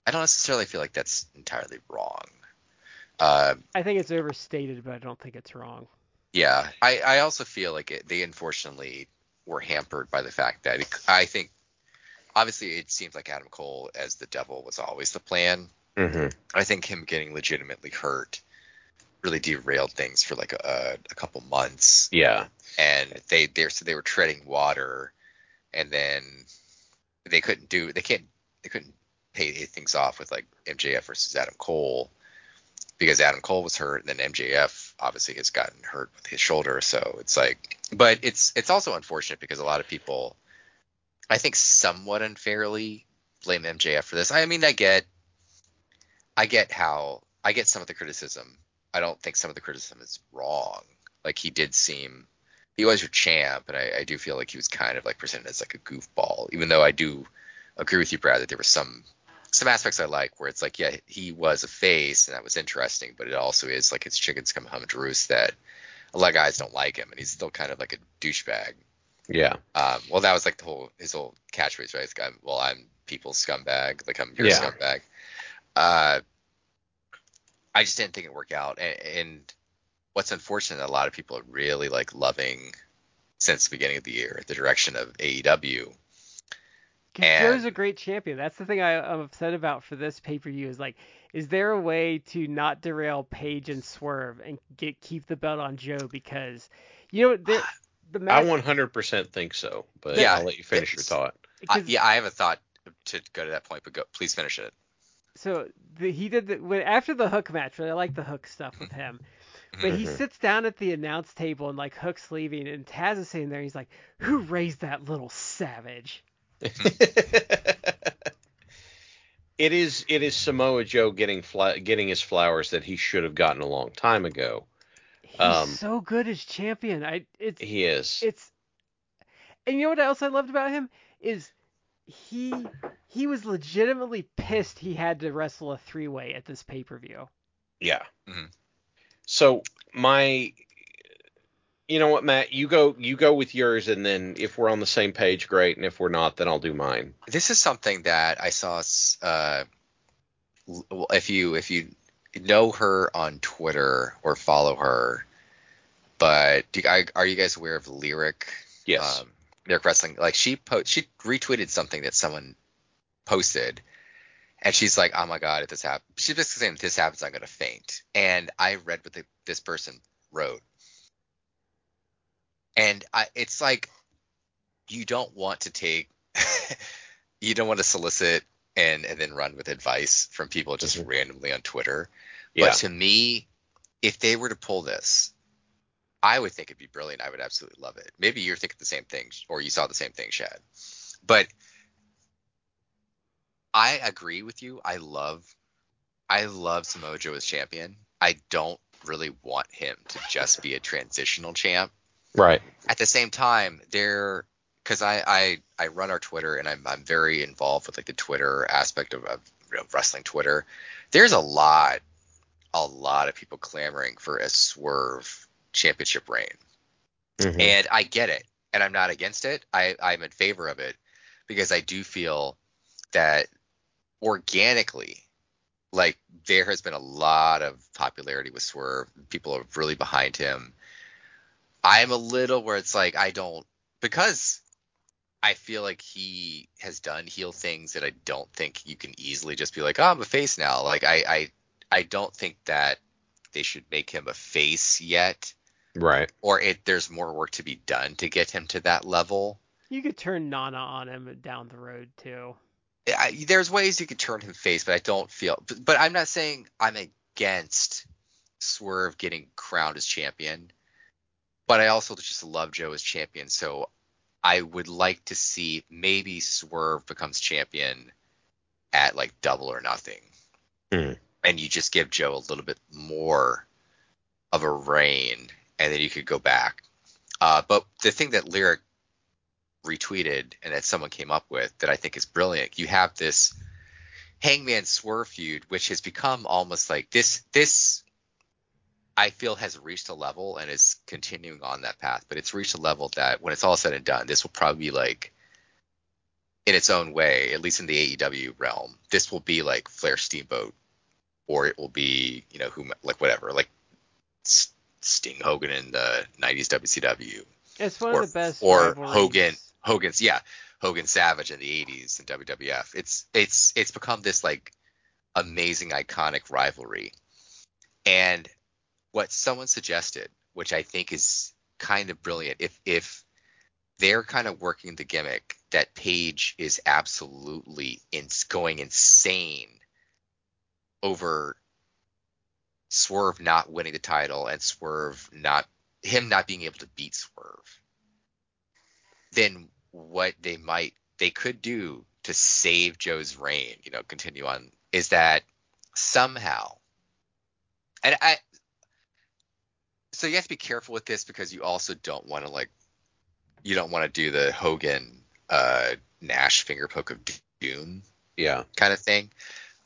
I don't necessarily feel like that's entirely wrong. Uh, I think it's overstated, but I don't think it's wrong. yeah, I I also feel like it, they unfortunately were hampered by the fact that it, I think obviously it seems like Adam Cole as the devil was always the plan, Mm-hmm. I think him getting legitimately hurt really derailed things for like a, a couple months, Yeah. and they they so they were treading water, and then they couldn't do they can't they couldn't pay things off with like MJF versus Adam Cole because Adam Cole was hurt, and then MJF obviously has gotten hurt with his shoulder, so it's like, but it's it's also unfortunate because a lot of people, I think, somewhat unfairly blame MJF for this. I mean, I get I get how I get some of the criticism. I don't think some of the criticism is wrong. Like he did seem he was your champ, and I, I do feel like he was kind of like presented as like a goofball. Even though I do agree with you, Brad, that there were some some aspects I like where it's like, yeah, he was a face, and that was interesting, but it also is like his chickens come home to roost that a lot of guys don't like him, and he's still kind of like a douchebag. Yeah. Um, well, that was like the whole his whole catchphrase, right? Of, well, I'm people's scumbag, like I'm your Yeah. scumbag. Uh, I just didn't think it worked out, and, and what's unfortunate, a lot of people are really like loving since the beginning of the year the direction of AEW. And- Joe's a great champion. That's the thing I, I'm upset about for this pay per view. Is like, is there a way to not derail Page and Swerve and get keep the belt on Joe? Because you know there, the I 100% think so, but Yeah, I'll let you finish your thought. I, 'cause- yeah, I have a thought to go to that point, but go, please finish it. So the, he did the when, after the Hook match. Really, I like the Hook stuff with him. But he Mhm. sits down at the announce table and like Hook's leaving and Taz is sitting there. And He's like, "Who raised that little savage?" it is it is Samoa Joe getting fla- getting his flowers that he should have gotten a long time ago. He's Um, so good as champion. I it's He is. it's and you know what else I loved about him is he he was legitimately pissed he had to wrestle a three way at this pay per view. Yeah. Mhm. So my you know what, Matt, you go you go with yours and then if we're on the same page, great, and if we're not, then I'll do mine. this is something that I saw. Uh, well, if you if you know her on Twitter or follow her, but do you, I- are you guys aware of Lyric? Yes. Um, Lyric Wrestling. Like she po- she retweeted something that someone posted, and she's like, "Oh my god, if this happens," she's basically saying, "If this happens, I'm gonna faint." And I read what the, this person wrote, and I, it's like you don't want to take you don't want to solicit and and then run with advice from people just Mhm. randomly on Twitter. yeah. But to me, if they were to pull this, I would think it'd be brilliant. I would absolutely love it. Maybe you're thinking the same thing, or you saw the same thing, Chad. But I agree with you. I love, I love Samoa Joe as champion. I don't really want him to just be a transitional champ right. at the same time there because I, I i run our twitter and i'm i'm very involved with like the twitter aspect of, of you know, wrestling Twitter, there's a lot, a lot of people clamoring for a Swerve championship reign, Mhm. and I get it, and I'm not against it. I I'm in favor of it because I do feel that organically, like there has been a lot of popularity with Swerve. People are really behind him. I'm a little where it's like I don't because I feel like he has done heel things that I don't think you can easily just be like, oh, I'm a face now. Like I I I don't think that they should make him a face yet, right. or it there's more work to be done to get him to that level. You could turn Nana on him down the road too. I, there's ways you could turn him face, but I don't feel. But, but I'm not saying I'm against Swerve getting crowned as champion, but I also just love Joe as champion. So I would like to see maybe Swerve becomes champion at like double or nothing, Hmm. and you just give Joe a little bit more of a reign, and then you could go back. Uh, but the thing that Lyric retweeted and that someone came up with that I think is brilliant. You have this Hangman Swerve feud, which has become almost like this. This I feel has reached a level and is continuing on that path, but it's reached a level that when it's all said and done, this will probably be like in its own way, at least in the AEW realm, this will be like Flair Steamboat, or it will be you know who like whatever like Sting Hogan in the 90s WCW It's one or, of the best. or rivalries. Hogan Hogan's yeah Hogan Savage in the 80s in WWF. It's it's it's become this like amazing iconic rivalry. And what someone suggested, which I think is kind of brilliant, if if they're kind of working the gimmick that Page is absolutely in, going insane over Swerve not winning the title and Swerve not him not being able to beat Swerve, then what they might they could do to save Joe's reign, you know, continue on, is that somehow, and I, so you have to be careful with this because you also don't want to like, you don't want to do the Hogan uh, Nash finger poke of doom Yeah. kind of thing.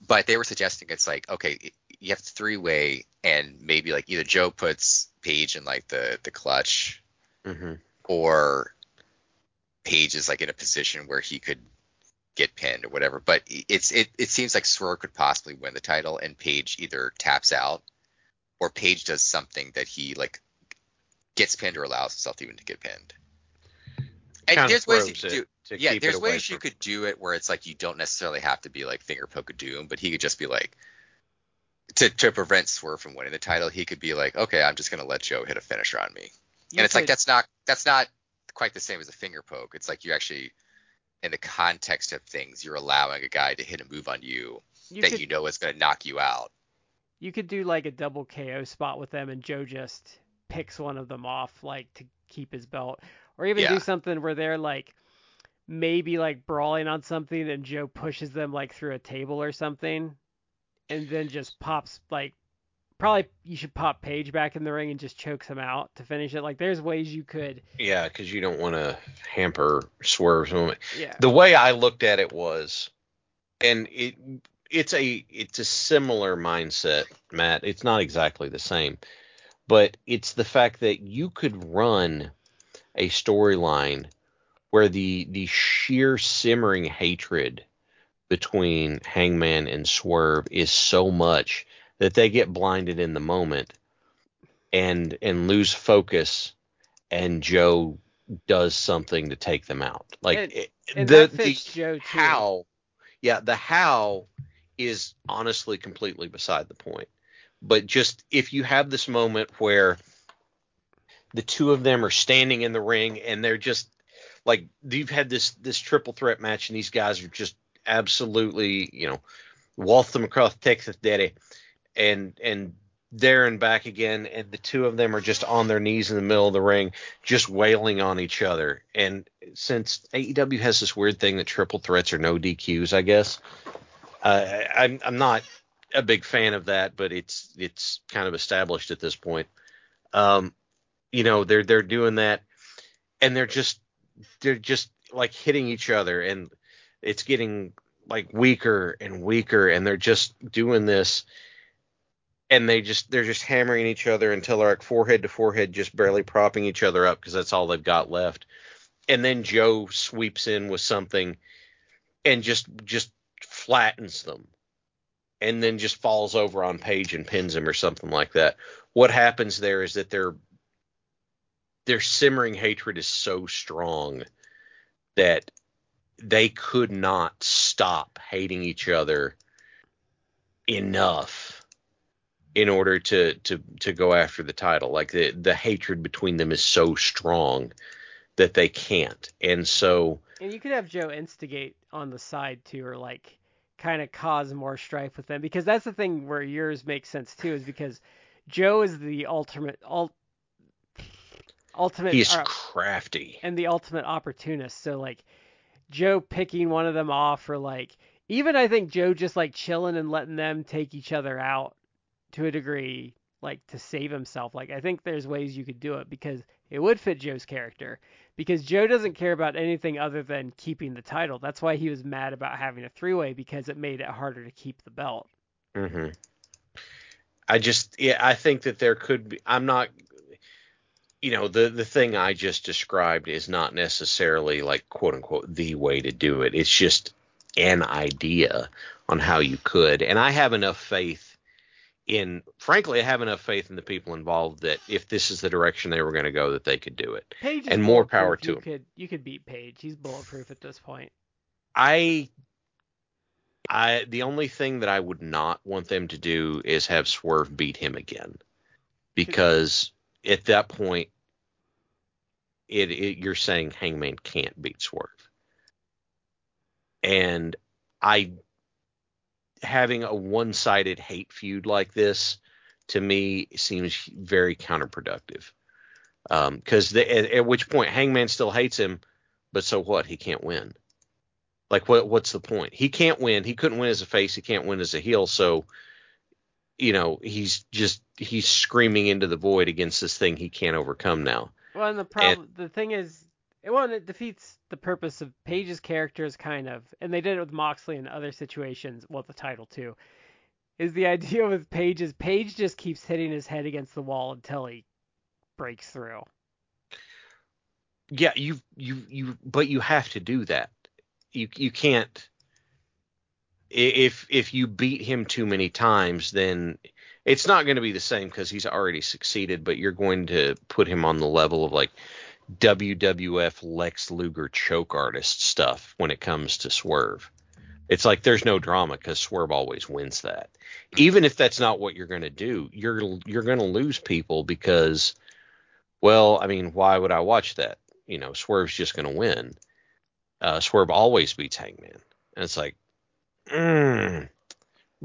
But they were suggesting it's like, okay, you have three way, and maybe like either Joe puts Page in like the the clutch, hmm or Page is like in a position where he could get pinned or whatever. But it's it it seems like Swerve could possibly win the title, and Page either taps out, or Page does something that he like gets pinned or allows himself even to get pinned. And there's ways you could it do to yeah, keep it there's ways you could do it where it's like you don't necessarily have to be like finger poke of doom, but he could just be like to to prevent Swerve from winning the title, he could be like, okay, I'm just gonna let Joe hit a finisher on me, You and it's like that's not that's not quite the same as a finger poke. It's like you actually, in the context of things, you're allowing a guy to hit a move on you, you that could, you know is gonna knock you out. you could do like a double KO spot with them, and Joe just picks one of them off, like to keep his belt, or even Yeah. do something where they're like maybe like brawling on something, and Joe pushes them like through a table or something, and then just pops like. Probably you should pop Page back in the ring and just chokes him out to finish it. Like there's ways you could, Yeah, because you don't want to hamper Swerve's moment. yeah. The way I looked at it was, and it it's a it's a similar mindset, Matt. It's not exactly the same, but it's the fact that you could run a storyline where the the sheer simmering hatred between Hangman and Swerve is so much that they get blinded in the moment and and lose focus and Joe does something to take them out. Like And- it- and the the fits Joe, too. how yeah, the how is honestly completely beside the point. But just if you have this moment where the two of them are standing in the ring and they're just like you've had this this triple threat match and these guys are just absolutely you know waltz them across Texas daddy and and there and back again. And the two of them are just on their knees in the middle of the ring just wailing on each other. And since AEW has this weird thing that triple threats are no DQs I guess uh, I'm I'm not a big fan of that but it's it's kind of established at this point. Um you know they're they're doing that and they're just they're just like hitting each other and it's getting like weaker and weaker, and they're just doing this, and they just they're just hammering each other until they're like forehead to forehead, just barely propping each other up because that's all they've got left. And then Joe sweeps in with something, and just just flattens them, and then just falls over on Page and pins him or something like that. What happens there is that their their simmering hatred is so strong that they could not stop hating each other enough in order to to to go after the title. Like the the hatred between them is so strong that they can't. And so And you could have Joe instigate on the side too, or like kind of cause more strife with them, because that's the thing where yours makes sense too, is because Joe is the ultimate ult, ultimate he's uh, crafty and the ultimate opportunist. So like Joe picking one of them off, or like even I think Joe just like chilling and letting them take each other out to a degree, like to save himself. Like I think there's ways you could do it because it would fit Joe's character. Because Joe doesn't care about anything other than keeping the title. That's why he was mad about having a three way because it made it harder to keep the belt. hmm I just yeah, I think that there could be I'm not you know, the the thing I just described is not necessarily like quote unquote the way to do it. It's just an idea on how you could. And I have enough faith in frankly, I have enough faith in the people involved that if this is the direction they were going to go that they could do it. Page is And more power to you him. Could you could beat Page? He's bulletproof at this point. I I the only thing that I would not want them to do is have Swerve beat him again. Because at that point it, it you're saying Hangman can't beat Swerve. And I having a one-sided hate feud like this to me seems very counterproductive. Um, cuz at, at which point Hangman still hates him, but so what? He can't win. Like what what's the point? He can't win. He couldn't win as a face, he can't win as a heel, so you know, he's just he's screaming into the void against this thing he can't overcome now. Well, and the problem, the thing is, it well, it defeats the purpose of Page's characters, kind of, and they did it with Moxley in other situations. Well, the title too, is the idea with Page is Page just keeps hitting his head against the wall until he breaks through. Yeah, you you you but you have to do that. You you can't if if you beat him too many times then it's not going to be the same cuz he's already succeeded, but you're going to put him on the level of like WWF Lex Luger choke artist stuff when it comes to Swerve. It's like there's no drama cuz Swerve always wins that. Even if that's not what you're going to do, you're you're going to lose people because well, I mean, why would I watch that? You know, Swerve's just going to win. Uh, Swerve always beats Hangman, and it's like, mm,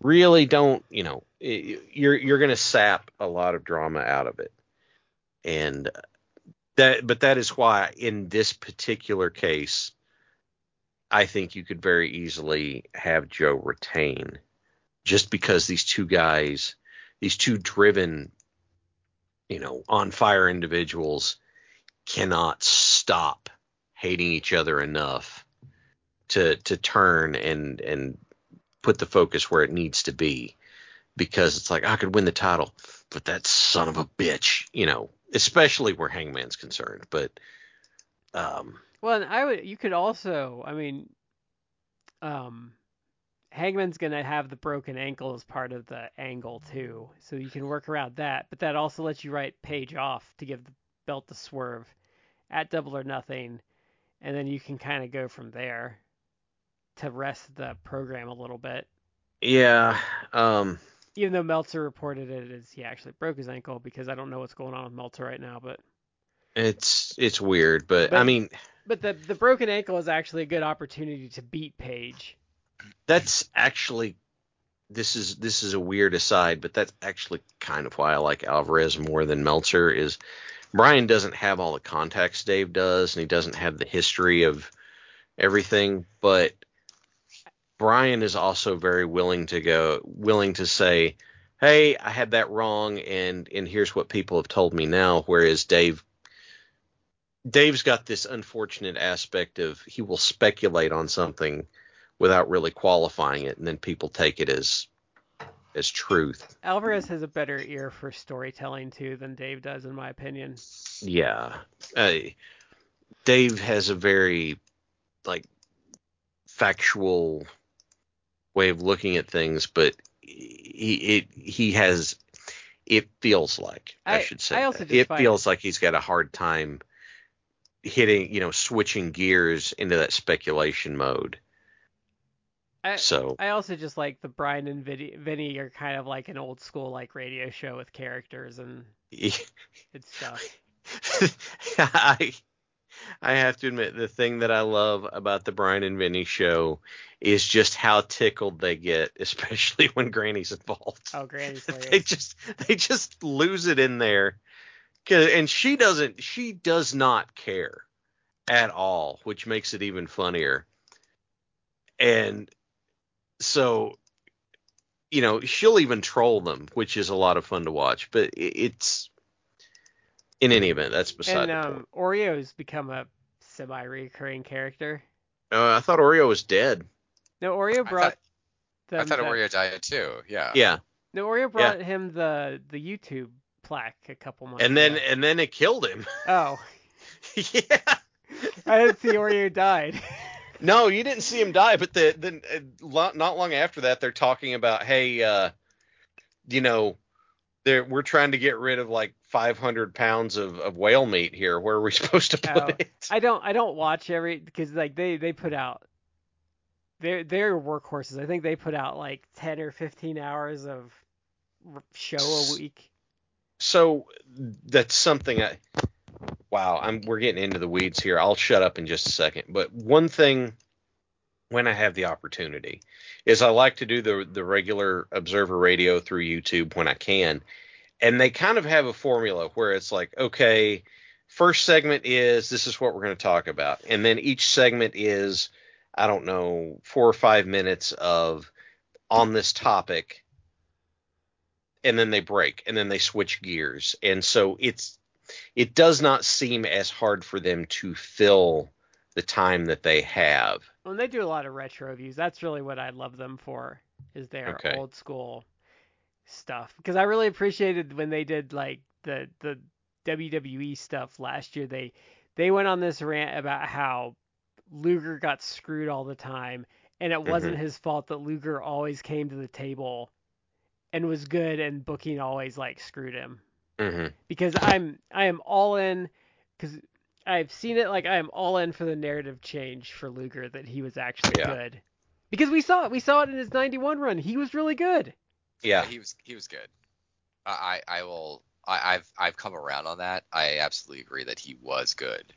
really don't, you know, you're you're going to sap a lot of drama out of it, and that, but that is why in this particular case, I think you could very easily have Joe retain, just because these two guys, these two driven you know, on fire individuals cannot stop hating each other enough to to turn and and put the focus where it needs to be because it's like I could win the title, but that son of a bitch, you know, especially where Hangman's concerned. But um, Well, and I would. You could also. I mean, um, Hangman's gonna have the broken ankle as part of the angle too, so you can work around that. But that also lets you write Page off to give the belt to Swerve at Double or Nothing, and then you can kind of go from there to rest the program a little bit. yeah, um, Even though Meltzer reported it as he actually broke his ankle, because I don't know what's going on with Meltzer right now, but it's it's weird, but, I mean but the the broken ankle is actually a good opportunity to beat Page. that's actually this is this is a weird aside, but that's actually kind of why I like Alvarez more than Meltzer is Bryan doesn't have all the contacts Dave does, and he doesn't have the history of everything, but Bryan is also very willing to go willing to say, Hey, I had that wrong and and here's what people have told me now, whereas Dave Dave's got this unfortunate aspect of he will speculate on something without really qualifying it, and then people take it as as truth. Alvarez has a better ear for storytelling too than Dave does, in my opinion. Yeah, uh, Dave has a very like factual way of looking at things, but he it he has it feels like I, I- should say I it feels like he's got a hard time hitting you know switching gears into that speculation mode. I, So I also just like the Bryan and Vinny, Vinny are kind of like an old school like radio show with characters and and stuff. I I have to admit the thing that I love about the Bryan and Vinny show is just how tickled they get, especially when Granny's involved. Oh, Granny's they just they just lose it in there, And she doesn't she does not care at all, which makes it even funnier. And so you know, she'll even troll them, which is a lot of fun to watch, but it, it's in any event, that's beside and the point. um, Oreo's become a semi-recurring character. Uh, I thought Oreo was dead. No, Oreo I brought. thought- I thought the- Oreo died too. Yeah. Yeah, No, Oreo brought him the the YouTube plaque a couple months. and then ago. and then it killed him. oh, yeah. I didn't see Oreo died. No, you didn't see him die, but the then uh, not long after that, they're talking about, hey, uh, you know, they're we're trying to get rid of like 500 pounds of, of whale meat here. Where are we supposed to put Oh, it? I don't I don't watch every because like they they put out they're they're workhorses. I think they put out like ten or fifteen hours of show a week. So that's something I. Wow, I'm we're getting into the weeds here. I'll shut up in just a second. But one thing, when I have the opportunity, is I like to do the the regular Observer Radio through YouTube when I can, and they kind of have a formula where it's like, okay, first segment is this is what we're going to talk about, and then each segment is, I don't know, four or five minutes of on this topic. And then they break and then they switch gears. And so it's it does not seem as hard for them to fill the time that they have. When they do a lot of retro reviews, that's really what I love them for. Is their Okay. old school stuff because I really appreciated when they did like the the WWE stuff last year. They they went on this rant about how Luger got screwed all the time, and it wasn't his fault that Luger always came to the table and was good, and booking always like screwed him. hmm Because I'm I am all in because I've seen it like I am all in for the narrative change for Luger that he was actually Yeah. good. Because we saw it, we saw it in his 91 run. He was really good. Yeah He was he was good. I I I will I, I've I've come around on that. I absolutely agree that he was good.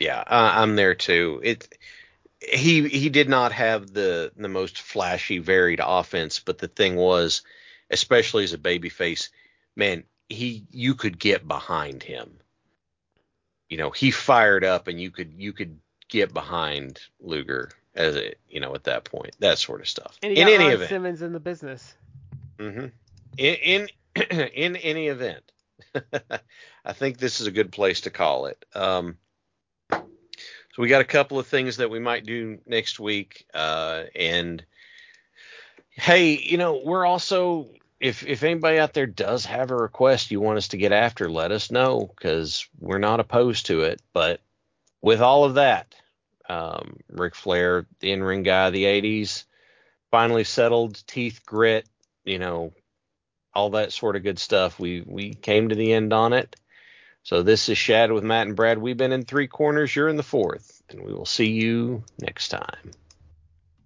yeah uh, i'm there too it he he did not have the the most flashy varied offense but the thing was especially as a babyface man he you could get behind him you know he fired up and you could you could get behind luger as it, you know at that point that sort of stuff in any Ron event Simmons in the business. Mm-hmm. In in in any event, I think this is a good place to call it. Um, so we got a couple of things that we might do next week, uh, and hey, you know, we're also if if anybody out there does have a request you want us to get after, let us know because we're not opposed to it. But with all of that, um, Ric Flair, the in ring guy of the '80s, finally settled, teeth grit, you know, all that sort of good stuff. We we came to the end on it. So this is Chad with Matt and Brad. We've been in three corners. You're in the fourth, and we will see you next time.